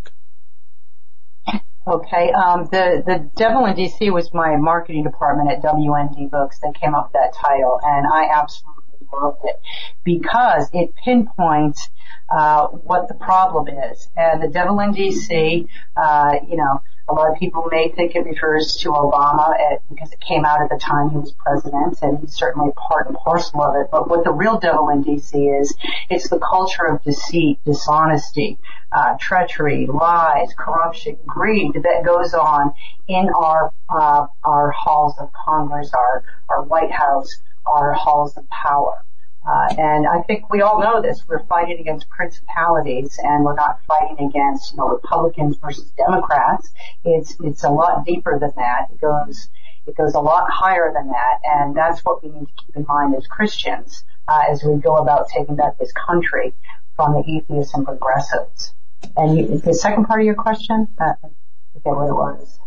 S5: Okay, um, the the Devil in DC was my marketing department at WND Books that came up with that title, and I absolutely loved it because it pinpoints uh, what the problem is. And the Devil in DC, uh, you know, a lot of people may think it refers to Obama uh, because it came out at the time he was president, and he's certainly part and parcel of it. But what the real Devil in DC is, it's the culture of deceit, dishonesty, uh, treachery, lies, corruption, greed that goes on in our uh, our halls of Congress, our our White House, our halls of power. Uh, and I think we all know this. We're fighting against principalities, and we're not fighting against you know Republicans versus Democrats. It's it's a lot deeper than that. It goes it goes a lot higher than that, and that's what we need to keep in mind as Christians uh, as we go about taking back this country from the atheists and progressives. And you, the second part of your question, uh, I forget what it was.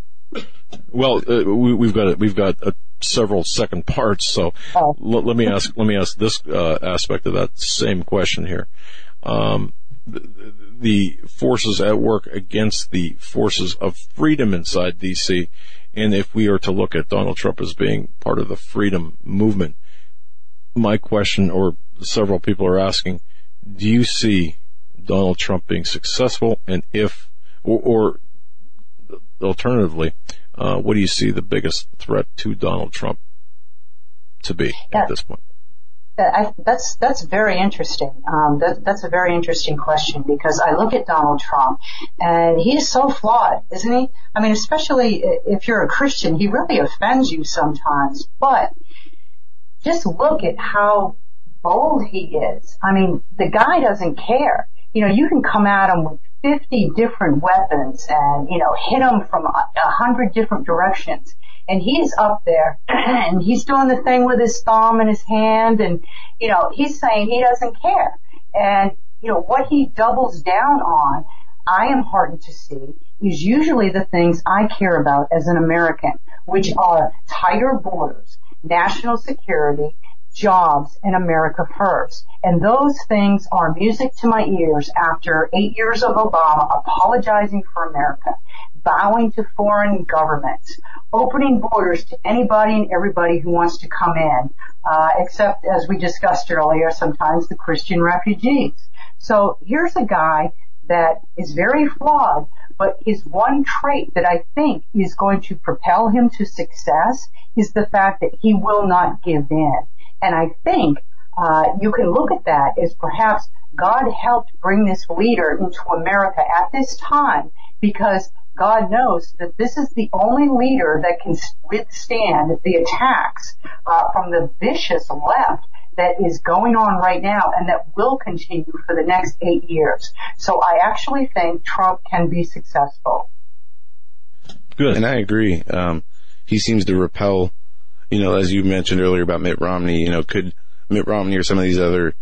S1: Well, uh, we, we've got we've got uh, several second parts, so
S5: Oh.
S1: l- let me ask let me ask this uh, aspect of that same question here. Um, the, the forces at work against the forces of freedom inside DC, and if we are to look at Donald Trump as being part of the freedom movement, my question, or several people are asking, do you see Donald Trump being successful, and if, or, or alternatively, uh, what do you see the biggest threat to Donald Trump to be
S5: Yeah.
S1: at this point?
S5: I, that's that's very interesting. Um, that, that's a very interesting question because I look at Donald Trump and he is so flawed, isn't he? I mean, especially if you're a Christian, he really offends you sometimes. But just look at how bold he is. I mean, the guy doesn't care. You know, you can come at him with 50 different weapons and, you know, hit him from a hundred different directions. And he's up there and he's doing the thing with his thumb and his hand and, you know, he's saying he doesn't care. And, you know, what he doubles down on, I am heartened to see, is usually the things I care about as an American, which are tighter borders, national security, jobs, in America first. And those things are music to my ears after eight years of Obama apologizing for America, bowing to foreign governments, opening borders to anybody and everybody who wants to come in, uh, except as we discussed earlier, sometimes the Christian refugees. So here's a guy that is very flawed, but his one trait that I think is going to propel him to success is the fact that he will not give in. And I think uh, you can look at that as perhaps God helped bring this leader into America at this time because God knows that this is the only leader that can withstand the attacks uh, from the vicious left that is going on right now and that will continue for the next eight years. So I actually think Trump can be successful.
S1: Good.
S3: And I agree. Um, he seems to repel, you know, as you mentioned earlier about Mitt Romney, you know, could Mitt Romney or some of these other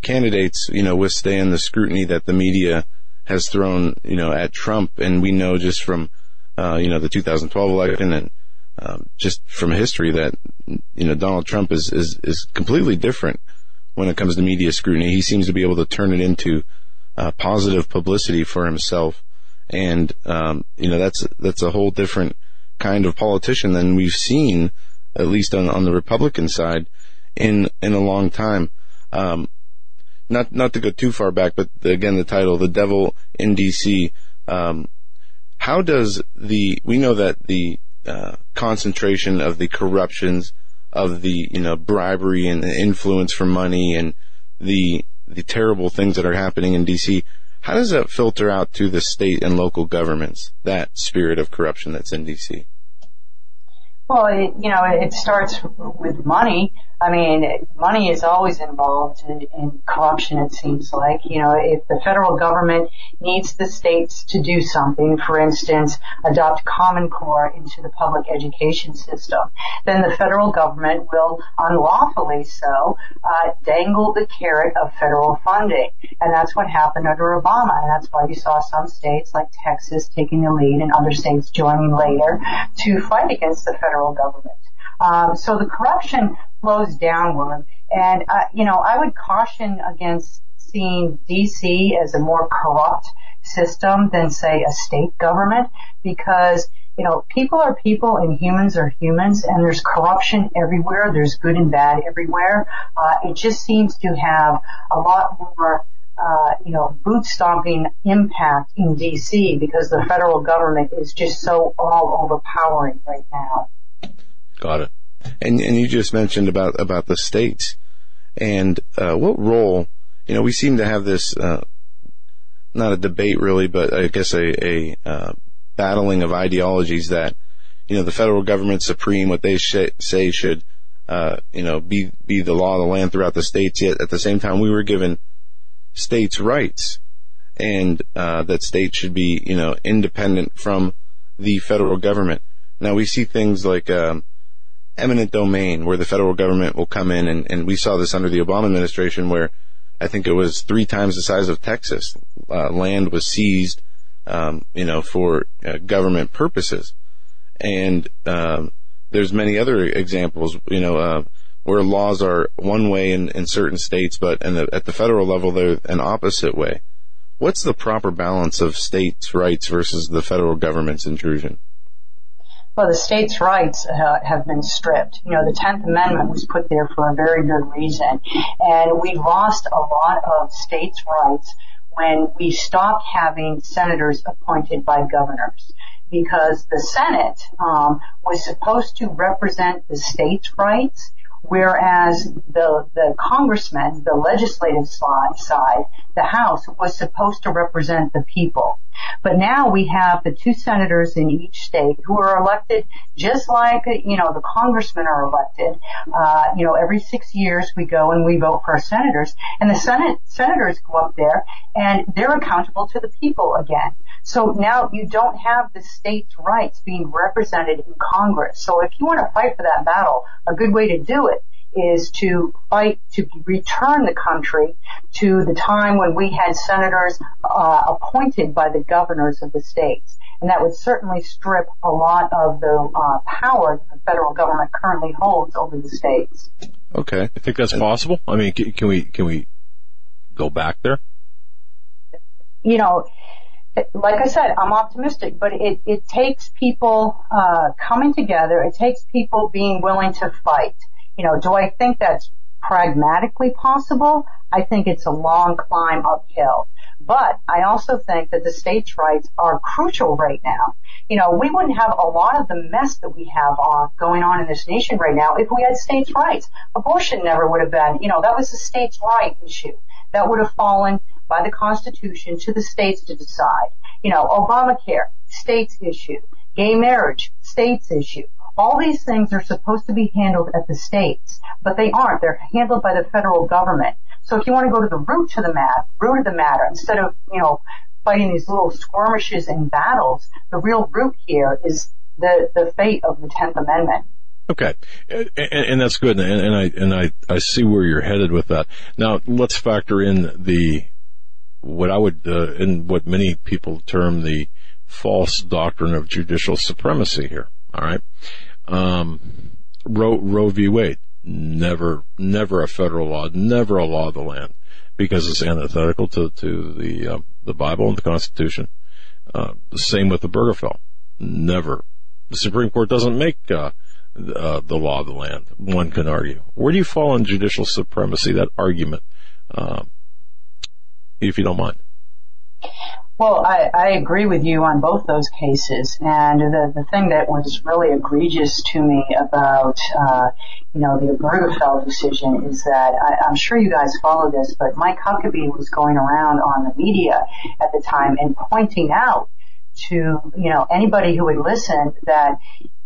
S3: candidates, you know, withstand the scrutiny that the media has thrown, you know, at Trump? And we know just from, uh, you know, the 2012 election and, um, just from history that, you know, Donald Trump is, is, is completely different when it comes to media scrutiny. He seems to be able to turn it into, uh, positive publicity for himself. And, um, you know, that's, that's a whole different kind of politician than we've seen, at least on, on the Republican side in, in a long time. Um, not, not to go too far back, but the, again, the title, The Devil in DC, um, how does the, we know that the, uh, concentration of the corruptions of the, you know, bribery and influence for money and the, the terrible things that are happening in DC, how does that filter out to the state and local governments, that spirit of corruption that's in DC?
S5: Well, it, you know, it starts with money. I mean, money is always involved in, in, corruption, it seems like. You know, if the federal government needs the states to do something, for instance, adopt Common Core into the public education system, then the federal government will unlawfully so uh, dangle the carrot of federal funding. And that's what happened under Obama. And that's why you saw some states like Texas taking the lead and other states joining later to fight against the federal government. Um, so the corruption flows downward. And, uh, you know, I would caution against seeing DC as a more corrupt system than say a state government because you know, people are people and humans are humans and there's corruption everywhere. There's good and bad everywhere. Uh, it just seems to have a lot more, uh, you know, boot stomping impact in DC because the federal government is just so all overpowering right now.
S1: Got it.
S3: And and you just mentioned about about the states and uh, what role you know we seem to have this uh, not a debate really, but I guess a a uh, battling of ideologies that you know the federal government supreme what they sh- say should uh, you know be be the law of the land throughout the states. Yet at the same time, we were given states' rights and uh, that states should be you know independent from the federal government. Now we see things like um, eminent domain, where the federal government will come in, and, and we saw this under the Obama administration, where I think it was three times the size of Texas. Uh, land was seized, um, you know, for uh, government purposes, and um, there's many other examples, you know, uh, where laws are one way in, in certain states, but the, at the federal level they're an opposite way. What's the proper balance of states' rights versus the federal government's intrusion?
S5: Well, the states' rights uh, have been stripped. You know, the Tenth Amendment was put there for a very good reason, and we lost a lot of states' rights when we stopped having senators appointed by governors because the Senate um, was supposed to represent the states' rights whereas the the congressman, the legislative side, the House was supposed to represent the people. But now we have the two senators in each state who are elected just like you know the congressmen are elected. Uh, you know, every six years we go and we vote for our senators, and the Senate senators go up there and they're accountable to the people again. So now you don't have the states' rights being represented in Congress. So if you want to fight for that battle, a good way to do it is to fight to return the country to the time when we had senators uh, appointed by the governors of the states. And that would certainly strip a lot of the uh, power that the federal government currently holds over the states.
S1: Okay, I think that's possible. I mean, can we can we go back there?
S5: You know, like I said, I'm optimistic, but it, it takes people uh, coming together. It takes people being willing to fight. You know, do I think that's pragmatically possible? I think it's a long climb uphill. But I also think that the states' rights are crucial right now. You know, we wouldn't have a lot of the mess that we have on going on in this nation right now if we had states' rights. Abortion never would have been, you know, that was a states' right issue. That would have fallen by the Constitution to the states to decide. You know, Obamacare, states issue. Gay marriage, states issue. All these things are supposed to be handled at the states, but they aren't. They're handled by the federal government. So if you want to go to the root to the matter, root of the matter, instead of, you know, fighting these little skirmishes and battles, the real root here is the, the fate of the 10th Amendment.
S1: Okay, and, and, that's good, and, I and I I see where you're headed with that. Now let's factor in the what I would, uh, in what many people term the false doctrine of judicial supremacy here. All right. Um, Roe, Roe v. Wade, never, never a federal law, never a law of the land because it's antithetical to, to the, uh, the Bible and the Constitution. Uh, the same with the Obergefell. Never. The Supreme Court doesn't make, uh, uh, the law of the land. One can argue. Where do you fall on judicial supremacy? That argument. Um, if you don't mind.
S5: Well, I, I agree with you on both those cases, and the the thing that was really egregious to me about uh, you know the Obergefell decision is that I, I'm sure you guys follow this, but Mike Huckabee was going around on the media at the time and pointing out to you know anybody who would listen that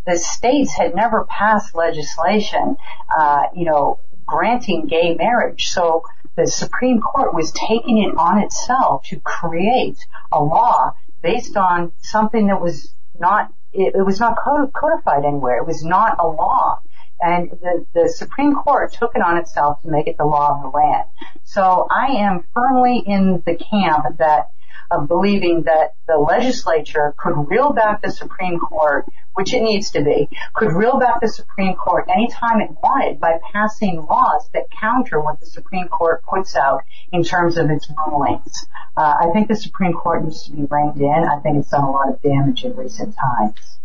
S5: the states had never passed legislation, uh, you know, granting gay marriage. So the Supreme Court was taking it on itself to create a law based on something that was not, it, it was not codified anywhere. It was not a law. And the, the Supreme Court took it on itself to make it the law of the land. So I am firmly in the camp that of believing that the legislature could reel back the Supreme Court, which it needs to be, could reel back the Supreme Court anytime it wanted by passing laws that counter what the Supreme Court puts out in terms of its rulings. Uh, I think the Supreme Court needs to be reined in. I think it's done a lot of damage in recent times.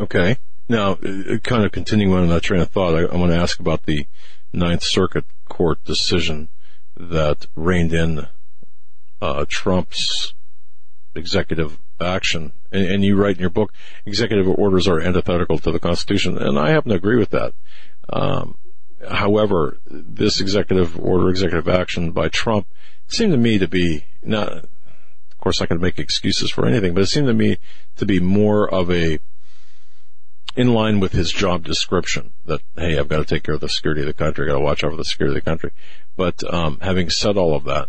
S1: Okay. Now, uh, kind of continuing on that train of thought, I, I want to ask about the Ninth Circuit Court decision that reined in uh, Trump's executive action. And, and, you write in your book, executive orders are antithetical to the Constitution, and I happen to agree with that. Um, however, this executive order, executive action by Trump seemed to me to be not, of course, I can make excuses for anything, but it seemed to me to be more of a in line with his job description that hey, I've got to take care of the security of the country, I've got to watch over the security of the country. But um, having said all of that,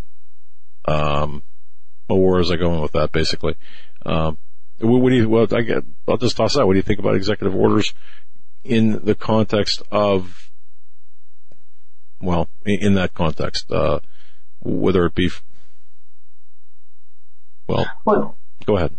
S1: um, well, where is I going with that? Basically, um, what, what do you? Well, I get. I'll just toss out. What do you think about executive orders in the context of? Well, in that context, uh, whether it be. Well, well, go ahead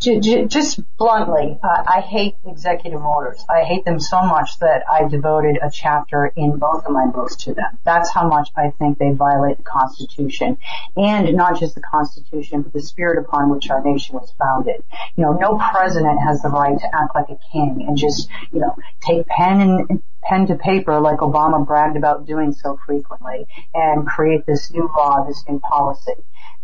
S5: just bluntly, uh, I hate executive orders. I hate them so much that I devoted a chapter in both of my books to them. That's how much I think they violate the Constitution. And not just the Constitution, but the spirit upon which our nation was founded. You know, no president has the right to act like a king and just, you know, take pen and pen to paper like Obama bragged about doing so frequently and create this new law, this new policy.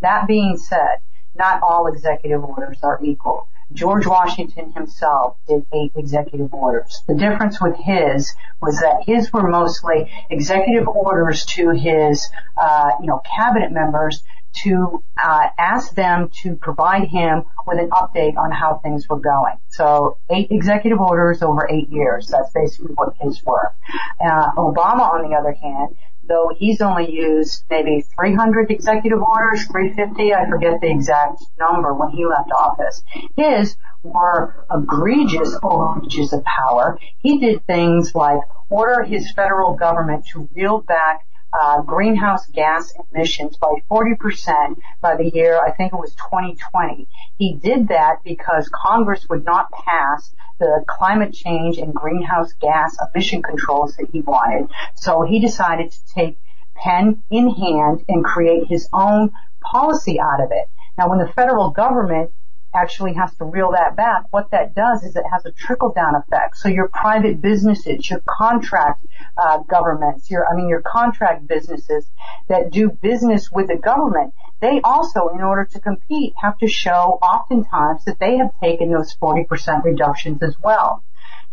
S5: That being said, not all executive orders are equal. George Washington himself did eight executive orders. The difference with his was that his were mostly executive orders to his, uh, you know, cabinet members to uh, ask them to provide him with an update on how things were going. So eight executive orders over eight years. That's basically what his were. Uh, Obama, on the other hand, though he's only used maybe 300 executive orders, 350, I forget the exact number when he left office. His were egregious overreaches of power. He did things like order his federal government to reel back uh, greenhouse gas emissions by 40% by the year, I think it was 2020. He did that because Congress would not pass the climate change and greenhouse gas emission controls that he wanted. So he decided to take pen in hand and create his own policy out of it. Now when the federal government actually has to reel that back, what that does is it has a trickle down effect. So your private businesses, your contract uh, governments, your I mean your contract businesses that do business with the government, they also, in order to compete, have to show oftentimes that they have taken those 40% reductions as well.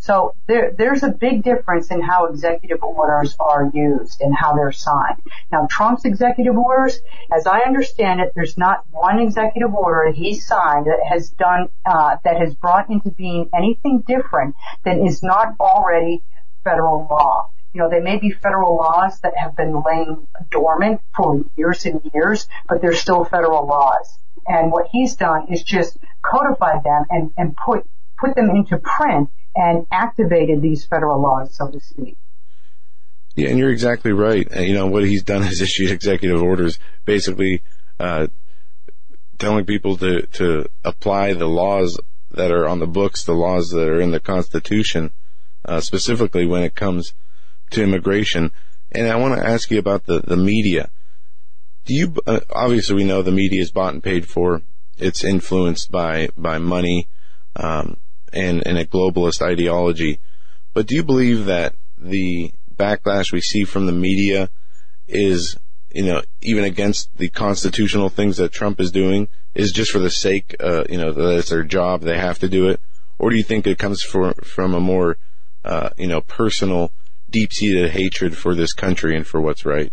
S5: So there, there's a big difference in how executive orders are used and how they're signed. Now Trump's executive orders, as I understand it, there's not one executive order he signed that has done, uh, that has brought into being anything different than is not already federal law. You know, they may be federal laws that have been laying dormant for years and years, but they're still federal laws. And what he's done is just codified them and, and put, put them into print and activated these federal laws, so to speak.
S3: Yeah, and you're exactly right. You know, what he's done is issued executive orders basically uh, telling people to, to apply the laws that are on the books, the laws that are in the Constitution, uh, specifically when it comes to immigration. And I want to ask you about the, the media. Do you, uh, obviously we know the media is bought and paid for. It's influenced by, by money. Um, and, and a globalist ideology. But do you believe that the backlash we see from the media is, you know, even against the constitutional things that Trump is doing, is just for the sake, uh, you know, that it's their job, they have to do it? Or do you think it comes for, from a more, uh, you know, personal, deep-seated hatred for this country and for what's right?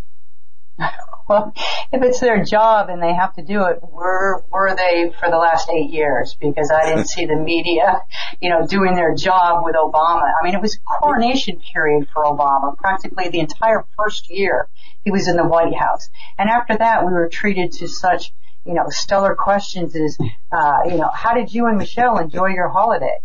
S5: well, if it's their job and they have to do it, where were they for the last eight years? Because I didn't see the media, you know, doing their job with Obama. I mean, it was coronation period for Obama, practically the entire first year he was in the White House. And after that, we were treated to such, you know, stellar questions as, uh, you know, how did you and Michelle enjoy your holiday?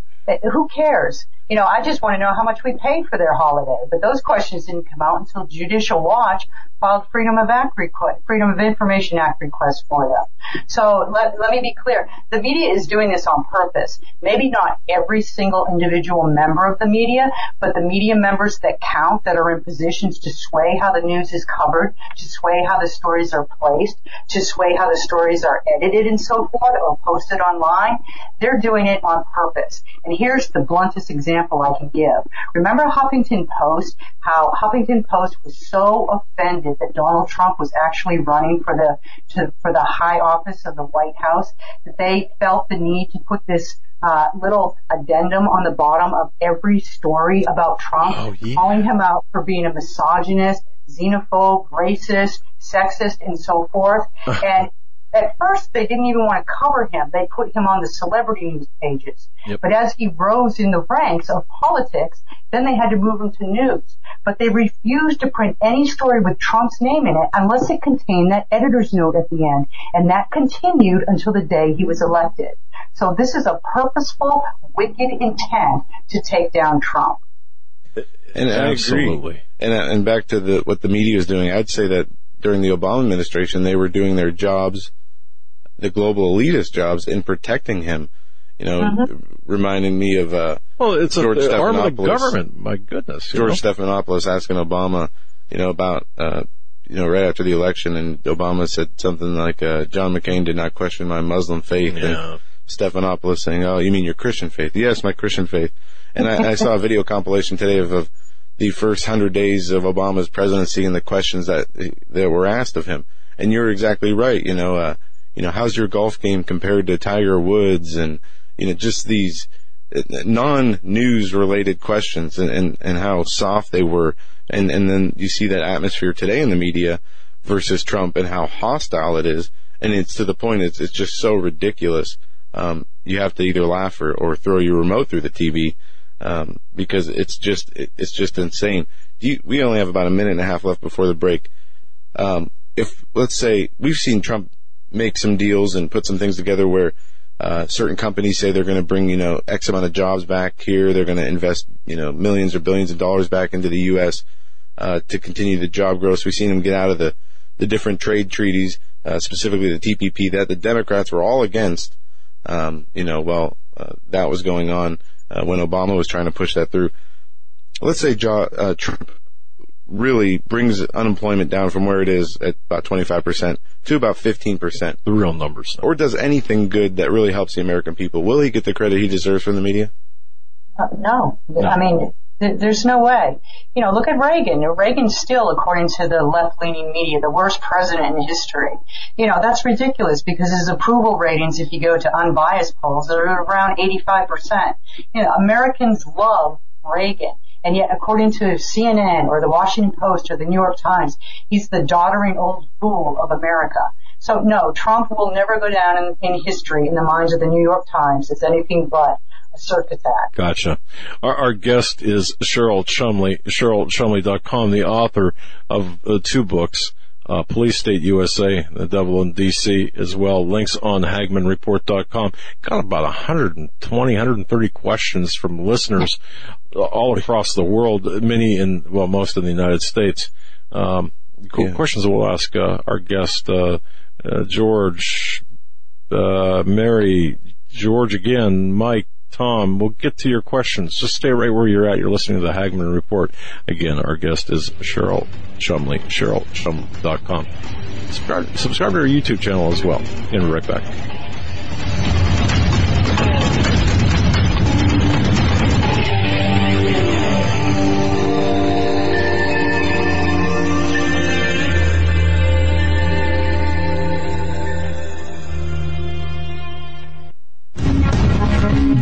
S5: Who cares? You know, I just want to know how much we paid for their holiday. But those questions didn't come out until Judicial Watch filed Freedom of Act request, Freedom of Information Act request for them. So let, let me be clear. The media is doing this on purpose. Maybe not every single individual member of the media, but the media members that count that are in positions to sway how the news is covered, to sway how the stories are placed, to sway how the stories are edited and so forth or posted online. They're doing it on purpose. And here's the bluntest example I can give. Remember Huffington Post, how Huffington Post was so offended that Donald Trump was actually running for the to, for the high office of the White House, that they felt the need to put this uh, little addendum on the bottom of every story about Trump, oh, yeah. calling him out for being a misogynist, xenophobe, racist, sexist, and so forth. and at first, they didn't even want to cover him. They put him on the celebrity news pages. Yep. But as he rose in the ranks of politics, then they had to move him to news. But they refused to print any story with Trump's name in it unless it contained that editor's note at the end. And that continued until the day he was elected. So this is a purposeful, wicked intent to take down Trump.
S3: And Absolutely. And, uh, and back to the, what the media is doing, I'd say that during the Obama administration, they were doing their jobs the global elitist jobs in protecting him. You know, uh-huh. reminding me of uh,
S1: well, it's George a, arm of the government. My goodness,
S3: George know? Stephanopoulos asking Obama, you know, about uh, you know, right after the election, and Obama said something like, uh, "John McCain did not question my Muslim faith." Yeah. And Stephanopoulos saying, "Oh, you mean your Christian faith?" Yes, my Christian faith. And I, I saw a video compilation today of, of the first hundred days of Obama's presidency and the questions that that were asked of him. And you're exactly right. You know, uh, you know, how's your golf game compared to Tiger Woods and, you know, just these uh, non-news related questions and, and, and how soft they were. And, and then you see that atmosphere today in the media versus Trump and how hostile it is. And it's to the point, it's, it's just so ridiculous. Um, you have to either laugh or, or throw your remote through the TV, um, because it's just, it's just insane. You, we only have about a minute and a half left before the break. Um, if, let's say, we've seen Trump make some deals and put some things together where uh, certain companies say they're going to bring you know X amount of jobs back here. They're going to invest you know millions or billions of dollars back into the U.S. Uh, to continue the job growth. We've seen them get out of the the different trade treaties, uh, specifically the TPP that the Democrats were all against. Um, you know, well, uh, that was going on uh, when Obama was trying to push that through. Let's say jo- uh, Trump really brings unemployment down from where it is at about 25% to about 15%.
S1: The real numbers.
S3: Or does anything good that really helps the American people. Will he get the credit he deserves from the media?
S5: Uh, no. no. I mean, th- there's no way. You know, look at Reagan. Reagan's still, according to the left-leaning media, the worst president in history. You know, that's ridiculous because his approval ratings, if you go to unbiased polls, are around 85%. You know, Americans love Reagan. And yet, according to CNN or the Washington Post or the New York Times, he's the doddering old fool of America. So no, Trump will never go down in, in history in the minds of the New York Times as anything but a circus act.
S1: Gotcha. Our, our guest is Cheryl Chumley, CherylChumley.com, the author of uh, two books, uh, Police State USA, the Devil in DC as well. Links on HagmannReport.com. Got about 120, 130 questions from listeners all across the world, many in, well, most in the United States. Um, cool yeah. questions we'll ask uh, our guest, uh, uh, George, uh, Mary, George again, Mike, Tom, we'll get to your questions. Just stay right where you're at. You're listening to the Hagmann Report. Again, our guest is Cheryl Chumley, CherylChum.com. Subscribe, subscribe to our YouTube channel as well. And we're right back.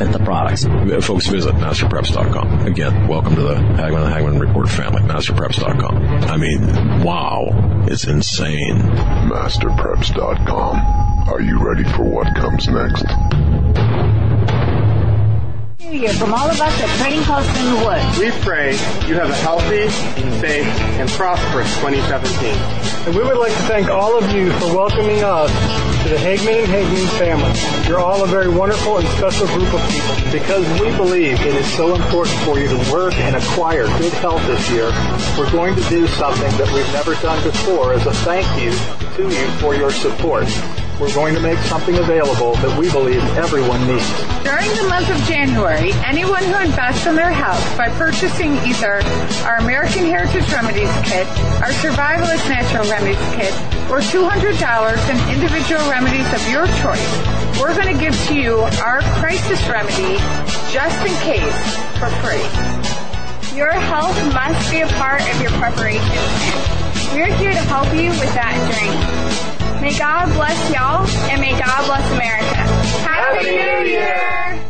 S6: at the products.
S1: Folks, visit masterpreps.com. Again, welcome to the Hagmann and Hagmann Report family. Masterpreps.com. I mean, wow, it's insane.
S7: Masterpreps.com. Are you ready for what comes next?
S8: New Year from all of us at Trading Post in the Woods.
S15: We pray you have a healthy, safe, and prosperous 2017.
S10: And we would like to thank all of you for welcoming us to the Hagmann and Hagmann family. You're all a very wonderful and special group of people.
S9: Because we believe it is so important for you to work and acquire good health this year, we're going to do something that we've never done before as a thank you to you for your support we're going to make something available that we believe everyone needs.
S11: During the month of January, anyone who invests in their health by purchasing either our American Heritage Remedies Kit, our Survivalist Natural Remedies Kit, or $200 in individual remedies of your choice, we're going to give to you our crisis remedy just in case for free.
S12: Your health must be a part of your preparation plan. We're here to help you with that journey. May God bless y'all, and may God bless America. Happy, Happy New Year!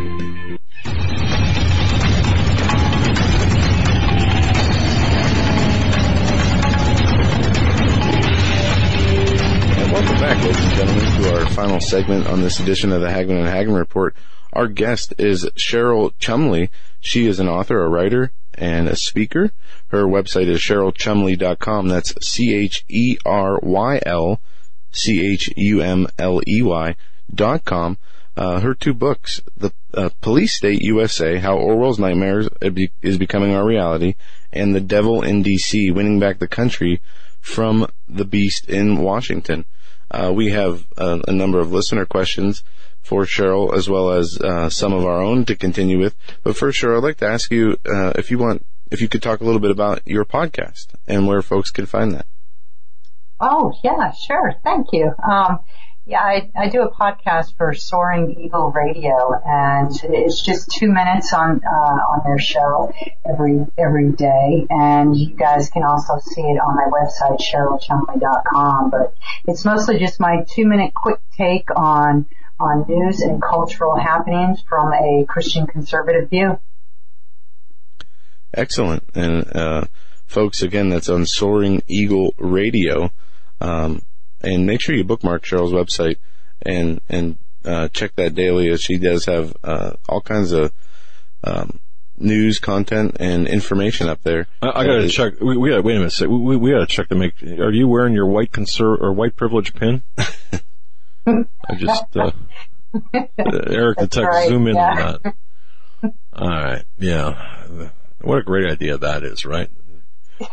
S3: Final segment on this edition of the Hagmann and Hagmann Report. Our guest is Cheryl Chumley. She is an author, a writer, and a speaker. Her website is cherylchumley.com. That's C-H-E-R-Y-L C-H-U-M-L-E-Y dot com. Uh, her two books, The uh, Police State USA, How Orwell's Nightmares is Becoming Our Reality, and The Devil in D.C., Winning Back the Country from the Beast in Washington. Uh, we have a, a, number of listener questions for Cheryl as well as uh, some of our own to continue with. But first, Cheryl, I'd like to ask you uh, if you want, if you could talk a little bit about your podcast and where folks can find that.
S5: Oh yeah, sure. Thank you. Um, yeah, I, I do a podcast for Soaring Eagle Radio, and it's just two minutes on uh, on their show every every day, and you guys can also see it on my website cherylchumley.com. But it's mostly just my two minute quick take on on news and cultural happenings from a Christian conservative view.
S3: Excellent, and uh, folks, again, that's on Soaring Eagle Radio. Um, and make sure you bookmark Cheryl's website and and uh, check that daily as she does have uh, all kinds of um, news content and information up there.
S1: I, I got to check. We, we gotta, wait a minute. We, we got to check to make. Are you wearing your white conser or white privilege pin? I just uh, Eric the tech right, zoom in yeah. on that. All right, yeah. What a great idea that is, right?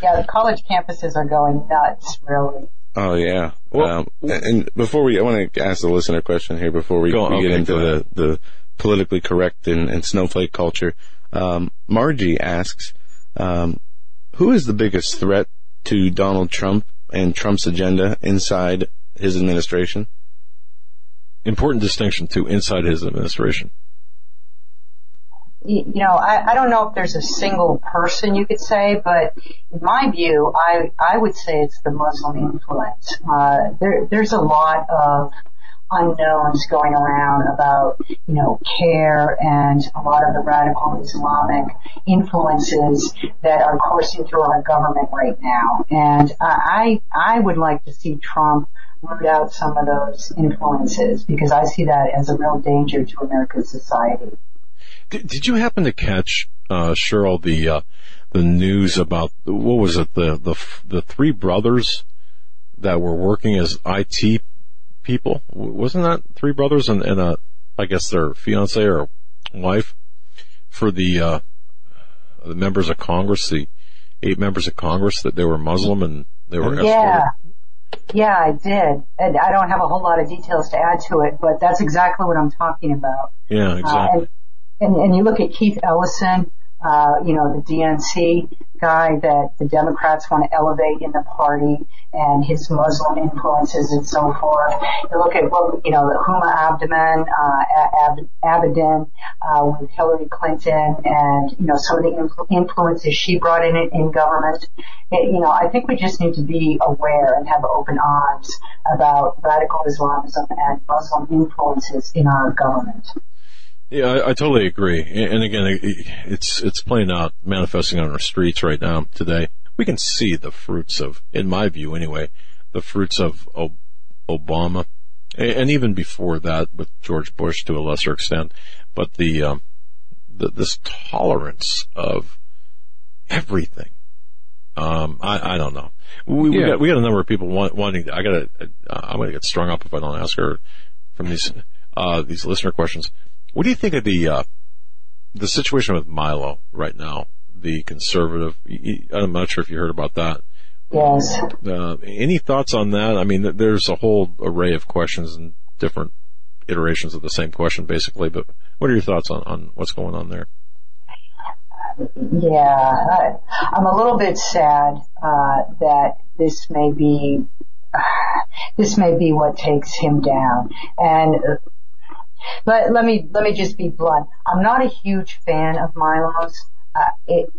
S5: Yeah, the college campuses are going nuts, really.
S3: Oh yeah. Well, um, and before we, I want to ask the listener question here before we, on, we get okay, into the, the politically correct and, and snowflake culture. Um, Margie asks, um, Who is the biggest threat to Donald Trump and Trump's agenda inside his administration?
S1: Important distinction too, inside his administration.
S5: You know, I, I don't know if there's a single person you could say, but in my view, I I would say it's the Muslim influence. Uh, there there's a lot of unknowns going around about, you know, CAIR and a lot of the radical Islamic influences that are coursing through our government right now. And I, I would like to see Trump root out some of those influences because I see that as a real danger to American society.
S1: Did, did you happen to catch, uh, Cheryl, the, uh, the news about, what was it, the, the, the three brothers that were working as IT people. Wasn't that three brothers and, and a, I guess their fiance or wife for the, uh, the members of Congress, the eight members of Congress that they were Muslim and they were
S5: Yeah. Yeah, I did. And I don't have a whole lot of details to add to it, but that's exactly what I'm talking about.
S1: Yeah, exactly.
S5: Uh, and, and, and you look at Keith Ellison, uh, you know, the DNC guy that the Democrats want to elevate in the party and his Muslim influences and so forth. You look at what, you know, the Huma Abedin, uh, Ab- Abedin, uh, with Hillary Clinton and, you know, some of the influ- influences she brought in in government. It, you know, I think we just need to be aware and have open eyes about radical Islamism and Muslim influences in our government.
S1: Yeah, I, I totally agree. And, again, it's it's playing out, manifesting on our streets right now today. We can see the fruits of, in my view anyway, the fruits of Obama, and, even before that with George Bush to a lesser extent. But the, um, the this tolerance of everything. Um, I, I don't know. We, we got we got a number of people want, wanting. I got. I'm going to get strung up if I don't ask her from these uh, these listener questions. What do you think of the uh, the situation with Milo right now? The conservative. I'm not sure if you heard about that.
S5: Yes.
S1: Uh, any thoughts on that? I mean, there's a whole array of questions and different iterations of the same question, basically. But what are your thoughts on, on what's going on there?
S5: Yeah, I, I'm a little bit sad uh, that this may be this may be what takes him down. And uh, let let me let me just be blunt. I'm not a huge fan of Milo's. Uh, it,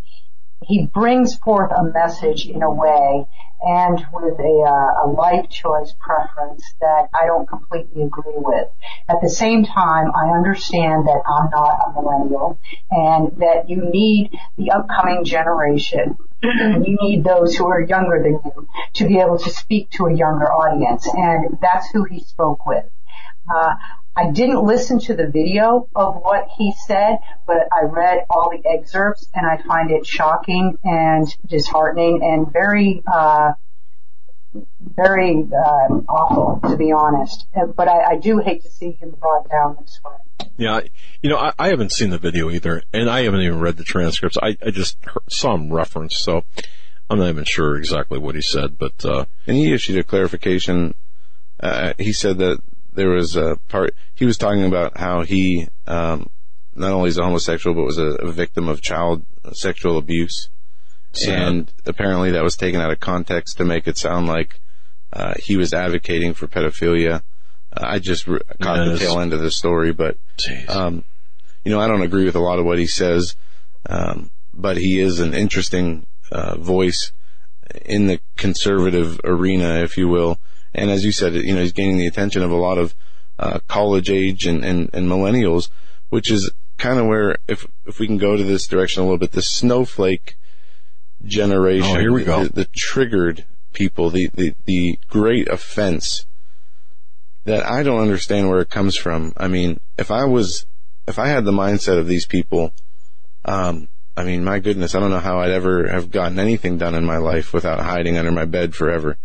S5: he brings forth a message in a way and with a, uh, a life choice preference that I don't completely agree with. At the same time, I understand that I'm not a millennial and that you need the upcoming generation. you need those who are younger than you to be able to speak to a younger audience and that's who he spoke with. Uh, I didn't listen to the video of what he said, but I read all the excerpts and I find it shocking and disheartening and very, uh, very uh, awful, to be honest. But I, I do hate to see him brought down this way.
S1: Yeah, you know, I, I haven't seen the video either, and I haven't even read the transcripts. I, I just heard, saw him reference, so I'm not even sure exactly what he said, but uh,
S3: And he issued a clarification. Uh, he said that there was a part, he was talking about how he, um, not only is a homosexual, but was a, a victim of child sexual abuse.
S1: Sad.
S3: And apparently that was taken out of context to make it sound like, uh, he was advocating for pedophilia. Uh, I just re- caught
S1: Yeah,
S3: the tail end of the story, but, um, you know, I don't agree with a lot of what he says. Um, but he is an interesting, uh, voice in the conservative arena, if you will. And as you said, you know, he's gaining the attention of a lot of uh, college age and, and, and millennials, which is kind of where, if if we can go to this direction a little bit, the snowflake generation,
S1: Oh, here we go.
S3: the, the triggered people, the, the the great offense that I don't understand where it comes from. I mean, if I was, if I had the mindset of these people, um, I mean, my goodness, I don't know how I'd ever have gotten anything done in my life without hiding under my bed forever.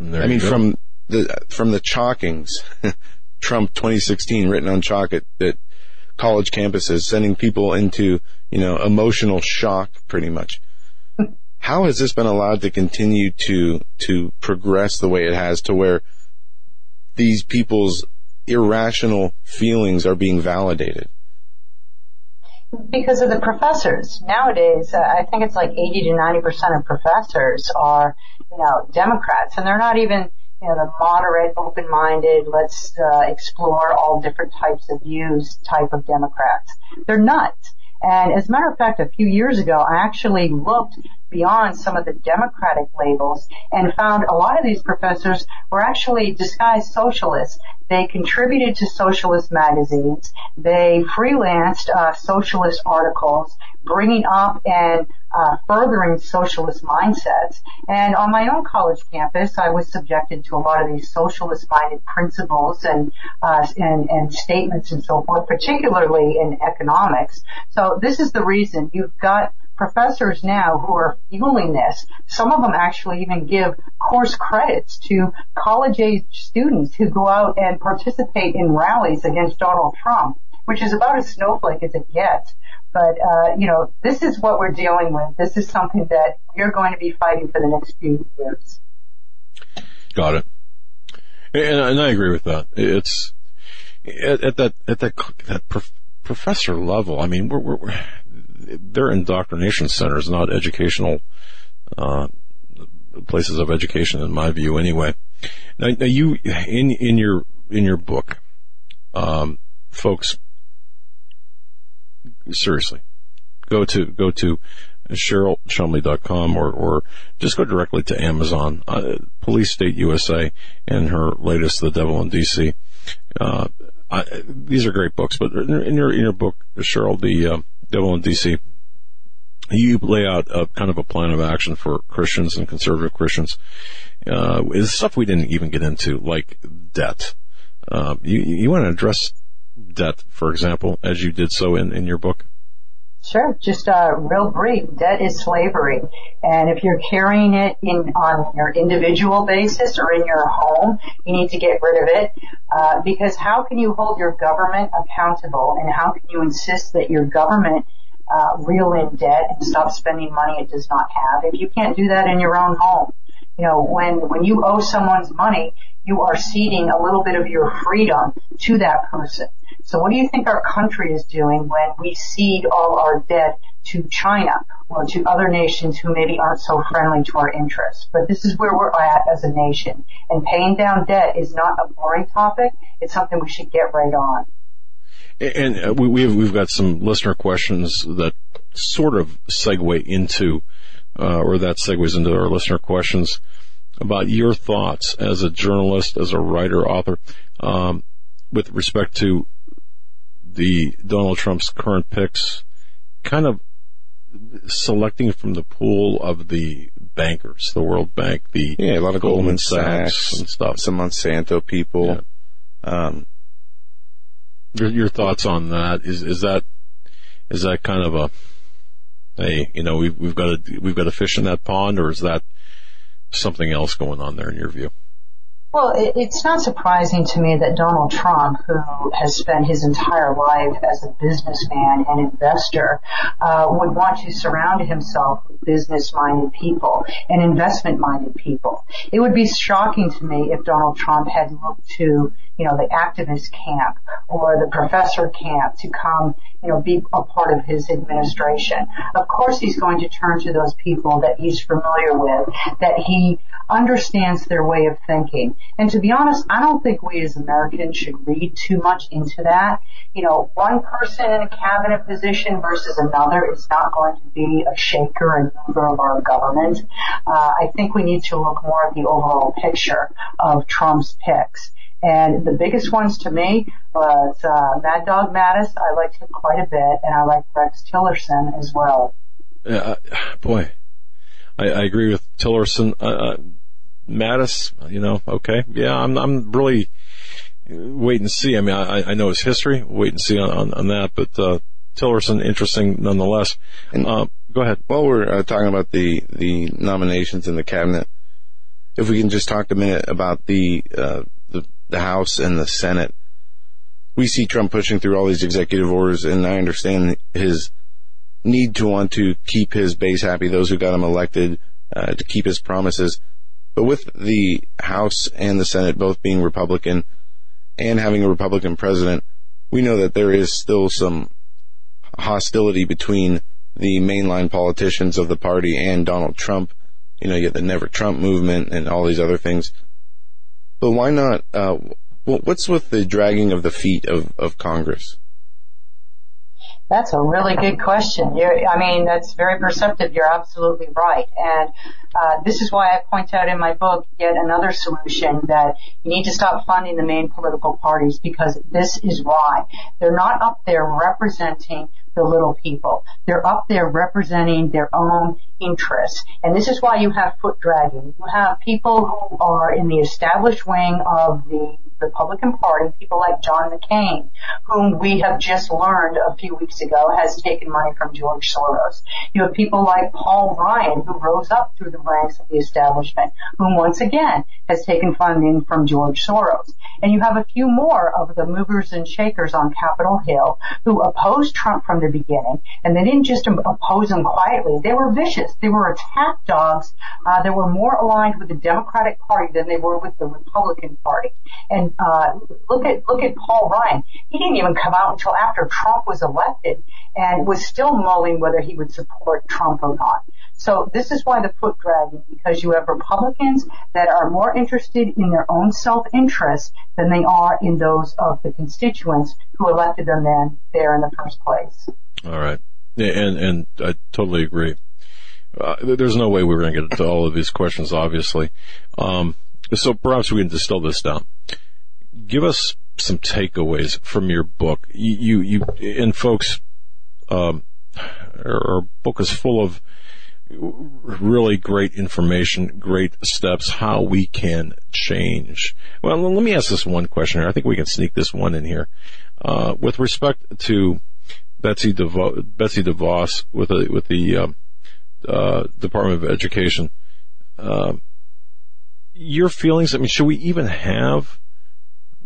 S3: I mean,
S1: go.
S3: from the from the chalkings, Trump 2016 written on chalk at, at college campuses, sending people into you know emotional shock, pretty much. How has this been allowed to continue to to progress the way it has, to where these people's irrational feelings are being validated?
S5: Because of the professors. Nowadays, uh, I think it's like 80 to 90% of professors are, you know, Democrats and they're not even, you know, the moderate, open-minded, let's uh, explore all different types of views type of Democrats. They're nuts. And as a matter of fact, a few years ago, I actually looked beyond some of the Democratic labels and found a lot of these professors were actually disguised socialists. They contributed to socialist magazines. They freelanced uh, socialist articles, bringing up and uh, furthering socialist mindsets. And on my own college campus, I was subjected to a lot of these socialist-minded principles and, uh, and and statements and so forth, particularly in economics. So this is the reason you've got professors now who are fueling this. Some of them actually even give course credits to college age students who go out and participate in rallies against Donald Trump, which is about as snowflake as it gets. But, uh, you know, this is what we're dealing with. This is something that we're going to be fighting for the next few years.
S1: Got it. And, and I agree with that. It's at, at that at that that prof- professor level. I mean, we're, we're, they're indoctrination centers, not educational uh, places of education, in my view, anyway. Now, now you in in your in your book, um, folks, seriously, go to go to CherylChumley.com or, or just go directly to Amazon, uh, Police State USA and her latest, The Devil in DC. Uh, I, these are great books, but in your, in your book, Cheryl, the, uh, Devil in DC, you lay out a kind of a plan of action for Christians and conservative Christians. Uh, is stuff we didn't even get into, like debt. Uh, you, you want to address debt, for example, as you did so in, in your book?
S5: Sure, just uh, real brief. Debt is slavery, and if you're carrying it in on your individual basis or in your home, you need to get rid of it. Uh, because how can you hold your government accountable, and how can you insist that your government uh, reel in debt and stop spending money it does not have if you can't do that in your own home? You know, when when you owe someone's money, you are ceding a little bit of your freedom to that person. So what do you think our country is doing when we cede all our debt to China or to other nations who maybe aren't so friendly to our interests? But this is where we're at as a nation. And paying down debt is not a boring topic. It's something we should get right on.
S1: And uh, we, have we've got some listener questions that sort of segue into, uh, or that segues into our listener questions about your thoughts as a journalist, as a writer, author, um, with respect to the Donald Trump's current picks, kind of selecting from the pool of the bankers, the World Bank, the
S3: yeah, a lot of Goldman, Goldman Sachs,
S1: Sachs, and stuff,
S3: some Monsanto people. Yeah. Um,
S1: your, your thoughts on that? Is is that is that kind of a hey, you know, we've we've got to we've got to fish in that pond, or is that something else going on there in your view?
S5: Well, it's not surprising to me that Donald Trump, who has spent his entire life as a businessman and investor, uh, would want to surround himself with business-minded people and investment-minded people. It would be shocking to me if Donald Trump had looked to you know, the activist camp or the professor camp to come, you know, be a part of his administration. Of course he's going to turn to those people that he's familiar with, that he understands their way of thinking. And to be honest, I don't think we as Americans should read too much into that. You know, one person in a cabinet position versus another is not going to be a shaker and mover of our government. Uh, I think we need to look more at the overall picture of Trump's picks. And the biggest ones to me was uh, Mad Dog Mattis. I liked him quite a bit, and I like Rex Tillerson as well.
S1: Yeah, boy, I, I agree with Tillerson. Uh, uh, Mattis, you know, okay, yeah, I'm I'm really wait and see. I mean, I, I know his history. Wait and see on, on, on that, but uh, Tillerson, interesting nonetheless. And, uh, go ahead.
S3: While we're uh, talking about the the nominations in the cabinet, if we can just talk a minute about the uh, the House and the Senate. We see Trump pushing through all these executive orders, and I understand his need to want to keep his base happy, those who got him elected, uh, to keep his promises. But with the House and the Senate both being Republican and having a Republican president, we know that there is still some hostility between the mainline politicians of the party and Donald Trump. You know, you the Never Trump movement and all these other things. But why not? Uh, what's with the dragging of the feet of, of Congress?
S5: That's a really good question. You're, I mean, that's very perceptive. You're absolutely right. And uh, this is why I point out in my book yet another solution that you need to stop funding the main political parties because this is why. They're not up there representing the little people. They're up there representing their own interests. And this is why you have foot dragging. You have people who are in the established wing of the Republican Party, people like John McCain, whom we have just learned a few weeks ago has taken money from George Soros. You have people like Paul Ryan, who rose up through the ranks of the establishment, whom once again has taken funding from George Soros. And you have a few more of the movers and shakers on Capitol Hill who opposed Trump from the beginning, and they didn't just oppose him quietly. They were vicious. They were attack dogs uh, that were more aligned with the Democratic Party than they were with the Republican Party. And uh, look at look at Paul Ryan. He didn't even come out until after Trump was elected, and was still mulling whether he would support Trump or not. So this is why the foot dragging, because you have Republicans that are more interested in their own self-interest than they are in those of the constituents who elected them then there in the first place.
S1: All right, and and I totally agree. Uh, there's no way we are going to get to all of these questions, obviously. Um, so perhaps we can distill this down give us some takeaways from your book. You, you, you and folks, um, our book is full of really great information, great steps, how we can change. Well, let me ask this one question here. I think we can sneak this one in here. Uh, with respect to Betsy DeVos, Betsy DeVos with the, with the, uh, uh, Department of Education, uh, your feelings, I mean, should we even have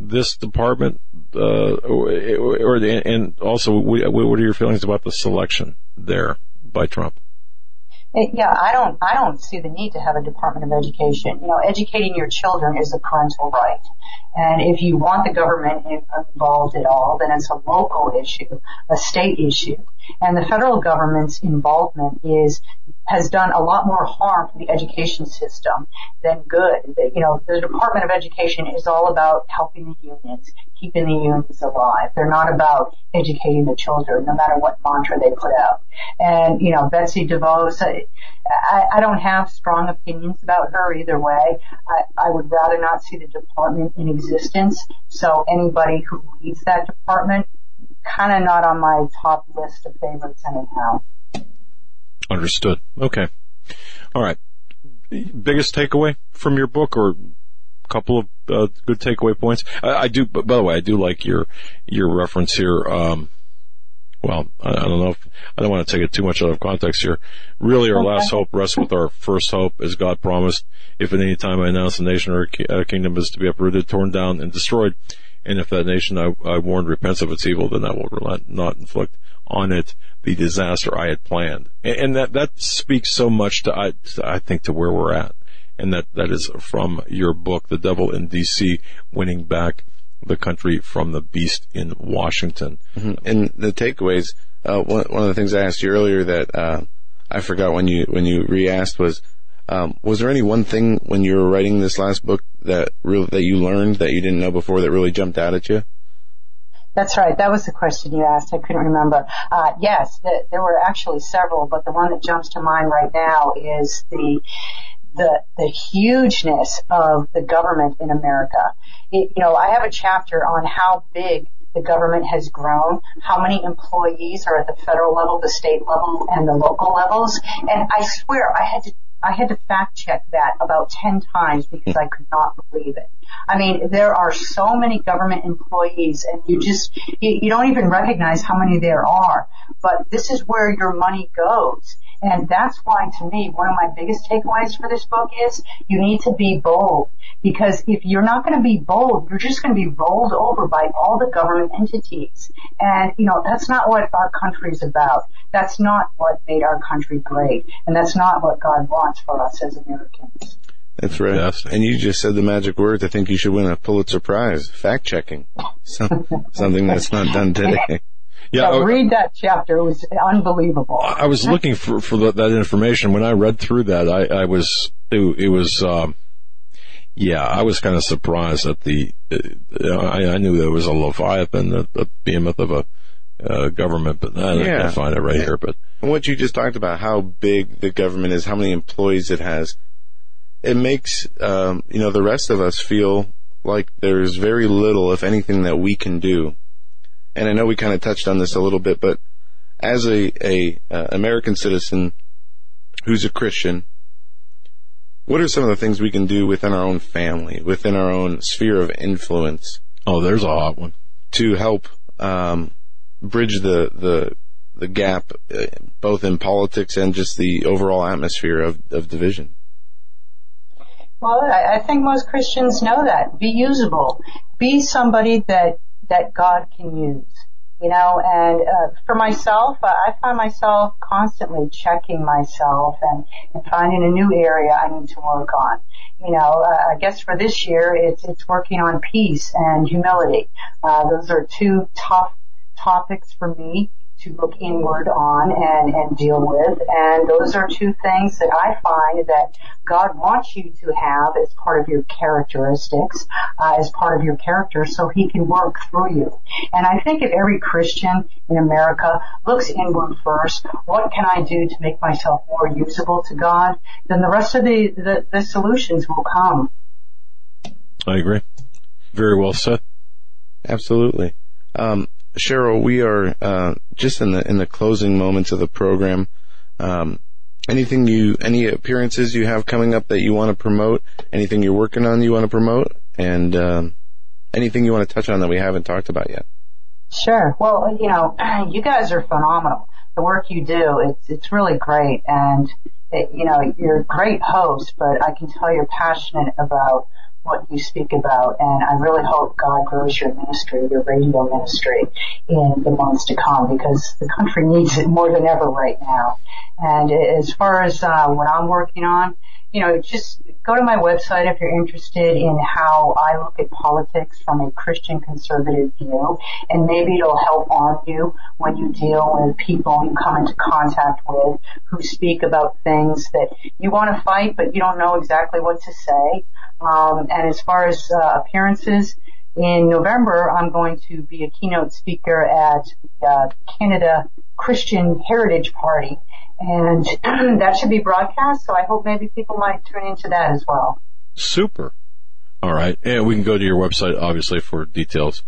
S1: this department, uh, or, or, and also what are your feelings about the selection there by Trump?
S5: Yeah, I don't, I don't see the need to have a Department of Education. You know, educating your children is a parental right. And if you want the government involved at all, then it's a local issue, a state issue. And the federal government's involvement is has done a lot more harm to the education system than good. You know, the Department of Education is all about helping the unions, keeping the unions alive. They're not about educating the children, no matter what mantra they put out. And, you know, Betsy DeVos, I, I don't have strong opinions about her either way. I, I would rather not see the department in existence. So anybody who leads that department, kind of not on my top list of favorites anyhow.
S1: Understood. Okay. All right. Biggest takeaway from your book or a couple of uh, good takeaway points? I, I, do, by the way, I do like your, your reference here. Um, well, I, I, don't know if, I don't want to take it too much out of context here. Really, our okay. last hope rests with our first hope, as God promised. If at any time I announce a nation or a kingdom is to be uprooted, torn down, and destroyed, and if that nation I, I warned repents of its evil, then I will relent, not inflict on it the disaster I had planned. And that, that speaks so much to, I, I think, to where we're at. And that, that is from your book, The Devil in DC, winning back the country from the beast in Washington.
S3: Mm-hmm. And the takeaways, uh, one, one of the things I asked you earlier that, uh, I forgot when you, when you re-asked was, um, was there any one thing when you were writing this last book that really, that you learned that you didn't know before that really jumped out at you?
S5: That's right. That was the question you asked. I couldn't remember. Uh, yes, the, there were actually several, but the one that jumps to mind right now is the the the hugeness of the government in America. It, you know, I have a chapter on how big the government has grown, how many employees are at the federal level, the state level, and the local levels. And I swear I had to I had to fact check that about 10 times because I could not believe it. I mean, there are so many government employees and you just, you, you don't even recognize how many there are. But this is where your money goes. And that's why to me, one of my biggest takeaways for this book is you need to be bold. Because if you're not going to be bold, you're just going to be rolled over by all the government entities. And, you know, that's not what our country is about. That's not what made our country great. And that's not what God wants for us as Americans.
S3: That's right. Yes. And you just said the magic words. I think you should win a Pulitzer Prize. Fact checking. something that's not done today.
S1: Yeah,
S5: so
S1: I-
S5: read that chapter. It was unbelievable.
S1: I was looking for for the, that information when I read through that. I, I was it, it was um, yeah, I was kind of surprised at the. Uh, I, I knew there was a leviathan, the, the behemoth of a uh, government, but I
S3: Yeah.
S1: can't find it right here. But
S3: And what you just talked about, how big the government is, how many employees it has, it makes um, you know the rest of us feel like there's very little, if anything, that we can do. And I know we kind of touched on this a little bit, but as a a uh, American citizen who's a Christian, what are some of the things we can do within our own family, within our own sphere of influence?
S1: Oh, there's a hot one
S3: to help um, bridge the the the gap, uh, both in politics and just the overall atmosphere of, of division.
S5: Well, I, I think most Christians know that. Be usable. Be somebody that that God can use. You know, and uh, for myself, uh, I find myself constantly checking myself and, and finding a new area I need to work on. You know, uh, I guess for this year, it's it's working on peace and humility. Uh, those are two tough topics for me to look inward on and, and deal with. And those are two things that I find that God wants you to have as part of your characteristics, uh, as part of your character so he can work through you. And I think if every Christian in America looks inward first, what can I do to make myself more usable to God? Then the rest of the, the, the solutions will come.
S1: I agree. Very well said.
S3: Absolutely. Um, Cheryl, we are uh, just in the in the closing moments of the program. Um, anything you any appearances you have coming up that you want to promote? Anything you're working on you want to promote? And um, anything you want to touch on that we haven't talked about yet?
S5: Sure. Well, you know, you guys are phenomenal. The work you do, it's it's really great, and it, you know, you're a great host. But I can tell you're passionate about what you speak about, and I really hope God grows your ministry, your radio ministry, in the months to come, because the country needs it more than ever right now. And as far as uh, what I'm working on, you know, just go to my website if you're interested in how I look at politics from a Christian conservative view, and maybe it'll help arm you when you deal with people you come into contact with who speak about things that you want to fight, but you don't know exactly what to say. Um, and as far as uh, appearances, in November, I'm going to be a keynote speaker at the uh, Canada Christian Heritage Party, and that should be broadcast. So I hope maybe people might tune into that as well.
S1: Super. All right. And we can go to your website, obviously, for details.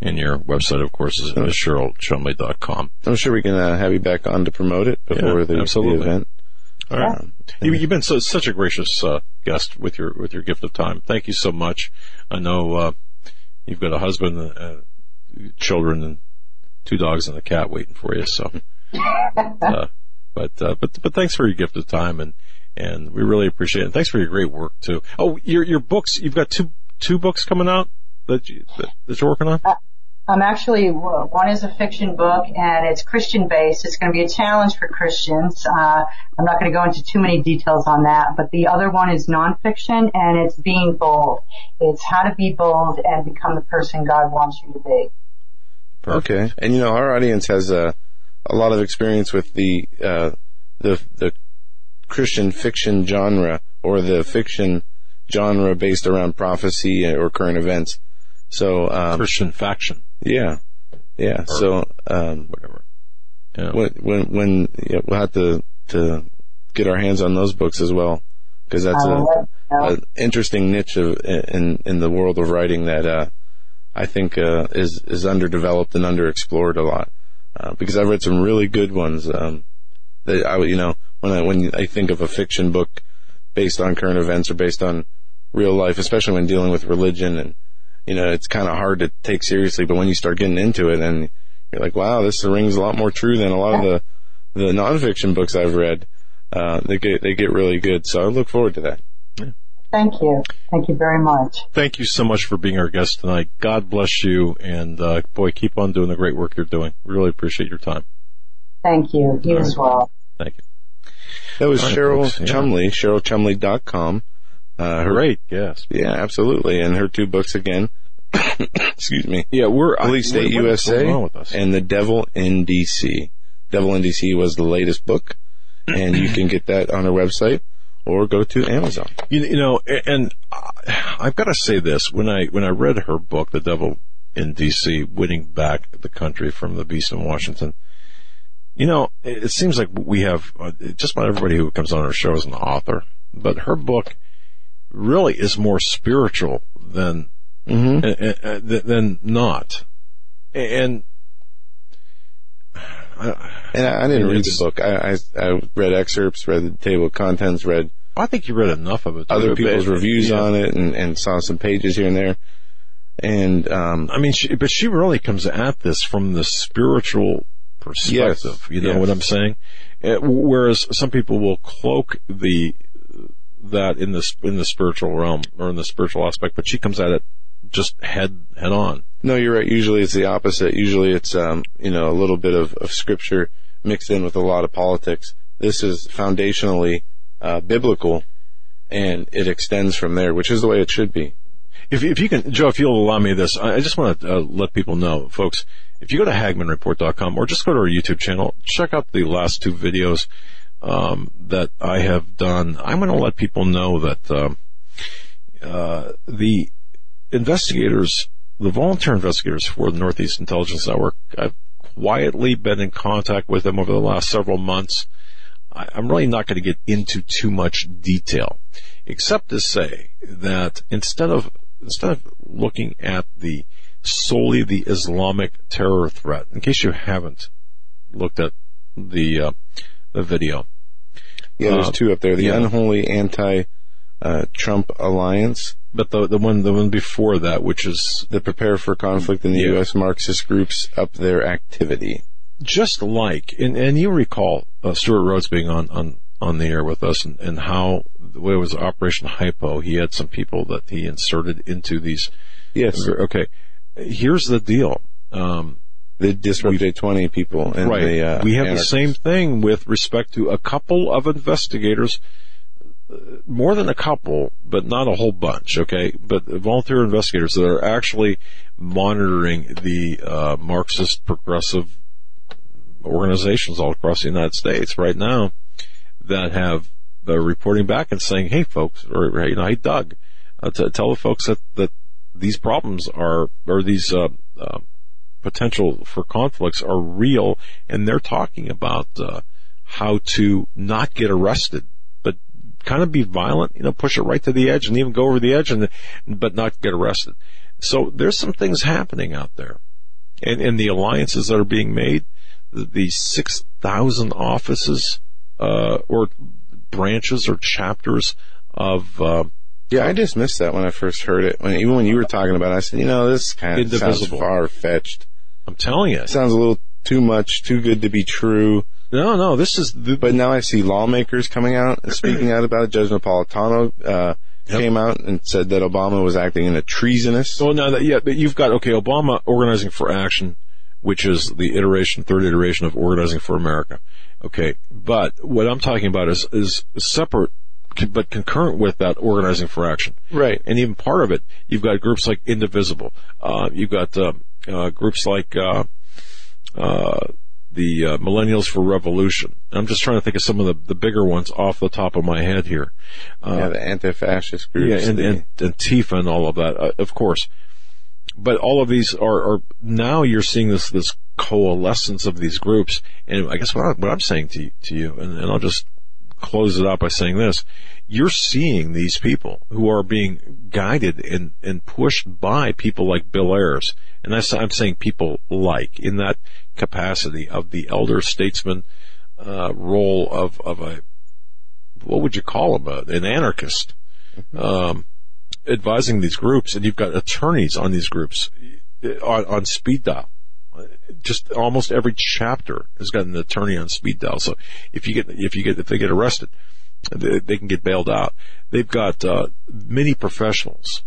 S1: And your website, of course, is CherylChumley.com.
S3: I'm sure we can uh, have you back on to promote it before
S1: Yeah,
S3: the, the
S1: absolutely.
S3: event.
S1: All right. You, you've been so, such a gracious uh, guest with your with your gift of time. Thank you so much. I know uh, you've got a husband, uh, children, and two dogs and a cat waiting for you. So, uh, but uh, but but thanks for your gift of time, and and we really appreciate it. And thanks for your great work too. Oh, your your books. You've got two two books coming out that you that, that you're working on.
S5: I'm actually, one is a fiction book and it's Christian based. It's going to be a challenge for Christians. Uh, I'm not going to go into too many details on that, but the other one is nonfiction and it's being bold. It's how to be bold and become the person God wants you to be.
S3: Okay. And you know, our audience has a a lot of experience with the uh, the the Christian fiction genre or the fiction genre based around prophecy or current events. So um,
S1: Christian faction.
S3: Yeah, yeah.
S1: Or
S3: so um,
S1: whatever. Yeah.
S3: When when when yeah, we'll have to to get our hands on those books as well because that's
S5: I
S3: a,
S5: will let you know.
S3: a interesting niche of, in in the world of writing that uh, I think uh, is is underdeveloped and underexplored a lot. Uh, because I've read some really good ones. Um, that I you know when I when I think of a fiction book based on current events or based on real life, especially when dealing with religion and you know it's kind of hard to take seriously. But when you start getting into it and you're like, wow, this rings a lot more true than a lot of the the nonfiction books I've read. Uh, they get they get really good. So I look forward to that.
S5: Thank you. Thank you very much.
S1: Thank you so much for being our guest tonight. God bless you, and uh, boy, keep on doing the great work you're doing. Really appreciate your time.
S5: Thank you. You as well.
S1: Thank you.
S3: That was
S1: All right,
S3: Cheryl
S1: folks, yeah.
S3: Chumley, CherylChumley.com. Uh, her,
S1: Great, yes.
S3: Yeah, absolutely. And her two books again, excuse me.
S1: Yeah, we're
S3: Police
S1: I-
S3: State
S1: what- what's
S3: USA
S1: going on with us?
S3: and The Devil in DC. Devil in DC was the latest book, and you can get that on our website or go to Amazon.
S1: You, you know, and I've got to say this: when I when I read her book, "The Devil in D.C.," winning back the country from the beast in Washington, you know, it, it seems like we have uh, just about everybody who comes on our show is an author, but her book really is more spiritual than
S3: Mm-hmm.
S1: uh, uh, than not, and.
S3: And I, I didn't read the book. I, I I read excerpts, read the table of contents, read
S1: I think you read enough of it.
S3: other people's reviews
S1: Yeah.
S3: on it, and, and saw some pages here and there. And um,
S1: I mean, she, but she really comes at this from the spiritual perspective.
S3: Yes,
S1: you know
S3: yes.
S1: what I'm saying? Uh, whereas some people will cloak the that in the in the spiritual realm or in the spiritual aspect, but she comes at it just head head on.
S3: No, you're right. Usually it's the opposite. Usually it's, um, you know, a little bit of, of scripture mixed in with a lot of politics. This is foundationally, uh, biblical and it extends from there, which is the way it should be.
S1: If, if you can, Joe, if you'll allow me this, I I just want to uh, let people know, folks, if you go to hagmannreport.com or just go to our YouTube channel, check out the last two videos um, that I have done. I'm going to let people know that um, uh, the investigators, the volunteer investigators for the Northeast Intelligence Network, I've quietly been in contact with them over the last several months. I'm really not going to get into too much detail, except to say that instead of instead of looking at the solely the Islamic terror threat, in case you haven't looked at the uh, the video,
S3: Yeah, there's
S1: Uh,
S3: two up there. The
S1: yeah.
S3: unholy anti, uh, Trump alliance,
S1: but the the one the one before that, which is
S3: the prepare for conflict in the
S1: Yeah.
S3: U.S. Marxist groups up their activity.
S1: just like, and, and you recall uh, Stewart Rhodes being on, on, on the air with us and, and how the way it was Operation Hypo, he had some people that he inserted into these.
S3: Yes.
S1: Okay. Here's the deal. Um,
S3: The disrupted 20 people and
S1: right.
S3: the, uh,
S1: we have the same thing with respect to a couple of investigators, more than a couple, but not a whole bunch. Okay, but volunteer investigators that are actually monitoring the uh, Marxist progressive organizations all across the United States right now that have uh, reporting back and saying, "Hey, folks," or you know, "Hey, Doug," uh, to tell the folks that that these problems are or these uh, uh, potential for conflicts are real, and they're talking about uh, how to not get arrested, kind of be violent, you know, push it right to the edge, and even go over the edge, and but not get arrested. So there's some things happening out there, and and the alliances that are being made, the, the six thousand offices uh, or branches or chapters of. Uh,
S3: Yeah, I dismissed that when I first heard it. When even when you were talking about it, I said, you know, this kind of sounds far fetched.
S1: I'm telling you,
S3: Sounds a little too much, too good to be true.
S1: No, no, this is the,
S3: But now I see lawmakers coming out and speaking out about it. Judge Napolitano uh, came out and said that Obama was acting in a treasonous.
S1: Well, now that yeah, but you've got okay, Obama organizing for action, which is the iteration, third iteration of organizing for America. Okay, but what I'm talking about is is separate, but concurrent with that organizing for action.
S3: Right.
S1: And even part of it, you've got groups like Indivisible. Uh, you've got uh, uh, groups like uh, uh, the uh, Millennials for Revolution. I'm just trying to think of some of the, the bigger ones off the top of my head here. Uh,
S3: yeah, the anti-fascist groups.
S1: yeah, and,
S3: the-
S1: and, and Tifa and all of that, uh, of course. But all of these are, are now you're seeing this this coalescence of these groups, and I guess what, I, what I'm saying to you, to you, and, and I'll just close it out by saying this: you're seeing these people who are being guided and and pushed by people like Bill Ayers, and that's, I'm saying people like in that capacity of the elder statesman uh, role of of a what would you call him? Uh, an anarchist, um, advising these groups, and you've got attorneys on these groups uh, on, on speed dial. Just almost every chapter has got an attorney on speed dial. So if you get if you get if they get arrested, they, can get bailed out. They've got uh, many professionals.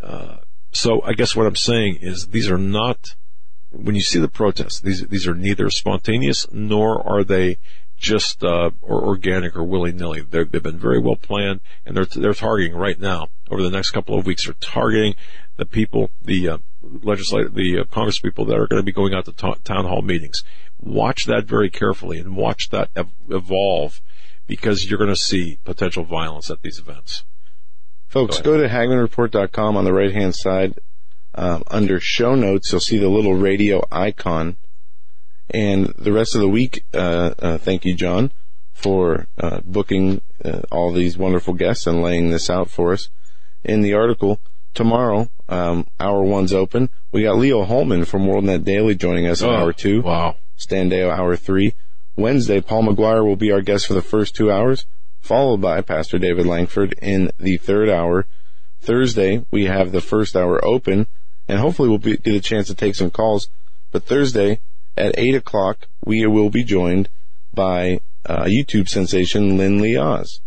S1: Uh, so I guess what I'm saying is these are not when you see the protests, these these are neither spontaneous nor are they just uh, or organic or willy nilly. They've been very well planned, and they're they're targeting right now over the next couple of weeks. They're targeting the people, the uh, legislative, the uh, Congress people that are going to be going out to ta- town hall meetings. Watch that very carefully and watch that ev- evolve because you're going to see potential violence at these events.
S3: Folks, go, to hagmannreport.com on the right hand side. Um, under show notes, you'll see the little radio icon. And the rest of the week, uh, uh, thank you, John, for uh, booking uh, all these wonderful guests and laying this out for us. In the article, tomorrow, um, hour one's open. We got Leo Hohmann from WorldNet Daily joining us in
S1: Oh,
S3: hour two.
S1: Wow.
S3: Stan Deyo hour three. Wednesday, Paul McGuire will be our guest for the first two hours, followed by Pastor David Langford in the third hour. Thursday, we have the first hour open, and hopefully we'll be, get a chance to take some calls. But Thursday at eight o'clock, we will be joined by uh, YouTube sensation Lynn Lee Oz,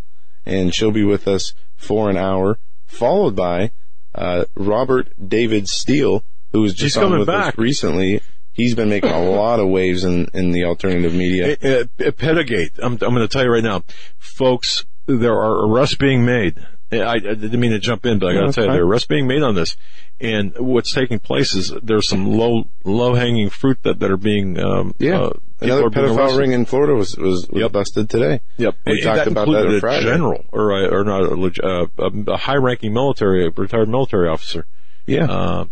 S3: and she'll be with us for an hour, followed by uh, Robert David Steele, who was just
S1: He's
S3: on
S1: coming
S3: with
S1: back.
S3: us recently. He's been making a lot of waves in, in the alternative media.
S1: Uh, uh, Pedigate. I'm, I'm going to tell you right now, folks. There are arrests being made. I, I didn't mean to jump in, but I got to
S3: that's
S1: tell you,
S3: fine.
S1: there are arrests being made on this. And what's taking place is there's some low low hanging fruit that that are being um,
S3: Yeah.
S1: uh,
S3: Another pedophile ring in Florida was was, was busted today.
S1: Yep,
S3: We talked
S1: that
S3: about that on
S1: a
S3: Friday.
S1: general or a, or not a, uh, a, a high ranking military, a retired military officer.
S3: Yeah.
S1: Uh,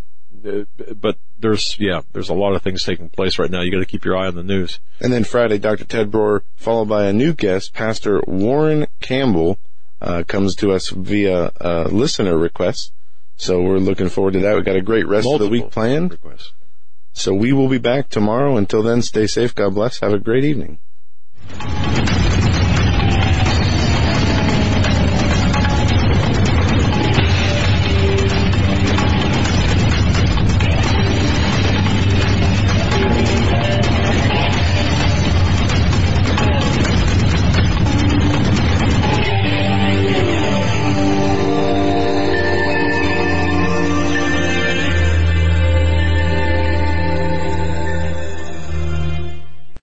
S1: but there's yeah, there's a lot of things taking place right now. You got to keep your eye on the news.
S3: And then Friday, Dr. Ted Broer, followed by a new guest, Pastor Warren Campbell, uh, comes to us via uh, listener request. So we're looking forward to that. We've got a great rest of the week planned.
S1: Requests.
S3: So we will be back tomorrow. Until then, stay safe. God bless. Have a great evening.